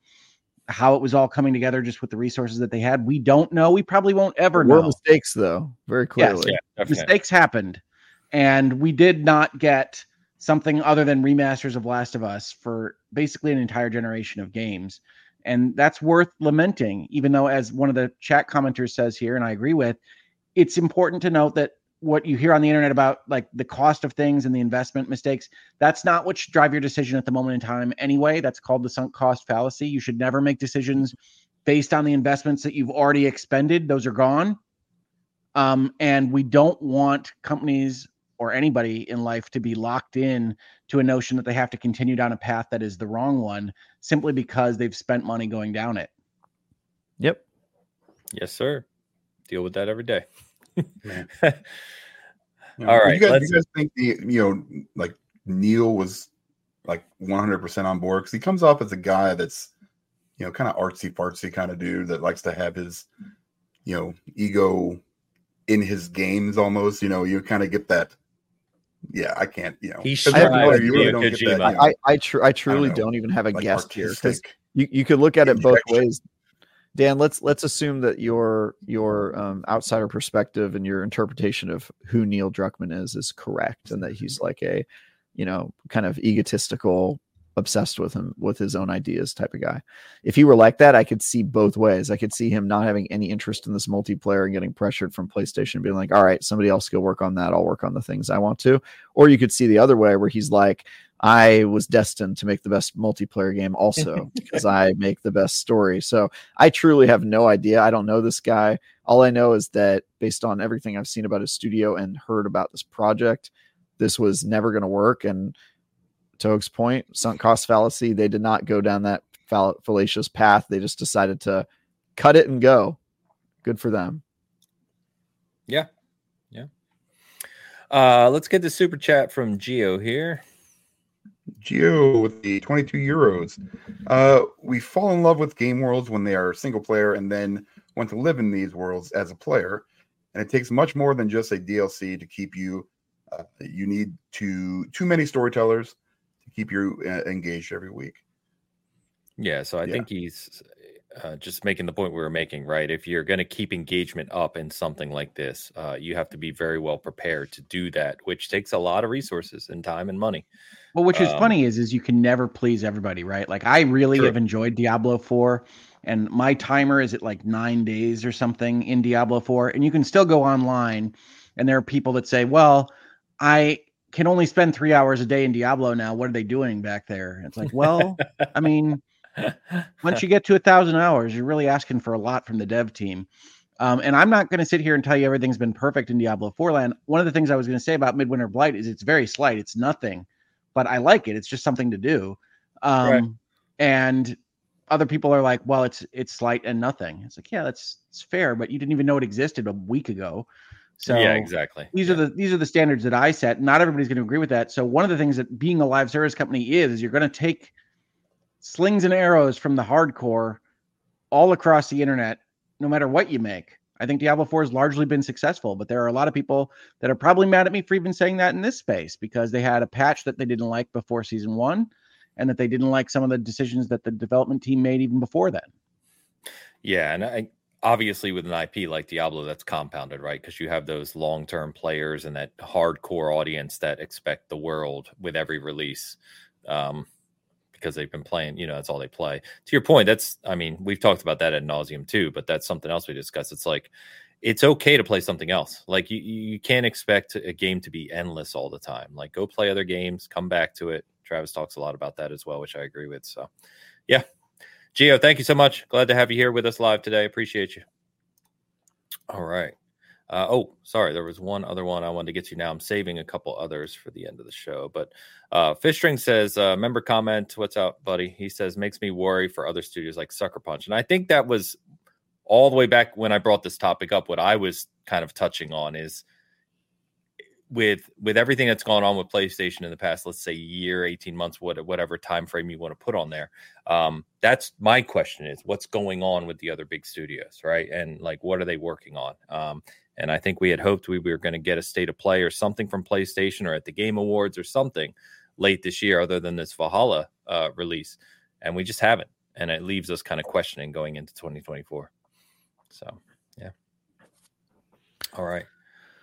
how it was all coming together just with the resources that they had. We don't know. We probably won't ever Were know. mistakes though, very Yes. clearly. yeah definitely. Mistakes happened, and we did not get something other than remasters of Last of Us for basically an entire generation of games. And that's worth lamenting, even though, as one of the chat commenters says here, and I agree with, it's important to note that what you hear on the internet about like the cost of things and the investment mistakes that's not what should drive your decision at the moment in time anyway that's called the sunk cost fallacy you should never make decisions based on the investments that you've already expended those are gone um, and we don't want companies or anybody in life to be locked in to a notion that they have to continue down a path that is the wrong one simply because they've spent money going down it Yep. Yes, sir. Deal with that every day. Man. All You right, You guys, let's- you guys think the you know like Neil was like 100 percent on board because he comes off as a guy that's you know kind of artsy fartsy kind of dude that likes to have his you know ego in his games almost. You know, you kind of get that. Yeah, I can't. You know, He 'cause I have no really- you really don't get that, you know, I I, tr- I truly know, don't even have a like, guest here because you, you could look at it both ways. Dan, let's let's assume that your your um, outsider perspective and your interpretation of who Neil Druckmann is is correct, and that he's like a, you know, kind of egotistical, obsessed with him with his own ideas type of guy. If he were like that, I could see both ways. I could see him not having any interest in this multiplayer and getting pressured from PlayStation, being like, "All right, somebody else go work on that. I'll work on the things I want to." Or you could see the other way, where he's like, I was destined to make the best multiplayer game also because I make the best story. So I truly have no idea. I don't know this guy. All I know is that based on everything I've seen about his studio and heard about this project, this was never going to work. And to Oak's point, sunk cost fallacy, they did not go down that fall- fallacious path. They just decided to cut it and go. Good for them. Yeah. Yeah. Uh, let's get the super chat from Geo here. Geo with the 22 euros. Uh, we fall in love with game worlds when they are single player and then want to live in these worlds as a player. And it takes much more than just a DLC to keep you. Uh, you need to too many storytellers to keep you uh, engaged every week. Yeah, so I Yeah. think he's uh, just making the point we were making, right? If you're going to keep engagement up in something like this, uh, you have to be very well prepared to do that, which takes a lot of resources and time and money. Well, which is Um, funny is is you can never please everybody, right? Like I really True. have enjoyed Diablo 4 and my timer is at like 9 days or something in Diablo 4 and you can still go online and there are people that say, "Well, I can only spend 3 hours a day in Diablo now. What are they doing back there?" It's like, "Well, I mean, once you get to a thousand hours, you're really asking for a lot from the dev team. Um, and I'm not going to sit here and tell you everything's been perfect in Diablo 4 land. One of the things I was going to say about Midwinter Blight is it's very slight. It's nothing, but I like it. It's just something to do. Um, Right. And other people are like, well, it's it's slight and nothing. It's like, yeah, that's it's fair, but you didn't even know it existed a week ago. So yeah, exactly. these are the these are the standards that I set. Not everybody's going to agree with that. So one of the things that being a live service company is is you're going to take slings and arrows from the hardcore all across the internet, no matter what you make. I think Diablo 4 has largely been successful, but there are a lot of people that are probably mad at me for even saying that in this space because they had a patch that they didn't like before season one and that they didn't like some of the decisions that the development team made even before then. Yeah, and I obviously with an IP like Diablo, that's compounded, right? Because you have those long-term players and that hardcore audience that expect the world with every release, um, because they've been playing. You know, that's all they play. To your point, that's I mean, we've talked about that ad nauseum too, but that's something else we discussed. It's like it's okay to play something else. Like you, you can't expect a game to be endless all the time. Like go play other games, come back to it. Travis talks a lot about that as well, which I agree with. So, yeah, Geo, thank you so much. Glad to have you here with us live today. Appreciate you. All right. Uh, oh, sorry. There was one other one I wanted to get to now. I'm saving a couple others for the end of the show. But uh, Fishstring says, uh, member comment. What's up, buddy? He says, makes me worry for other studios like Sucker Punch. And I think that was all the way back when I brought this topic up. What I was kind of touching on is with with everything that's gone on with PlayStation in the past, let's say year, 18 months, what, whatever time frame you want to put on there. Um, that's my question is what's going on with the other big studios, right? And like what are they working on? Um, and I think we had hoped we were going to get a state of play or something from PlayStation or at the Game Awards or something late this year, other than this Valhalla uh, release, and we just haven't. And it leaves us kind of questioning going into 2024. So, yeah. All right.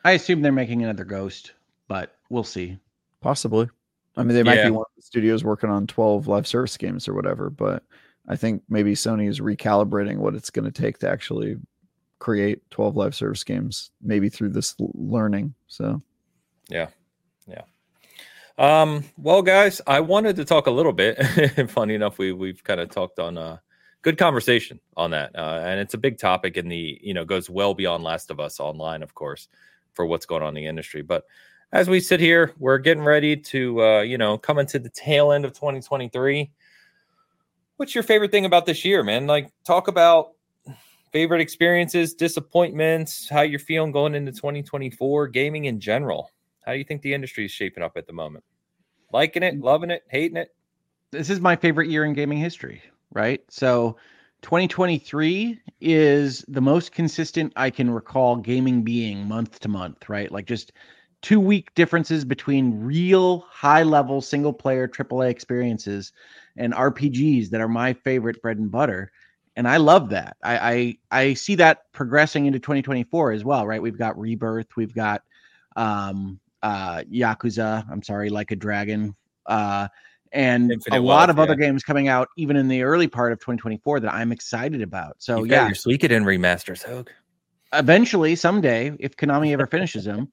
I assume they're making another Ghost, but we'll see. Possibly. I mean, they might Yeah. be one of the studios working on 12 live service games or whatever, but I think maybe Sony is recalibrating what it's going to take to actually create 12 live service games maybe through this learning. So, yeah. Yeah. Um, well, guys, I wanted to talk a little bit. Funny enough, we we've kind of talked on a good conversation on that. Uh, and it's a big topic in the, you know, goes well beyond Last of Us online, of course, for what's going on in the industry. But as we sit here, we're getting ready to, uh, you know, come into the tail end of 2023. What's your favorite thing about this year, man? Like, talk about favorite experiences, disappointments, how you're feeling going into 2024, gaming in general. How do you think the industry is shaping up at the moment? Liking it, loving it, hating it? This is my favorite year in gaming history right? So 2023 is the most consistent I can recall gaming being month to month, right? Like just two week differences between real high level single player AAA experiences and RPGs that are my favorite bread and butter. And I love that. I, I, I see that progressing into 2024 as well, right? We've got Rebirth, we've got um uh Yakuza, I'm sorry, like a dragon. Uh and Infinite a lot Wealth, of other games coming out even in the early part of 2024 that I'm excited about. So You've yeah, your Suikoden remasters, Hogue. Eventually, someday, if Konami ever finishes them,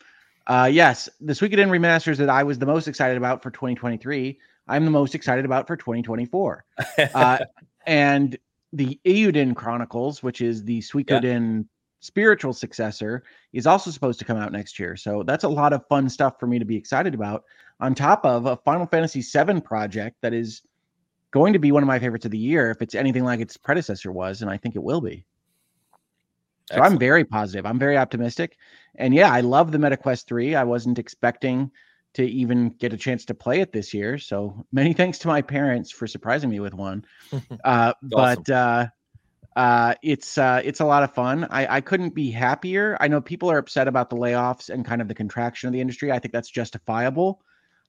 uh, yes, the Suikoden remasters that I was the most excited about for 2023, I'm the most excited about for 2024. uh, and the Eiyuden Chronicles, which is the Suikoden yeah. spiritual successor, is also supposed to come out next year. So that's a lot of fun stuff for me to be excited about on top of a Final Fantasy VII project that is going to be one of my favorites of the year if it's anything like its predecessor was, and I think it will be. So Excellent. I'm very positive. I'm very optimistic. And yeah, I love the MetaQuest 3. I wasn't expecting to even get a chance to play it this year. So many thanks to my parents for surprising me with one. Uh, but uh, uh, it's uh, it's a lot of fun. I, I couldn't be happier. I know people are upset about the layoffs and kind of the contraction of the industry. I think that's justifiable.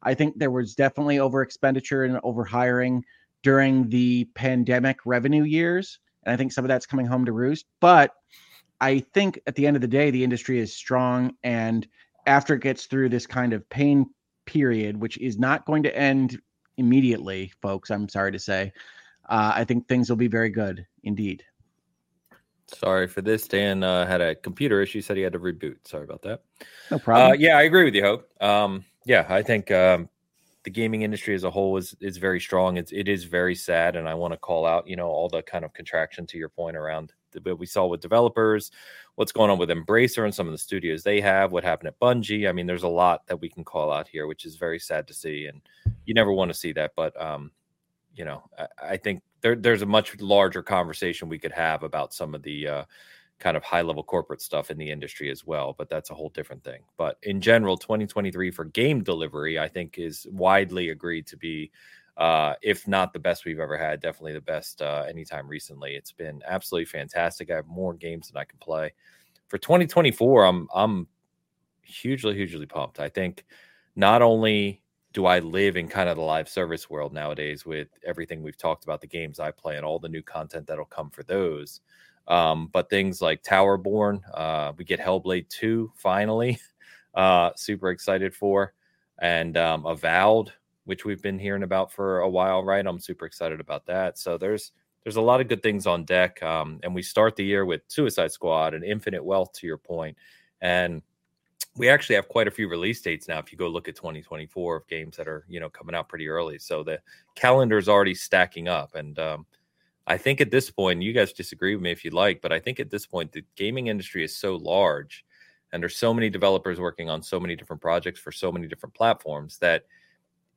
I think there was definitely over expenditure and over hiring during the pandemic revenue years. And I think some of that's coming home to roost. But I think at the end of the day, the industry is strong. And after it gets through this kind of pain period, which is not going to end immediately, folks, I'm sorry to say, uh, I think things will be very good indeed. Sorry for this. Dan uh, had a computer issue, said he had to reboot. Sorry about that. No problem. Uh, yeah, I agree with you, Hogue. Um, yeah, I think um, the gaming industry as a whole is is very strong. It's it is very sad, and I want to call out, you know, all the kind of contraction to your point around what we saw with developers, what's going on with Embracer and some of the studios they have, what happened at Bungie. I mean, there's a lot that we can call out here, which is very sad to see, and you never want to see that. But um, you know, I, I think there, there's a much larger conversation we could have about some of the uh, kind of high level corporate stuff in the industry as well, but that's a whole different thing. But in general, 2023 for game delivery, I think is widely agreed to be, uh, if not the best we've ever had, definitely the best uh, anytime recently. It's been absolutely fantastic. I have more games than I can play. For 2024, I'm I'm hugely hugely pumped. I think not only do I live in kind of the live service world nowadays with everything we've talked about, the games I play and all the new content that'll come for those. Um, but things like Towerborn, uh, we get Hellblade 2 finally. Uh, super excited for. And um, Avowed, which we've been hearing about for a while, right? I'm super excited about that. So there's there's a lot of good things on deck. Um, and we start the year with Suicide Squad and Infinite Wealth, to your. And we actually have quite a few release dates now if you go look at 2024 of games that are you know coming out pretty early so the calendar is already stacking up and um, i think at this point you guys disagree with me if you like but i think at this point the gaming industry is so large and there's so many developers working on so many different projects for so many different platforms that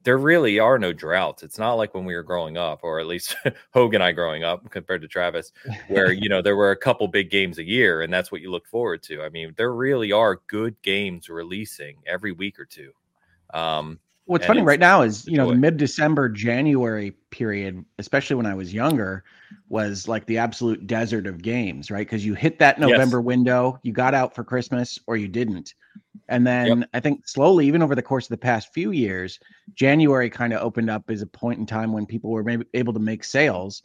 there really are no droughts. It's not like when we were growing up, or at least Hogue and I growing up compared to Travis, where you know there were a couple big games a year, and that's what you look forward to. I mean, there really are good games releasing every week or two. Um, What's funny right now is you know the mid December January period, especially when I was younger, was like the absolute desert of games, right? Because you hit that November yes. window, you got out for Christmas, or you didn't. And then yep. I think slowly, even over the course of the past few years, January kind of opened up as a point in time when people were maybe able to make sales.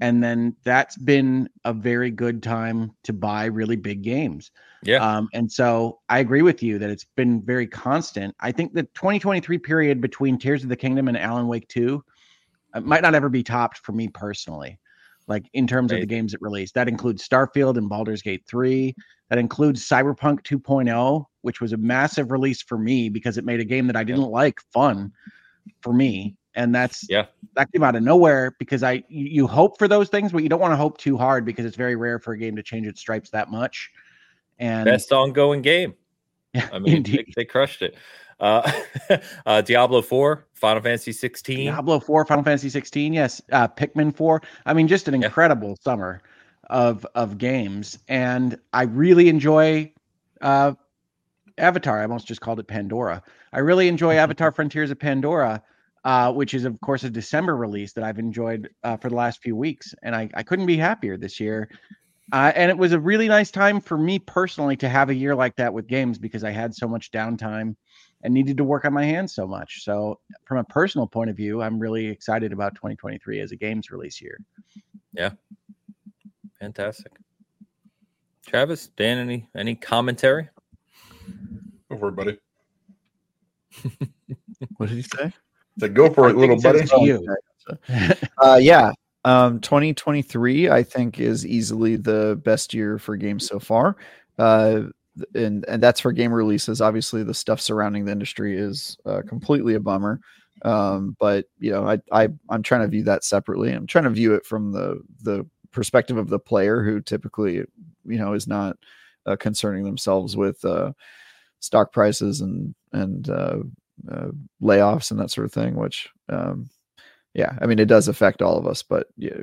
And then that's been a very good time to buy really big games. Yeah. Um, and so I agree with you that it's been very constant. I think the 2023 period between Tears of the Kingdom and Alan Wake 2 uh, might not ever be topped for me personally like in terms of the games it released. That includes Starfield and Baldur's Gate 3. That includes Cyberpunk 2.0, which was a massive release for me because it made a game that I didn't like fun for me. And that's Yeah. that came out of nowhere because I you, you hope for those things, but you don't want to hope too hard because it's very rare for a game to change its stripes that much. And Best ongoing game. yeah, I mean, they, they crushed it. Uh, uh, Diablo 4, Final Fantasy 16. Diablo 4, Final Fantasy 16, yes, uh, Pikmin 4. I mean, just an Yeah. incredible summer of of games, and I really enjoy uh, Avatar. I almost just called it Pandora. I really enjoy Avatar: Frontiers of Pandora, uh, which is of course a December release that I've enjoyed uh, for the last few weeks, and I, I couldn't be happier this year. Uh, and it was a really nice time for me personally to have a year like that with games because I had so much downtime and needed to work on my hands so much. So, from a personal point of view, I'm really excited about 2023 as a games release year. Yeah, fantastic. Travis, Dan, any any commentary? Go for it, buddy. What did he say? So go for I it, think little it buddy. to you. Uh, yeah. Um, 2023, I think, is easily the best year for games so far. Uh, and and that's for game releases. Obviously, the stuff surrounding the industry is uh, completely a bummer. Um, but you know, I I I'm trying to view that separately. I'm trying to view it from the the perspective of the player who typically, you know, is not uh, concerning themselves with uh, stock prices and and uh, uh, layoffs and that sort of thing. Which um, yeah i mean it does affect all of us but yeah,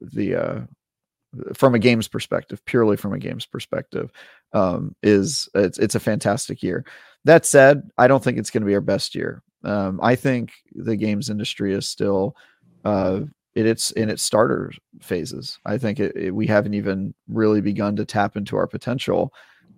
the uh from a games perspective purely from a games perspective um is it's it's a fantastic year. That said i don't think it's going to be our best year. Um i think the games industry is still uh in its in its starter phases. I think it, it- we haven't even really begun to tap into our potential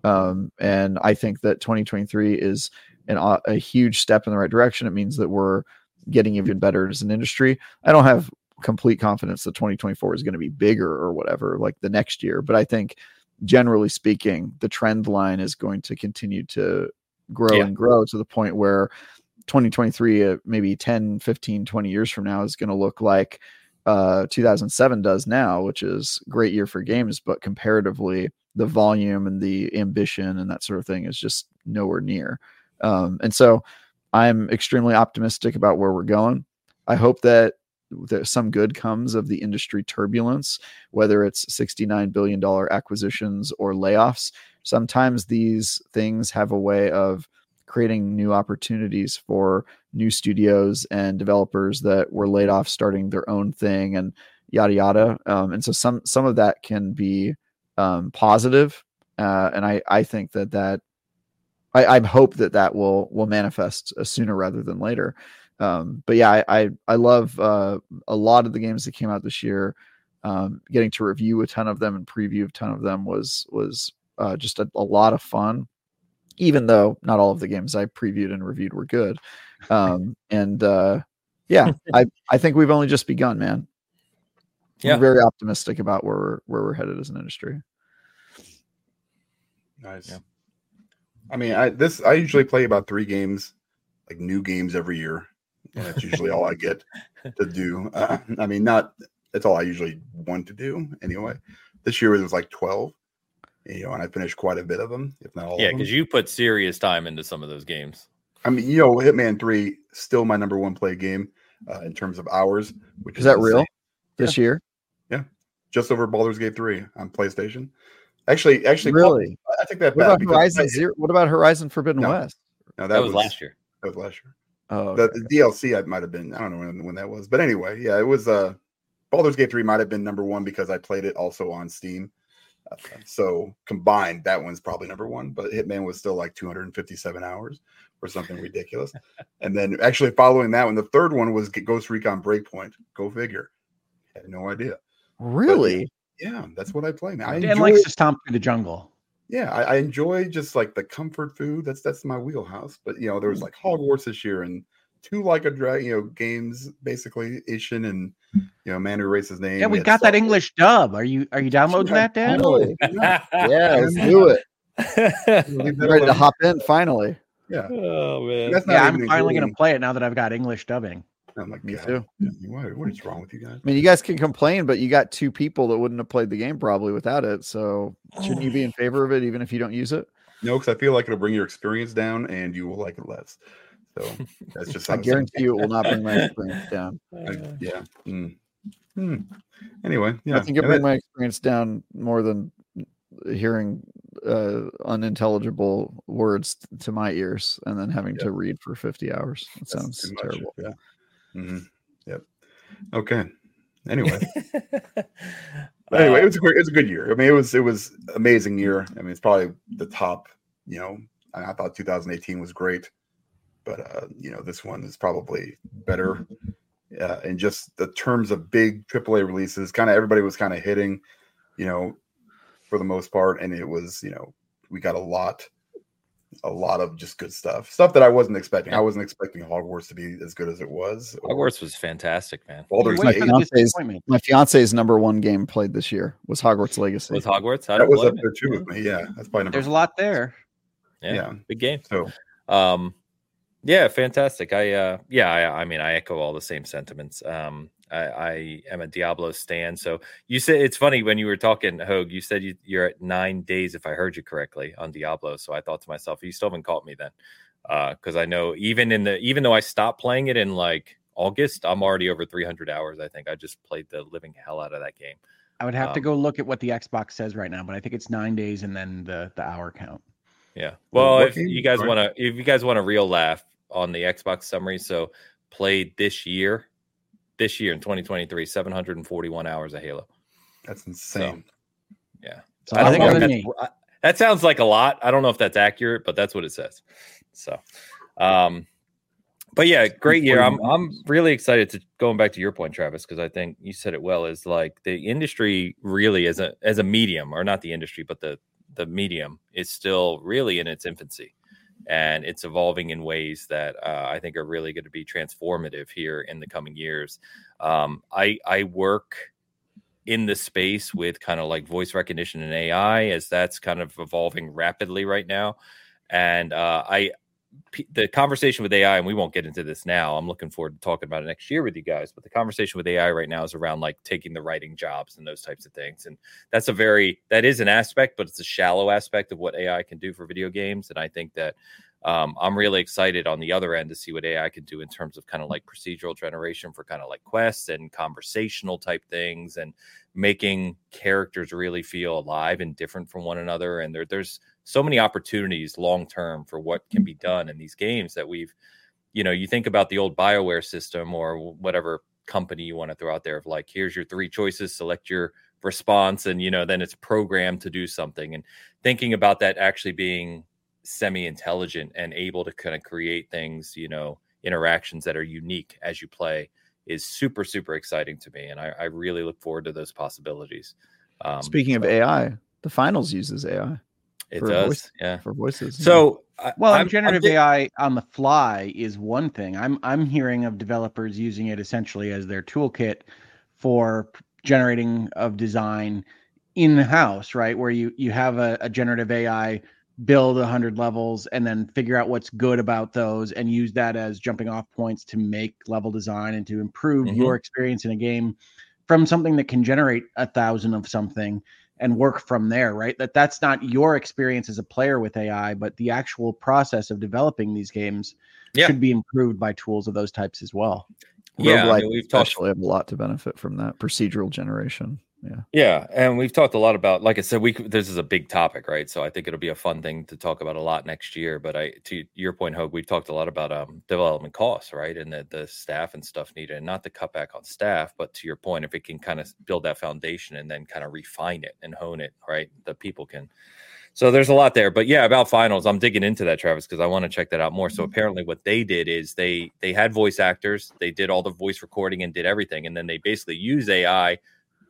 um and i think that 2023 is an, a huge step in the right direction. It means that we're getting even better as an industry. I don't have complete confidence that 2024 is going to be bigger or whatever like the next year, but I think generally speaking, the trend line is going to continue to grow Yeah. and grow to the point where 2023 uh, maybe 10 15 20 years from now is going to look like uh 2007 does now which is great year for games but comparatively the volume and the ambition and that sort of thing is just nowhere near um and so I'm extremely optimistic about where we're going. I hope that that some good comes of the industry turbulence, whether it's $69 billion acquisitions or layoffs. Sometimes these things have a way of creating new opportunities for new studios and developers that were laid off starting their own thing and yada yada. Um, and so some some of that can be um, positive, uh, and I I think that that I, I hope that that will will manifest sooner rather than later. Um, but yeah, I I, I love uh, a lot of the games that came out this year. Um, getting to review a ton of them and preview a ton of them was was uh, just a, a lot of fun. Even though not all of the games I previewed and reviewed were good, um, and uh, yeah, I I think we've only just begun, man. Yeah. I'm very optimistic about where we're where we're headed as an industry. Nice. Yeah. I mean, I this I usually play about three games, like new games every year, and that's usually all I get to do. Uh, I mean, not that's all I usually want to do anyway. This year it was like twelve, you know, and I finished quite a bit of them, if not all. Yeah, because you put serious time into some of those games. I mean, you know, Hitman Three still my number one play game uh, in terms of hours. Which Is that insane. real this year? Yeah, just over Baldur's Gate Three on PlayStation. Actually, actually, Really? I think that What about Horizon I- Zero? What about Horizon Forbidden No. West? No, That, was, last year. That was last year. Oh, the, okay. the DLC I might have been I don't know when, when that was, but anyway, yeah, it was uh Baldur's Gate 3 might have been number one because I played it also on Steam. Uh, so combined, that one's probably number one, but Hitman was still like 257 hours or something ridiculous. and then actually following that one, the third one was Ghost Recon Breakpoint. Go figure. I Had no idea. really? Yeah, that's what I play. Man. I Dan likes to stomp through the jungle. Yeah, I, I enjoy just like the comfort food. That's that's my wheelhouse. But you know, there was mm. like Hogwarts this year and two like a drag, you know, games basically Ishin and mm. you know, man who erased his name. Yeah, we got that uh, English dub. Are you are you downloading that, Dan? Finally. Yeah, Yeah, let's do it. leave that I'm ready to hop in finally. Yeah, oh man. that's not Yeah, I'm even finally gonna play it now that I've got English dubbing. I'm like, Me God, too. What, what is wrong with you guys? I mean, you guys can complain, but you got two people that wouldn't have played the game probably without it. So shouldn't you be in favor of it even if you don't use it? No, because I feel like it'll bring your experience down and you will like it less. So that's just. I guarantee you it will not bring my experience down. I- yeah. Mm. Hmm. Anyway, yeah. Nothing can and bring that- my experience down more than hearing uh, unintelligible words to my ears and then having Yeah. to read for 50 hours. It that's sounds too much, terrible. Yeah. Hmm Yep. Okay. Anyway, anyway, it was a great, it was a good year. I mean, it was it was amazing year. I mean, it's probably the top. You know, I, I thought 2018 was great, but uh, you know, this one is probably better. Uh, in just the terms of big AAA releases, kind of everybody was kind of hitting, you know, for the most part, and it was you know we got a lot, a lot of just good stuff, stuff that I wasn't expecting. I wasn't expecting Hogwarts to be as good as it was. Hogwarts was fantastic, man. Baldur's My Wait for Gate. the fiance's- My fiance's number one game played this year was Hogwarts Legacy. With Hogwarts, I That was up there it. too with me. Yeah, that's probably number. There's a lot there. Yeah, yeah. big game. So Um, yeah, fantastic. I uh, yeah, I, I mean, I echo all the same sentiments. Um, I, I am a Diablo stan. So you said it's funny when you were talking, Hogue. You said you, you're at nine days, if I heard you correctly, on Diablo. So I thought to myself, you still haven't caught me then, because I know even in the even though I stopped playing it in like August, I'm already over 300 hours. I think I just played the living hell out of that game. I would have to Um, go look at what the Xbox says right now, but I think it's nine days and then the the hour count. Yeah. Well, Well, if you guys want to, if you guys want a real laugh on the Xbox summary, so played this year, this year in 2023, 741 hours of Halo. that's insane. Yeah, a I lot think more that's- I- that sounds like a lot. I don't know if that's accurate, but that's what it says. So, um, but yeah, great year. I'm I'm really excited to going back to your point, Travis, because I think you said it well. Is like the industry really as a as a medium, or not the industry, but the the medium is still really in its infancy, and it's evolving in ways that uh, I think are really going to be transformative here in the coming years. Um, I I work in the space with kind of like voice recognition and AI as that's kind of evolving rapidly right now. And uh, I, the conversation with AI, and we won't get into this now. I'm looking forward to talking about it next year with you guys. But the conversation with AI right now is around like taking the writing jobs and those types of things. And that's a very that is an aspect, but it's a shallow aspect of what AI can do for video games. And I think that um, I'm really excited on the other end to see what AI can do in terms of kind of like procedural generation for kind of like quests and conversational type things and making characters really feel alive and different from one another. And there, there's so many opportunities long term for what can be done in these games that we've, you know, you think about the old BioWare system or whatever company you want to throw out there of like, here's your three choices, select your response, and you know, then it's programmed to do something. And thinking about that actually being semi-intelligent and able to kind of create things you know interactions that are unique as you play is super super exciting to me and i, I really look forward to those possibilities um, Speaking of so AI, the finals uses AI it for does voice- yeah for voices. yeah. so I- Well, I'm- and I'm generative AI on the fly is one thing. I'm I'm hearing of developers using it essentially as their toolkit for generating of design in the house, right? Where you you have a, a generative AI build a hundred levels and then figure out what's good about those and use that as jumping off points to make level design and to improve Mhm. your experience in a game from something that can generate a thousand of something and work from there right that that's not your experience as a player with ai but the actual process of developing these games Yeah. should be improved by tools of those types as well yeah I mean, we've talked especially have a lot to benefit from that procedural generation. Yeah. Yeah, and we've talked a lot about, like I said, we this is a big topic, right? So I think it'll be a fun thing to talk about a lot next year. But I, to your point, Hogue, we've talked a lot about um, development costs, right, and the the staff and stuff needed, and not to cut back on staff, but to your point, if it can kind of build that foundation and then kind of refine it and hone it, right, the people can. So there's a lot there, but yeah, about finals, I'm digging into that, Travis, because I want to check that out more. So apparently, what they did is they they had voice actors, they did all the voice recording and did everything, and then they basically use AI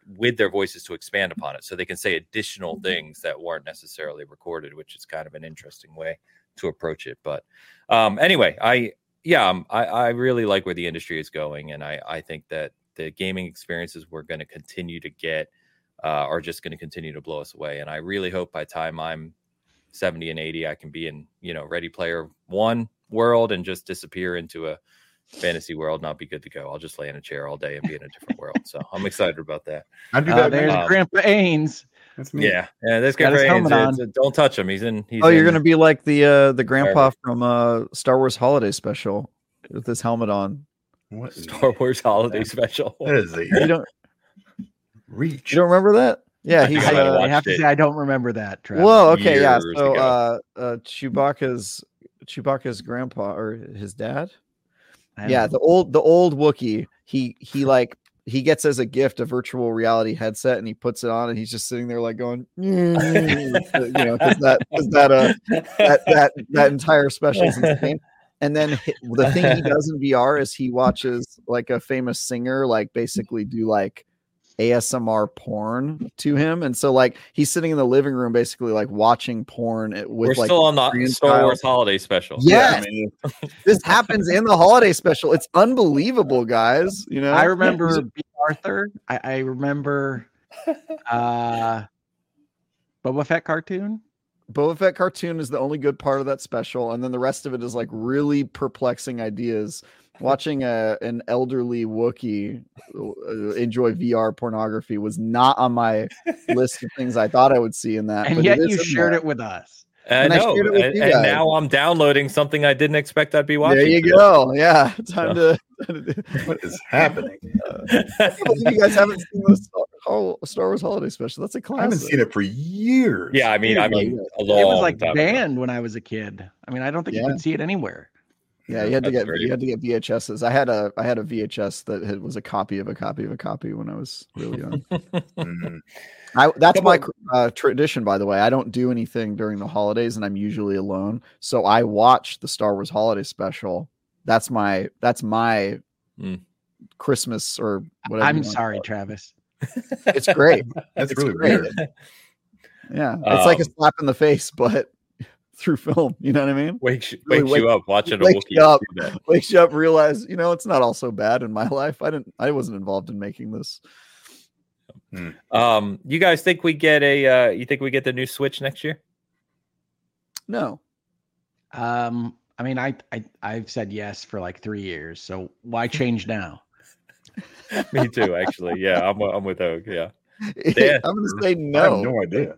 with their voices to expand upon it so they can say additional things that weren't necessarily recorded which is kind of an interesting way to approach it but um anyway i yeah um, i i really like where the industry is going and i i think that the gaming experiences we're going to continue to get uh, are just going to continue to blow us away and i really hope by time i'm 70 and 80 i can be in you know ready player one world and just disappear into a fantasy world and I'll be good to go. I'll just lay in a chair all day and be in a different world. So I'm excited about that. I do Uh, that. there's man. Um, Grandpa Ains. That's me. Yeah, yeah. This guy Got his helmet uh, don't touch him. He's in. He's oh, you're gonna be like the uh the grandpa from uh Star Wars Holiday Special with this helmet on. What is Star Wars Holiday Yeah. Special. That is a You don't reach. you don't remember that? Yeah, he's I haven't I, uh, have to it. say I don't remember that. Travis. Whoa, okay, yeah. So ago. uh uh Chewbacca's Chewbacca's grandpa or his dad? Yeah, the old the old Wookie. he he like he gets as a gift a virtual reality headset and he puts it on and he's just sitting there like going "Mm," you know because that because that uh that that that entire special is insane. And then the thing he does in VR is he watches like a famous singer like basically do like ASMR porn to him, and so like he's sitting in the living room basically like watching porn with We're like still on the Korean Star style. Wars Holiday Special. Yeah. man. this happens in the holiday special. It's unbelievable, guys. You know, I remember Bea Arthur. I, I remember uh Boba Fett cartoon. Boba Fett cartoon is the only good part of that special, and then the rest of it is like really perplexing ideas. Watching a an elderly Wookiee uh, enjoy VR pornography was not on my list of things I thought I would see in that. and but yet you shared there. it with us. I And I know. it with and, you and now I'm downloading something I didn't expect I'd be watching. There you today. go. Yeah, time to. What is happening? you guys haven't seen the Star, Star Wars Holiday Special. That's a I haven't seen it for years. yeah, I mean, I mean, a long It was like time ago. banned when I was a kid. I mean, I don't think you Yeah. could see it anywhere. Yeah, you had to get great. you had to get VHSs. I had a I had a VHS that had, was a copy of a copy of a copy when I was really young. Mhm. I, that's Come my uh, tradition, by the way. I don't do anything during the holidays, and I'm usually alone. So I watch the Star Wars Holiday Special. That's my that's my Mm. Christmas or whatever. I'm sorry, call Travis. It's great. That's It's really great. weird. Yeah, it's like a Um, slap in the face, but through film. You know what I mean? wakes Really wakes you up watching a wakes Wookiee you up. do. Wakes you up, realize you know it's not all so bad in my life. I didn't. I wasn't involved in making this. Um, you guys think we get a? Uh, you think we get the new Switch next year? No, Um, I mean, I, I I've said yes for like three years, so why change now? Me too, actually. Yeah, I'm I'm with Oak. Yeah, Yeah. I'm gonna say I have no. no idea.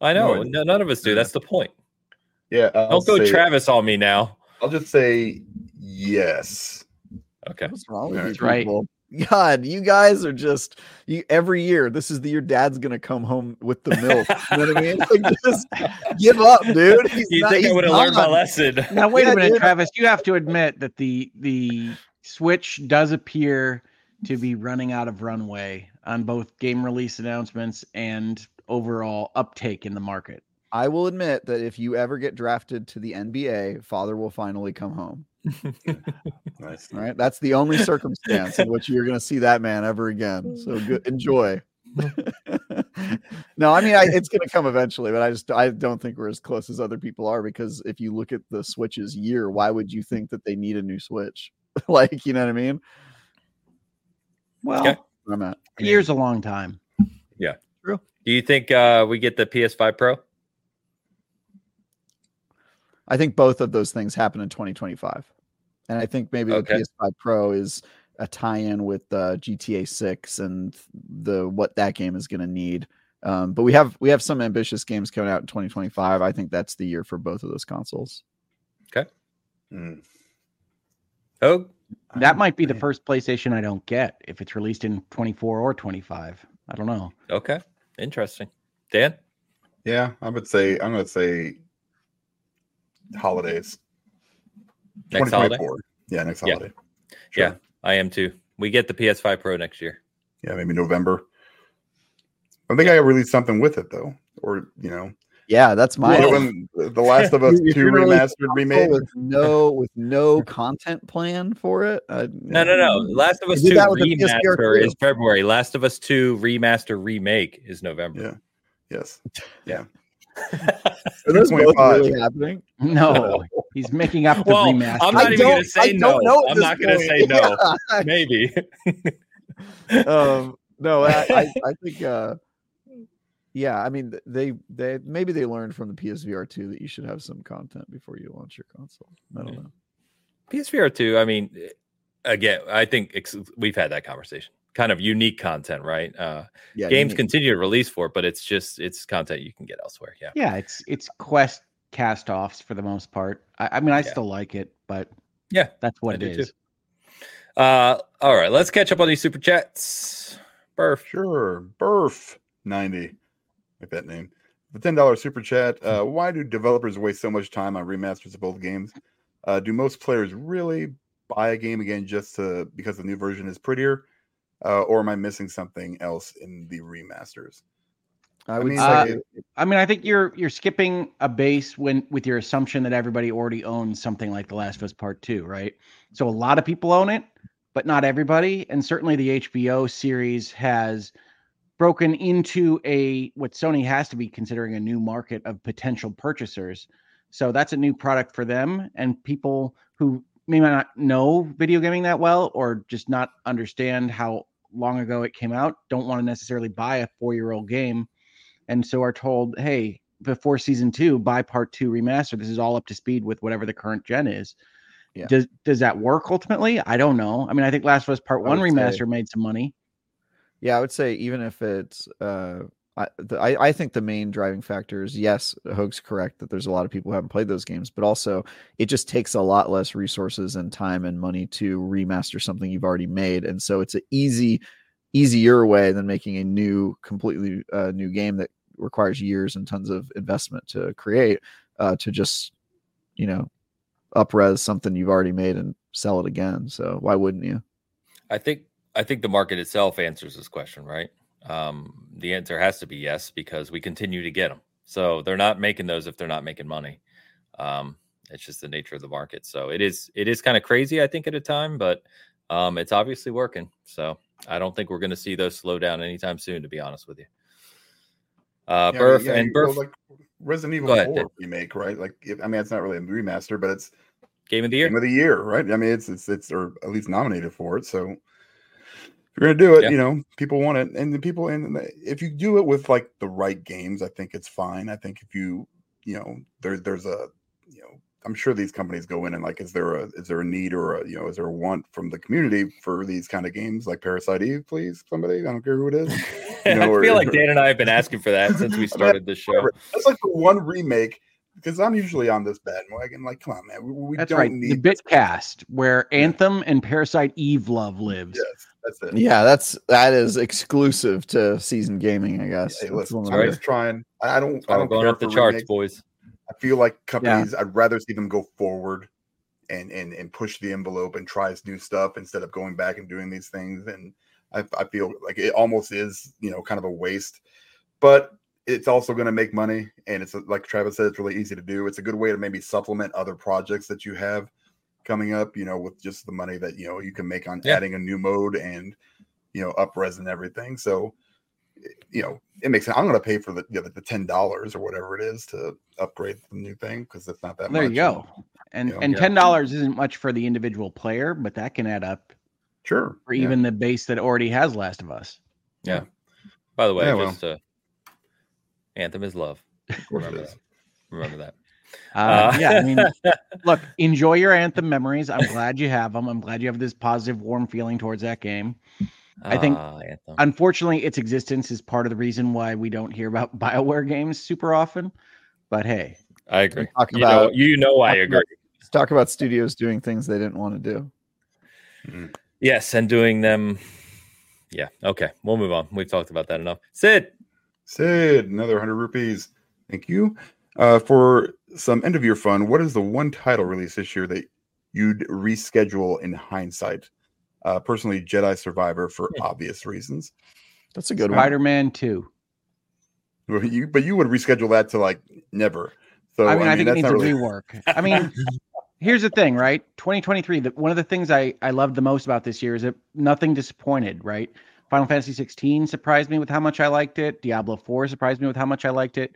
I know. No, I- No, none of us do. That's the point. Yeah, I'll Don't go say- Travis on me now. I'll just say yes. Okay. What's wrong with That's right. people? God, you guys are just you every year. This is the year dad's gonna come home with the milk. you know what I mean? Like, just give up, dude. He's You not- think I would have learned my lesson? Now wait Yeah, a minute, dude. Travis. You have to admit that the the Switch does appear to be running out of runway on both game release announcements and overall uptake in the market. I will admit that if you ever get drafted to the NBA, father will finally come home. Nice. All right. That's the only circumstance in which you're going to see that man ever again. So good. Enjoy. no, I mean, I, it's going to come eventually, but I just, I don't think we're as close as other people are because if you look at the Switch's year, why would you think that they need a new Switch? like, you know what I mean? Well, Okay. I'm at. a year's a long time. Yeah. True. Do you think uh, we get the PS5 Pro? I think both of those things happen in 2025. And I think maybe Okay. the PS5 Pro is a tie-in with uh, GTA 6 and the what that game is going to need. Um, but we have we have some ambitious games coming out in 2025. I think that's the year for both of those consoles. Mm. Oh, That might be the first PlayStation I don't get if it's released in 24 or 25. I don't know. okay. Interesting. Dan? Yeah, I would say I'm gonna say holidays. Next holiday? Yeah, next Yeah. holiday. Yeah. I am too. We get the PS5 Pro next year. Yeah, maybe November. I think I released something with it though, or you know, Yeah, that's my you when the Last of Us Two you're gonna release remastered remake. with no with no content plan for it. I, No, no, no. Last of Us 2 that with the PSVR remaster is February. Last of Us 2 remaster remake is November. Yeah. Yes. Are those both really happening? No, he's making up the Well, remaster. I'm not even gonna say no. don't know at I'm not gonna say no. Yeah. Maybe. um no I, I i think uh yeah i mean they they maybe they learned from the psvr 2 that you should have some content before you launch your console i don't Yeah. know PSVR two. I mean, again, I think ex- we've had that conversation. Kind of unique content, right? Uh, Yeah, games unique. continue to release for it, but it's just it's content you can get elsewhere. Yeah. Yeah, it's it's Quest cast offs for the most part. I, I mean, I Yeah. still like it, but Yeah, that's what do it too. is. Uh, all right, let's catch up on these super chats. Burf. Sure. Burf 90. Like that name. The $10 super chat. Uh, why do developers waste so much time on remasters of old games? Uh, do most players really buy a game again just to because the new version is prettier? Uh, or am I missing something else in the remasters? I would mean, say like, I mean, I think you're you're skipping a base when with your assumption that everybody already owns something like The Last of Us Part Two, right? So a lot of people own it, but not everybody. And certainly the HBO series has broken into a what Sony has to be considering a new market of potential purchasers. So that's a new product for them, and people who may not know video gaming that well or just not understand how long ago it came out don't want to necessarily buy a four year old game and so are told, hey, before season two, buy part two remaster. This is all up to speed with whatever the current gen is. Yeah. Does does that work ultimately? I don't know. I mean, I think Last of Us Part One would say- remaster made some money. Yeah, I would say even if it's, uh, I, the, I I think the main driving factor is yes, Hogue's correct that there's a lot of people who haven't played those games, but also it just takes a lot less resources and time and money to remaster something you've already made, and so it's an easy, easier way than making a new, completely uh, new game that requires years and tons of investment to create. Uh, to just, you know, upres something you've already made and sell it again. So why wouldn't you? I think I think the market itself answers this question, right? Um, the answer has to be yes because we continue to get them. So they're not making those if they're not making money. Um, it's just the nature of the market. So it is it is kind of crazy, I think, at a time, but um, it's obviously working. So I don't think we're going to see those slow down anytime soon, to be honest with you. Uh, Yeah, Burf yeah, and well, like Resident Evil Go ahead, 4 Dave. remake, right? Like, if, I mean, it's not really a remaster, but it's game of the year. game of the year, right? I mean, it's it's it's or at least nominated for it. So if you're gonna do it, Yeah. you know, people want it, and the people, and if you do it with like the right games, I think it's fine. I think if you, you know, there's there's a, you know, I'm sure these companies go in and like, is there a is there a need or a you know is there a want from the community for these kind of games like Parasite Eve, please, somebody, I don't care who it is. I know, or- feel like Dan and I have been asking for that since we started this show. Whatever. That's like the one remake because I'm usually on this bandwagon. Like, come on, man, we, we That's don't right. need the Bitcast, where Anthem and Parasite Eve love lives. Yes, that's it. Yeah, that's that is exclusive to season gaming, I guess. Hey, That's listen, one of I'm the- just trying. I I don't. So I don't going care up the charts, remakes. boys. I feel like companies. I'd rather see them go forward and and and push the envelope and try new stuff instead of going back and doing these things. And I, I feel like it almost is, you know, kind of a waste. But it's also going to make money, and it's like Travis said, it's really easy to do. It's a good way to maybe supplement other projects that you have coming up. You know, with just the money that you know you can make on Yeah. adding a new mode and you know upres and everything. So you know, it makes sense. I'm going to pay for the you know, the ten dollars or whatever it is to upgrade the new thing because it's not that much. There much. you go. And Yeah. and Yeah. ten dollars isn't much for the individual player, but that can add up Sure. for yeah. even the base that already has Last of Us. Yeah. By the way, Yeah, well. just uh, Anthem is love. Of course it Remember that. Remember that. Uh, yeah, I mean, look, enjoy your Anthem memories. I'm glad you have them. I'm glad you have this positive, warm feeling towards that game. I think- Anthem. Unfortunately, its existence is part of the reason why we don't hear about Bioware games super often. But hey, I agree. talk You know, about- you know I agree. about- talk about studios doing things they didn't want to do. Yes, and doing them. Yeah. Okay. We'll move on. We've talked about that enough. Sid. Sid, another 100 rupees. Thank you. Uh, for some end of year fun, what is the one title release this year that you'd reschedule in hindsight? Uh, personally, Jedi Survivor for Hmm. obvious reasons. That's a good one. Spider-Man 2. Well, You, but you would reschedule that to like never. So I mean, I, think it that's needs not a really- rework. I mean, here's the thing, right? 2023. The, one of the things I I loved the most about this year is that nothing disappointed. Right? Final Fantasy 16 surprised me with how much I liked it. Diablo 4 surprised me with how much I liked it.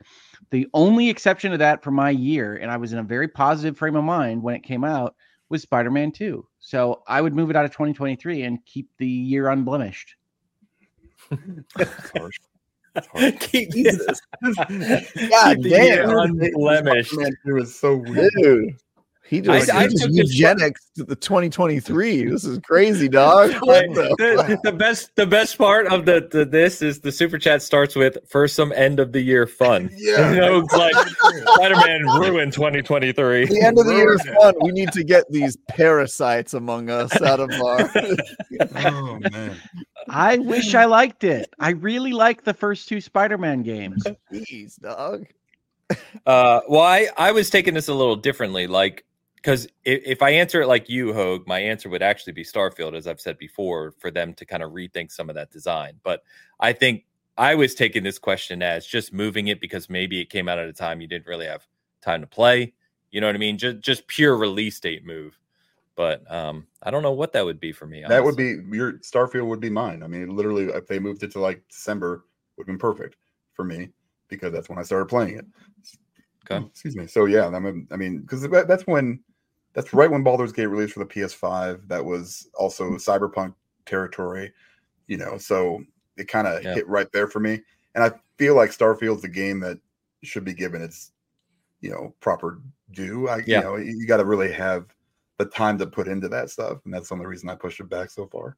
The only exception to that for my year, and I was in a very positive frame of mind when it came out, was Spider-Man 2. So I would move it out of 2023 and keep the year unblemished. It's harsh. Keep Jesus. God damn. Unblemished. It was so weird. Dude, He just, I he just took eugenics to the 2023. This is crazy, dog. The- the, the best the best part of the, the this is the super chat starts with for some end of the year fun. Yeah. You know, it's like Spider-Man ruined 2023. the end of the year is fun. We need to get these parasites among us out of our. oh man. I wish I liked it. I really like the first two Spider-Man games. Jeez, dog. Uh, well, I, I was taking this a little differently, like because if, if I answer it like you, Hogue, my answer would actually be Starfield, as I've said before, for them to kind of rethink some of that design. But I think I was taking this question as just moving it because maybe it came out at a time you didn't really have time to play. You know what I mean? Just just pure release date move. But um, I don't know what that would be for me. That would be your Starfield would be mine. I mean, literally, if they moved it to like December, would have been perfect for me because that's when I started playing it. Okay. Excuse me. So yeah, I I mean, because that's when that's right when Baldur's Gate released for the PS5. That was also hmm. Cyberpunk territory, you know. So it kind of Yeah. hit right there for me, and I feel like Starfield's a game that should be given its, you know, proper due. I, Yeah. you know, you got to really have the time to put into that stuff, and that's the only reason I pushed it back so far.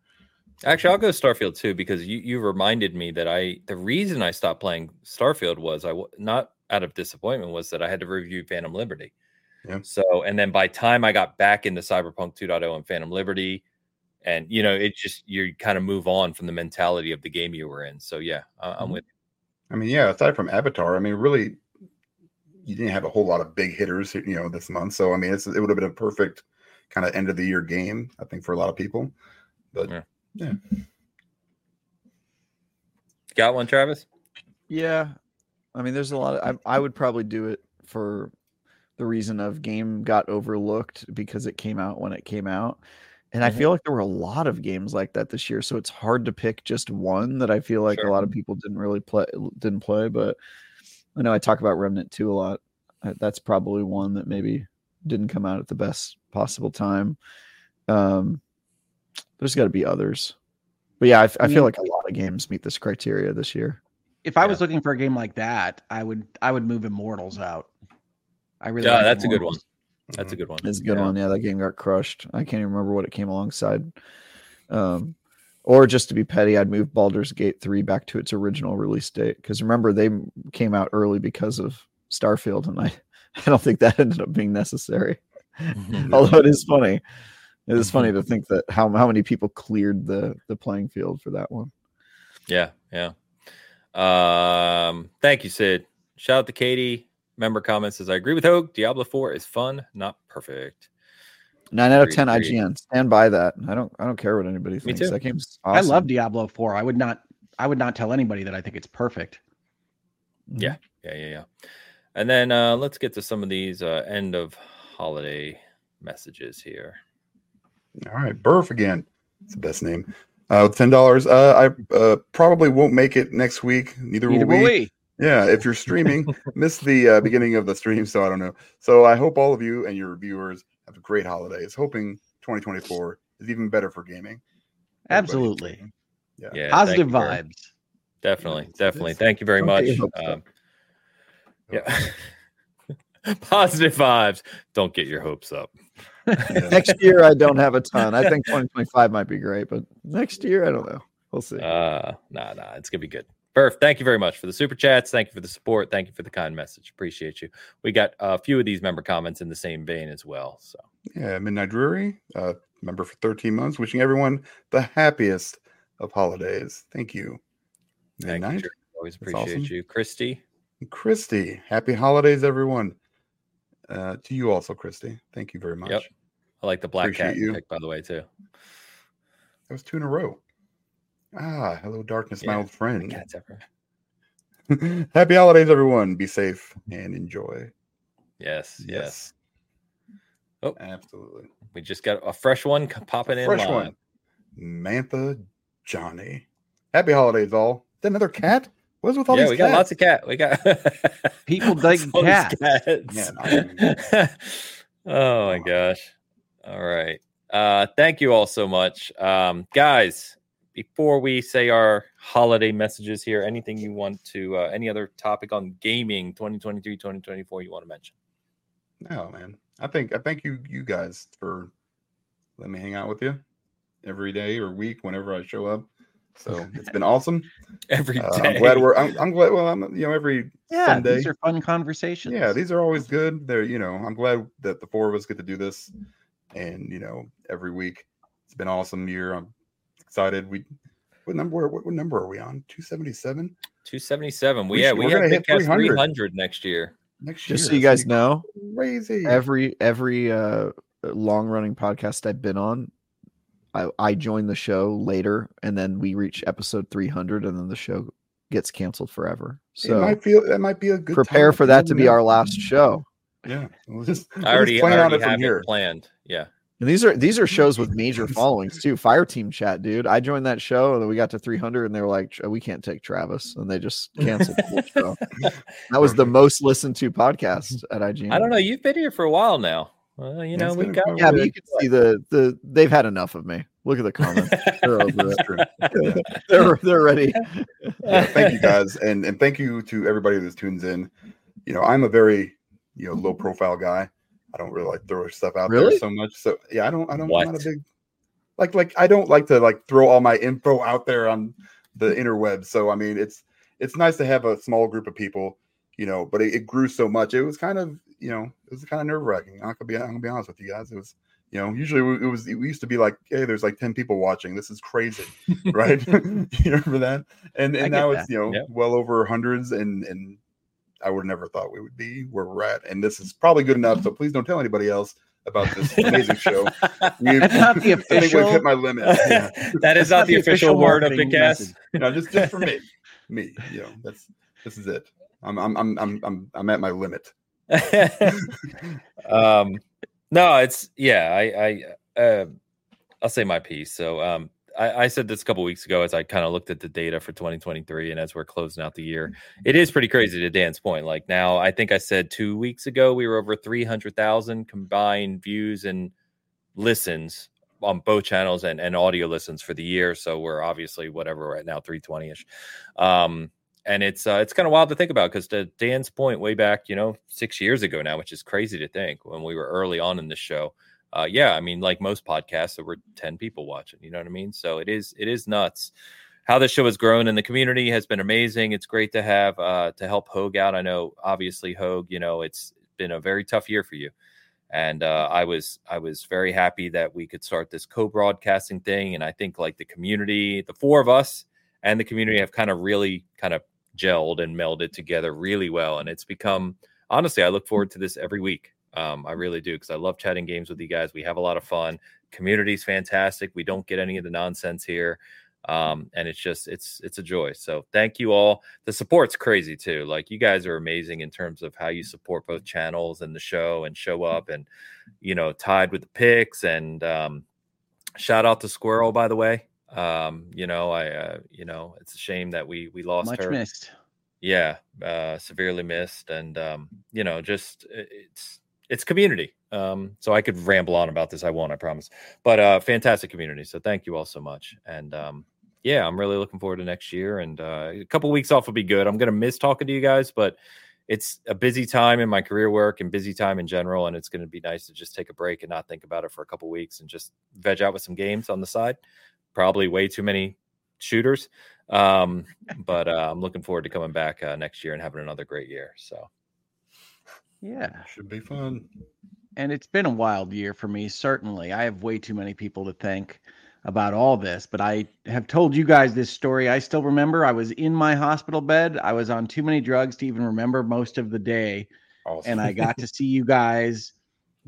Actually, I'll go Starfield too because you you reminded me that I the reason I stopped playing Starfield was I not out of disappointment was that I had to review Phantom Liberty. Yeah. So and then by time I got back into Cyberpunk 2.0 and Phantom Liberty, and you know it just you kind of move on from the mentality of the game you were in. So yeah, I, I'm Mhm. with. I mean, yeah, aside from Avatar, I mean, really, you didn't have a whole lot of big hitters, you know, this month. So I mean, it's, it would have been a perfect kind of end of the year game, I think, for a lot of people. But Yeah. Got one, Travis? Yeah, I mean, there's a lot of. I, I would probably do it for the reason of game got overlooked because it came out when it came out, and I Mhm. feel like there were a lot of games like that this year. So it's hard to pick just one that I feel like Sure. a lot of people didn't really play, didn't play. But I know I talk about Remnant two a lot. That's probably one that maybe didn't come out at the best possible time. Um, there's got to be others, but yeah, I mean- feel like a lot of games meet this criteria this year. If I Yeah. was looking for a game like that, I would I would move Immortals out. I really Yeah, like that's a good one. That's a good one. It's a good Yeah. one. Yeah, that game got crushed. I can't even remember what it came alongside. Um, or just to be petty, I'd move Baldur's Gate 3 back to its original release date. Because remember, they came out early because of Starfield, and I, I don't think that ended up being necessary. Although it is funny. It is funny to think that how, how many people cleared the, the playing field for that one. Yeah, yeah. Um, thank you, Sid. Shout out to Katie. Member comments says I agree with Hogue. Diablo 4 is fun, not perfect. Nine out of ten agreed. IGN. Stand by that. I don't I don't care what anybody thinks. too. That game's I love Diablo 4. I would not I would not tell anybody that I think it's perfect. Yeah, yeah, yeah, yeah. And then uh let's get to some of these uh end of holiday messages here. All right, Burf again. It's the best name. Uh, ten dollars. Uh, I uh, probably won't make it next week. Neither, Neither will will we. We. Yeah, if you're streaming, missed the uh, beginning of the stream, so I don't know. So I hope all of you and your viewers have a great holidays. Hoping 2024 is even better for gaming. Everybody. Absolutely. Yeah. Yeah. Positive thank you very- vibes. Definitely, Yes, definitely. Thank you very much. get your hopes up. Um, yeah. Positive vibes. Don't get your hopes up. Next year I don't have a ton. I think 2025 might be great, but next year I don't know. We'll see. Uh nah, nah, it's gonna be good. Burf, thank you very much for the super chats. Thank you for the support. Thank you for the kind message. Appreciate you. We got a few of these member comments in the same vein as well. So Yeah, Midnight Drury, uh, member for 13 months, wishing everyone the happiest of holidays. Thank you. thank you. Always appreciate awesome. you. Christy. Christy, happy holidays, everyone. Uh, to you also, Christy. Thank you very much. Yep. I like the black cat you. pick, by the way, too. That was two in a row. Ah, hello, darkness, my old friend. Cats ever. happy holidays, everyone. Be safe and enjoy. Yes, yes. Oh. absolutely. We just got a fresh one c- popping in. Fresh one. Mantha Johnny. Happy holidays, all. Is that another cat? What's with all Yeah, these Yeah, we got lots of cat. We got People dig all these cats. cats. oh my gosh. All right. Uh thank you all so much. Um guys, before we say our holiday messages here, anything you want to uh any other topic on gaming 2023 2024 you want to mention? No, man. I think I thank you you guys for letting me hang out with you every day or week whenever I show up. So it's been awesome. Every day. Uh, I'm glad we're. I'm, I'm glad. Well, I'm you know every Yeah, Sunday. these are fun conversations. Yeah, these are always good. They're you know I'm glad that the four of us get to do this, and you know every week it's been awesome year. I'm excited. We what number what, what number are we on? Two seventy seven 277. We We yeah, we have Big hit Cast 300. 300 next year. next year. Just so you guys know, crazy. every every uh long running podcast I've been on, I I join the show later, and then we reach episode 300, and then the show gets canceled forever. it So might feel that might be a good. prepare time. for that to be our last show. Yeah, we'll just, we'll I just already, plan I on already it from have here. it planned. Yeah. And these are these are shows with major followings too. Fire Team Chat, dude. I joined that show and then we got to 300 and they were like, we can't take Travis, and they just canceled the whole show. That was the most listened to podcast at IGN. I don't know. You've been here for a while now. Well, you know, it's we been got Yeah, but you can see the the they've had enough of me. Look at the comments. They're over it. That's. They're they're ready. Yeah, thank you guys, and and thank you to everybody that tunes in. You know, I'm a very you know low profile guy. I don't really like throw stuff out Really? there so much. So yeah, I don't. I don't. I'm not a big like like I don't like to like throw all my info out there on the interweb. So I mean, it's it's nice to have a small group of people. You know, but it, it grew so much. It was kind of you know it was kind of nerve wracking. I'm gonna be I'm gonna be honest with you guys. It was you know usually it was it used to be like hey there's like 10 people watching this is crazy right you remember that and and now that. it's you know Yep. well over hundreds and and i would never thought we would be where we're at and this is probably good enough so please don't tell anybody else about this amazing show We've- That's not the official. i think we've hit my limit yeah. that is That's not the official word of marketing Bitcast. message. you know just just for me me you know that's this is it i'm i'm i'm i'm i'm, I'm at my limit um no it's yeah i i uh, i'll say my piece so um I, I said this a couple weeks ago as I kind of looked at the data for 2023 and as we're closing out the year, it is pretty crazy to Dan's point. Like now, I think I said two weeks ago we were over 300,000 combined views and listens on both channels and, and audio listens for the year. So we're obviously whatever right now, 320 ish. Um, and it's uh, it's kind of wild to think about because to Dan's point, way back, you know, six years ago now, which is crazy to think when we were early on in the show. Uh, yeah, I mean, like most podcasts, there were ten people watching. You know what I mean? So it is it is nuts how the show has grown and the community has been amazing. It's great to have uh, to help Hogue out. I know, obviously, Hogue, you know, it's been a very tough year for you, and uh, I was I was very happy that we could start this co-broadcasting thing. And I think like the community, the four of us and the community have kind of really kind of gelled and melded together really well. And it's become honestly, I look forward to this every week. Um, I really do because I love chatting games with you guys. We have a lot of fun. Community's fantastic. We don't get any of the nonsense here. Um, and it's just it's it's a joy. So thank you all. The support's crazy too. Like you guys are amazing in terms of how you support both channels and the show and show up and you know tied with the picks and um shout out to Squirrel by the way. Um, you know, I uh, you know, it's a shame that we we lost Much her missed. yeah uh severely missed and um you know just it's it's community. Um so i could ramble on about this i won't i promise. But uh fantastic community. So thank you all so much. And um yeah i'm really looking forward to next year. And uh a couple weeks off will be good. I'm gonna miss talking to you guys but it's a busy time in my career work and busy time in general. And it's to be nice to just take a break and not think about it for a couple weeks and just veg out with some games on the side. Probably way too many shooters. Um but uh, i'm looking forward to coming back uh, next year and having another great year. So Yeah. should be fun And it's been a wild year for me, certainly. I have way too many people to thank about all this, but I have told you guys this story. I still remember I was in my hospital bed. I was on too many drugs to even remember most of the day. awesome. And I got to see you guys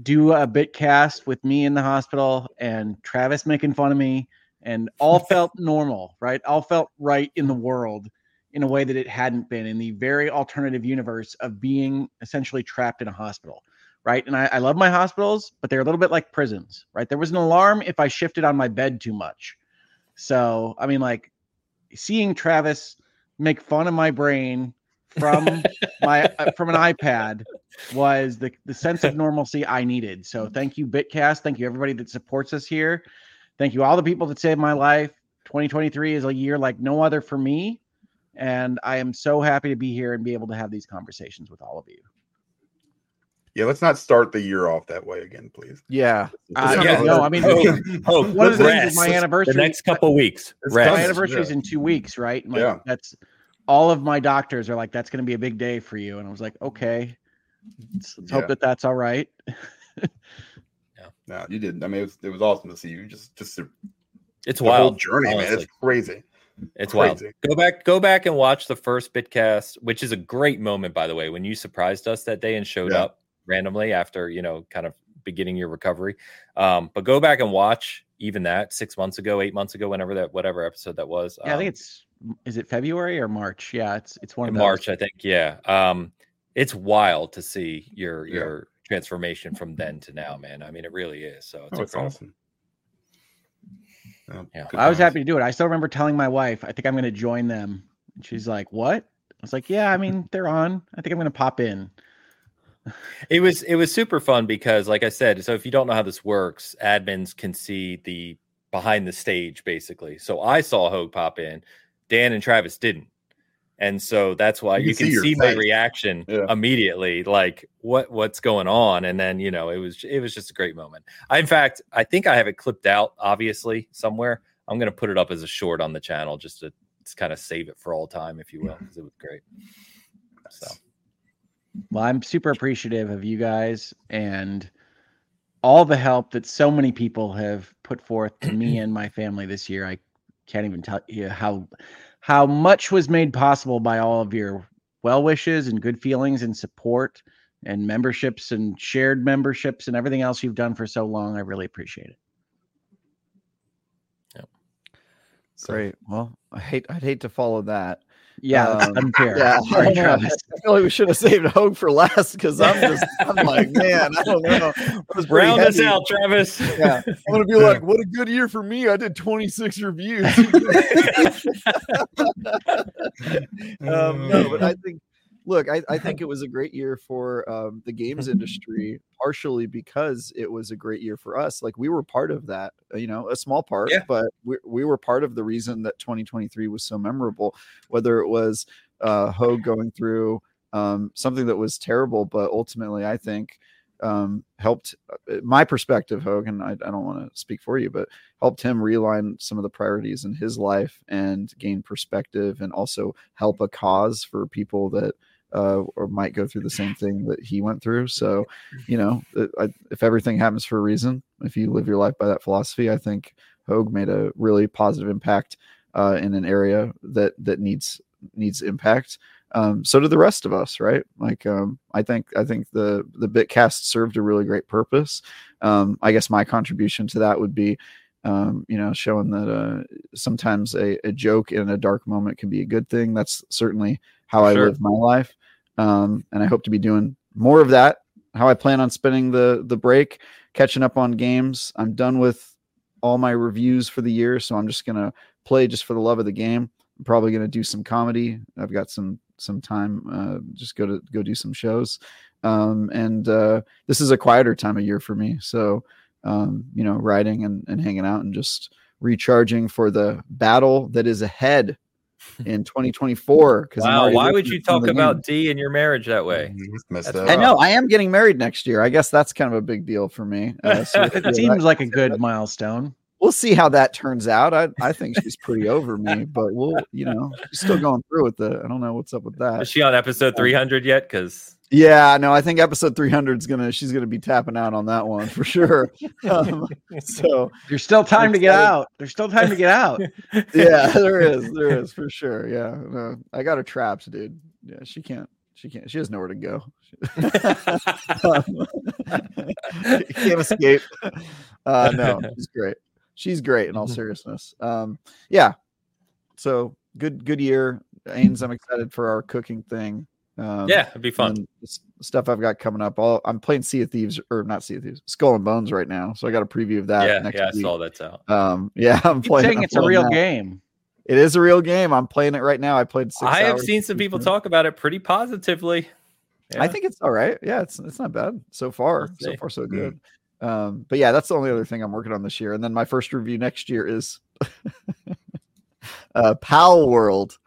do a Bitcast with me in the hospital and Travis making fun of me and all felt normal, right? All felt right in the world in a way that it hadn't been in the very alternative universe of being essentially trapped in a hospital, right? And I, I love my hospitals, but they're a little bit like prisons, right? There was an alarm if I shifted on my bed too much. So, I mean, like seeing Travis make fun of my brain from my uh, from an iPad was the the sense of normalcy I needed. So thank you Bitcast, thank you everybody that supports us here. Thank you all the people that saved my life. 2023 is a year like no other for me and I am so happy to be here and be able to have these conversations with all of you. Yeah, let's not start the year off that way again, please. Yeah. Uh, Yeah. no, I mean, Oh, oh, one of the things is my anniversary. The next couple weeks. Rest. my coming. anniversary is Yeah. in two weeks, right? Like, Yeah. That's all of my doctors are like, that's going to be a big day for you. And I was like, okay, let's, let's Yeah. hope that that's all right. Yeah, no, you did. I mean, it was, it was awesome to see you. Just, just the, It's the whole wild. journey, man. It's crazy. It's wild. Go back, go back and watch the first Bitcast, which is a great moment, by the way, when you surprised us that day and showed Yeah. up randomly after you know, kind of beginning your recovery. Um, but go back and watch even that six months ago, eight months ago, whenever that whatever episode that was. Yeah, I think um, it's is it February or March? Yeah, it's it's one in of those. March, I think. Yeah. Um, it's wild to see your Yeah. your transformation from then to now, man. I mean, it really is. So it's Oh, it's awesome. Oh, Yeah. I was happy to do it. I still remember telling my wife, I think I'm going to join them. And she's like, "What?" I was like, "Yeah, I mean, they're on. I think I'm going to pop in." It was it was super fun because, like I said, so if you don't know how this works, admins can see the behind the stage basically. So I saw Hogue pop in, Dan and Travis didn't, and so that's why You you, can can see see, my reaction Yeah. immediately, like what what's going on, and then you know it was it was just a great moment. I, in fact, I think I have it clipped out, obviously somewhere. I'm gonna put it up as a short on the channel just to, just kind of save it for all time, if you will, because it was great. So. Well, I'm super appreciative of you guys and all the help that so many people have put forth to me and my family this year. I can't even tell you how how much was made possible by all of your well wishes and good feelings and support and memberships and shared memberships and everything else you've done for so long. I really appreciate it. Yep. Great. Well, I hate I'd hate to follow that. Yeah, that's Um, unfair. Yeah, Sorry, I know. Travis. I feel like we should have saved Hogue for last because I'm just I'm like, man, I don't know. Was Round us out, Travis. Yeah, I'm gonna be like, what a good year for me. I did 26 reviews. um, no, but I think, look, I, I think it was a great year for um, the games industry, partially because it was a great year for us. Like we were part of that, uh, you know, a small part, Yeah. but we, we were part of the reason that 2023 was so memorable. Whether it was uh, Hogue going through um, something that was terrible, but ultimately, I think um, helped uh, my perspective, Hogan. I, I don't want to speak for you, but helped him realign some of the priorities in his life and gain perspective and also help a cause for people that uh, or might go through the same thing that he went through. So, you know, I, if everything happens for a reason, if you live your life by that philosophy, I think Hogue made a really positive impact uh, in an area that that needs needs impact. Um, so do the rest of us, right? Like, um, I think I think the the Bitcast served a really great purpose. Um, I guess my contribution to that would be, um, you know, showing that uh, sometimes a, a joke in a dark moment can be a good thing. That's certainly how I live my life, um, and I hope to be doing more of that. How I plan on spending the the break, catching up on games. I'm done with all my reviews for the year, so I'm just gonna play just for the love of the game. I'm probably gonna do some comedy. I've got some some time. Uh, just go to go do some shows, um, and uh, this is a quieter time of year for me. So um, you know, riding and, and hanging out and just recharging for the battle that is ahead in 2024. Because Wow, why would you talk about D and your marriage that way? Messed That's up. I know I am getting married next year. I guess that's kind of a big deal for me. Uh, so It yeah, seems that- like a good milestone. we'll see how that turns out. I, I think she's pretty over me, but we'll, you know, she's still going through with it. I don't know what's up with that. Is she on episode 300 yet? Because Yeah, no, I think episode 300 is gonna, she's gonna be tapping out on that one for sure. Um, so There's still time to get excited. out. There's still time to get out. yeah, there is, there is for sure. Yeah, no, I got her trapped, dude. Yeah, she can't, she can't, she has nowhere to go. can't escape. Uh, no, she's great. She's great in all seriousness. Um, yeah. So good, good year, Ains. I'm excited for our cooking thing. Um, yeah, it'd be fun. and the s- stuff I've got coming up. All I'm playing Sea of Thieves or not Sea of Thieves, Skull and Bones right now. So I got a preview of that yeah, next yeah, I saw that's out. Um, yeah, I'm Keep playing. saying I'm it's a real that. game. It is a real game. I'm playing it right now. I played. Six I have seen some people yesterday. talk about it pretty positively. I think it's all right. Yeah, it's it's not bad so far. So far, so good. Um, but yeah, that's the only other thing I'm working on this year. And then my first review next year is uh Palworld,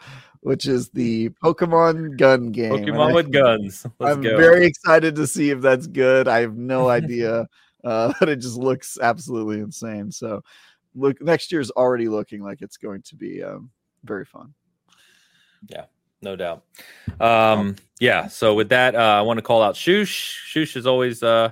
which is the Pokemon gun game. Pokemon I- with guns. Let's I'm go. very excited to see if that's good. I have no idea, uh, but it just looks absolutely insane. So, look, next year's already looking like it's going to be um, very fun. Yeah, no doubt. Um, yeah. So with that, uh, I want to call out Shush. Shush is always uh,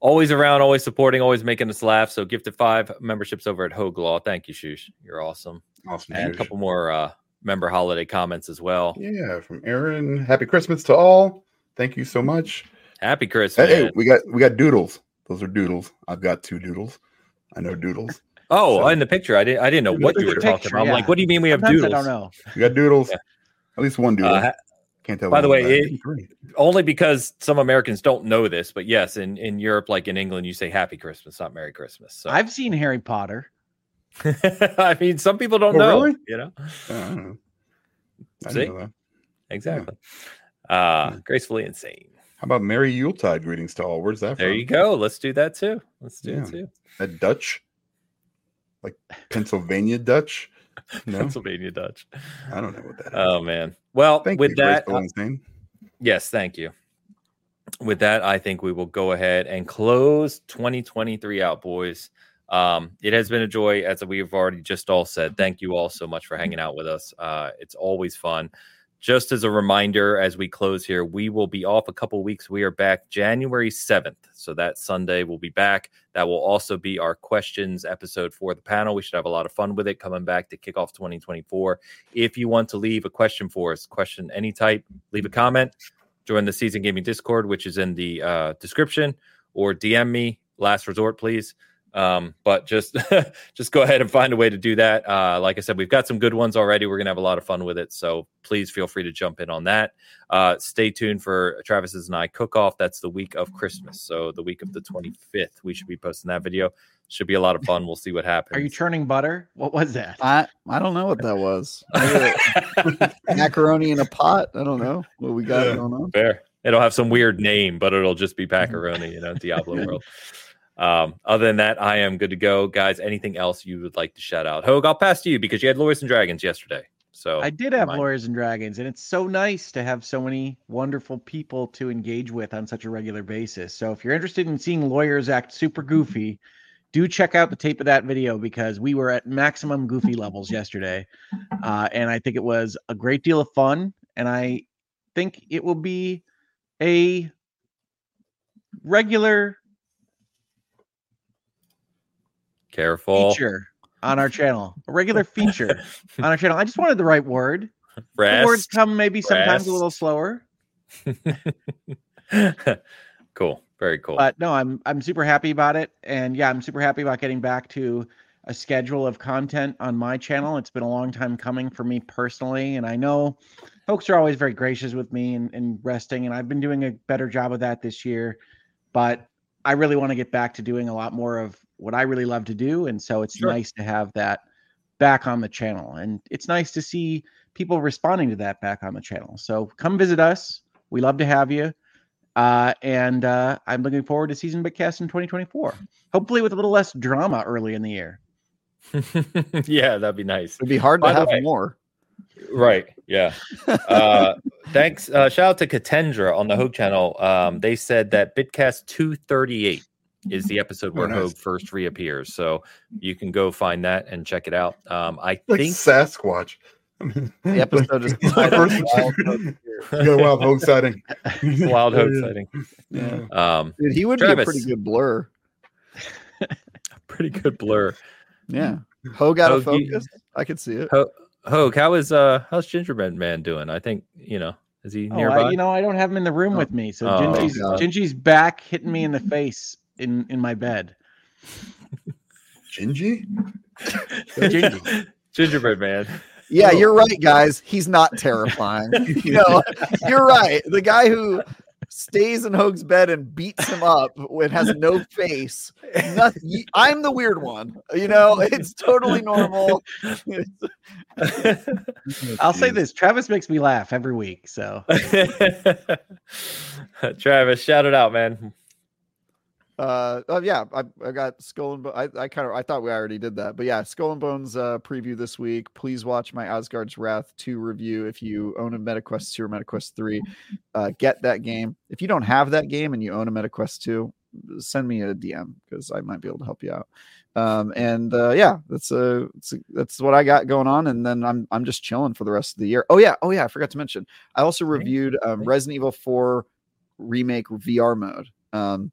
always around, always supporting, always making us laugh. So gifted five memberships over at Hogue Law. Thank you, Shush. You're awesome. Awesome. And a couple more uh, member holiday comments as well. Yeah, from Aaron. Happy Christmas to all. Thank you so much. Happy Christmas. Hey, man. we got we got doodles. Those are doodles. I've got two doodles. I know doodles. Oh, So- in the picture, I didn't. I didn't know what you were picture, talking about. I'm like, what do you mean we have Sometimes doodles? I don't know. We got doodles. Yeah. At least one doodle. Uh, ha- Can't tell. by the way, it- only because some Americans don't know this, but yes, in, in Europe, like in England, you say Happy Christmas, not Merry Christmas. So I've seen Harry Potter. I mean, some people don't Oh, know. really? You know Uh, I don't know. I See? know exactly. Uh, gracefully insane. How about Merry Yuletide greetings to all? Where's that There from? you go. Let's do that too. Let's do Yeah. it too. That Dutch, like Pennsylvania Dutch. No, Pennsylvania Dutch. I don't know what that is. Oh man. Well, Thank with you, that, uh, Insane. yes, thank you. With that, I think we will go ahead and close 2023 out, boys. Um, it has been a joy, as we've already just all said. Thank you all so much for hanging out with us. Uh, it's always fun. Just as a reminder, as we close here, we will be off a couple weeks. We are back January 7th. So that Sunday we'll be back. That will also be our questions episode for the panel. We should have a lot of fun with it coming back to kick off 2024. If you want to leave a question for us, question any type, leave a comment, join the Seasoned Gaming Discord, which is in the uh, description, or DM me. Last resort, please. Um, but just just go ahead and find a way to do that. Uh, like I said, we've got some good ones already. We're gonna have a lot of fun with it. So please feel free to jump in on that. Uh, stay tuned for Travis's and I cook off. That's the week of Christmas. So the week of the 25th, we should be posting that video. Should be a lot of fun. We'll see what happens. Are you churning butter? What was that? I I don't know what that was. Macaroni in a pot. I don't know what we got Yeah. going on. Fair. It'll have some weird name, but it'll just be macaroni, you know, Diablo World. Um, other than that, I am good to go. Guys, anything else you would like to shout out? Hogue, I'll pass to you because you had Lawyers and Dragons yesterday. So I did have. Lawyers and Dragons, and it's so nice to have so many wonderful people to engage with on such a regular basis. So if you're interested in seeing lawyers act super goofy, do check out the tape of that video because we were at maximum goofy levels yesterday. Uh, and I think it was a great deal of fun. And I think it will be a regular careful. feature on our channel, a regular feature on our channel. I just wanted the right word. The words come maybe sometimes a little slower. cool. Very cool. but no i'm i'm super happy about it and yeah i'm super happy about getting back to a schedule of content on my channel it's been a long time coming for me personally and i know folks are always very gracious with me and, and resting and i've been doing a better job of that this year but i really want to get back to doing a lot more of what i really love to do and so it's Sure. nice to have that back on the channel and it's nice to see people responding to that back on the channel so come visit us we love to have you uh, and uh, I'm looking forward to season Bitcast in 2024. Hopefully, with a little less drama early in the year. yeah, that'd be nice. It'd be hard By to have way- more. Right. Yeah. Uh, thanks. Uh, shout out to Katendra on the Hogue channel. Um, they said that Bitcast 238 is the episode where Oh, nice. Hogue first reappears. So you can go find that and check it out. Um, I Like think Sasquatch. I mean, The episode is the first- Wild Hope You got a wild hoax sighting. Wild Hogue Yeah. sighting. Yeah. Um, Dude, he would be a pretty good blur. pretty good blur. Yeah. Ho got a Hogue, you- focus. I could see it. Ho- Hogue, how is uh how's Gingerbread Man doing? I think you know is he Oh, nearby? I, you know, I don't have him in the room Oh. with me, so Oh, Gingy's, Gingy's back hitting me in the face in in my bed. Gingy? Gingy. Gingerbread Man. Yeah, Oh. you're right, guys. He's not terrifying. you know, you're right. The guy who stays in Hogue's bed and beats him up when has no face. Nothing, y- I'm the weird one. You know, it's totally normal. I'll say this: Travis makes me laugh every week. So Travis, shout it out, man. Uh, oh yeah, I, I got Skull and Bo- I, I kind of I thought we already did that, but yeah, Skull and Bones uh, preview this week. Please watch my Asgard's Wrath two review if you own a MetaQuest two or MetaQuest three. Uh, get that game. If you don't have that game and you own a MetaQuest two, send me a DM because I might be able to help you out. Um, and uh, yeah, that's a, that's a, that's what I got going on, and then I'm I'm just chilling for the rest of the year. Oh yeah, oh yeah, I forgot to mention. I also reviewed um, Resident Evil Four remake VR mode. Um,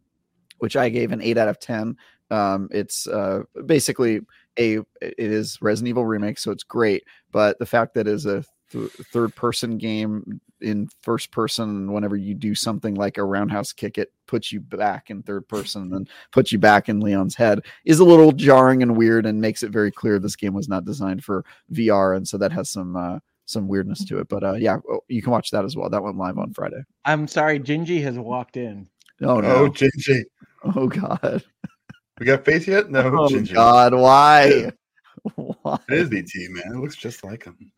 which I gave an eight out of ten. Um, it's uh, basically a it is Resident Evil remake, so it's great. But the fact that is a th- third person game in first person, whenever you do something like a roundhouse kick, it puts you back in third person and puts you back in Leon's head is a little jarring and weird, and makes it very clear this game was not designed for VR, and so that has some. Uh, some weirdness to it, but uh, yeah, you can watch that as well. That went live on Friday. I'm sorry, Gingy has walked in. Oh no! Oh, JJ. Oh god. We got face yet? No. Oh Ginger. god, why? Why? It is ET, man. It looks just like him.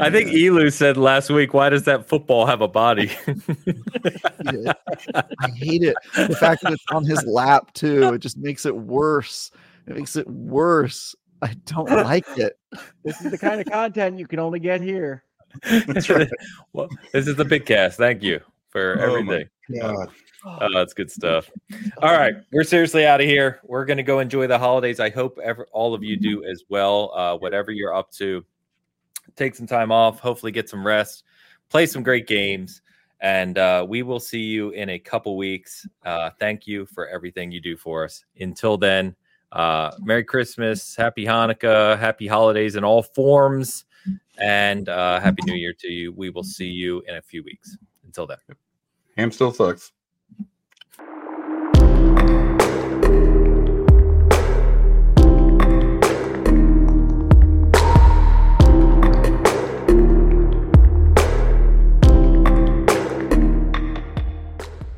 I think Elu said last week, "Why does that football have a body?" hate. I hate it. The fact that it's on his lap too, it just makes it worse. It makes it worse. I don't like it. This is the kind of content you can only get here. That's right. well, this is the Bitcast. Thank you for Oh everything. God. Oh, that's good stuff. All right, we're seriously out of here. We're going to go enjoy the holidays. I hope ever, all of you do as well. Uh, whatever you're up to, take some time off. Hopefully, get some rest. Play some great games, and uh, we will see you in a couple weeks. Uh, thank you for everything you do for us. Until then, uh, Merry Christmas, Happy Hanukkah, Happy Holidays in all forms, and uh, Happy New Year to you. We will see you in a few weeks. Until then. Ham still sucks.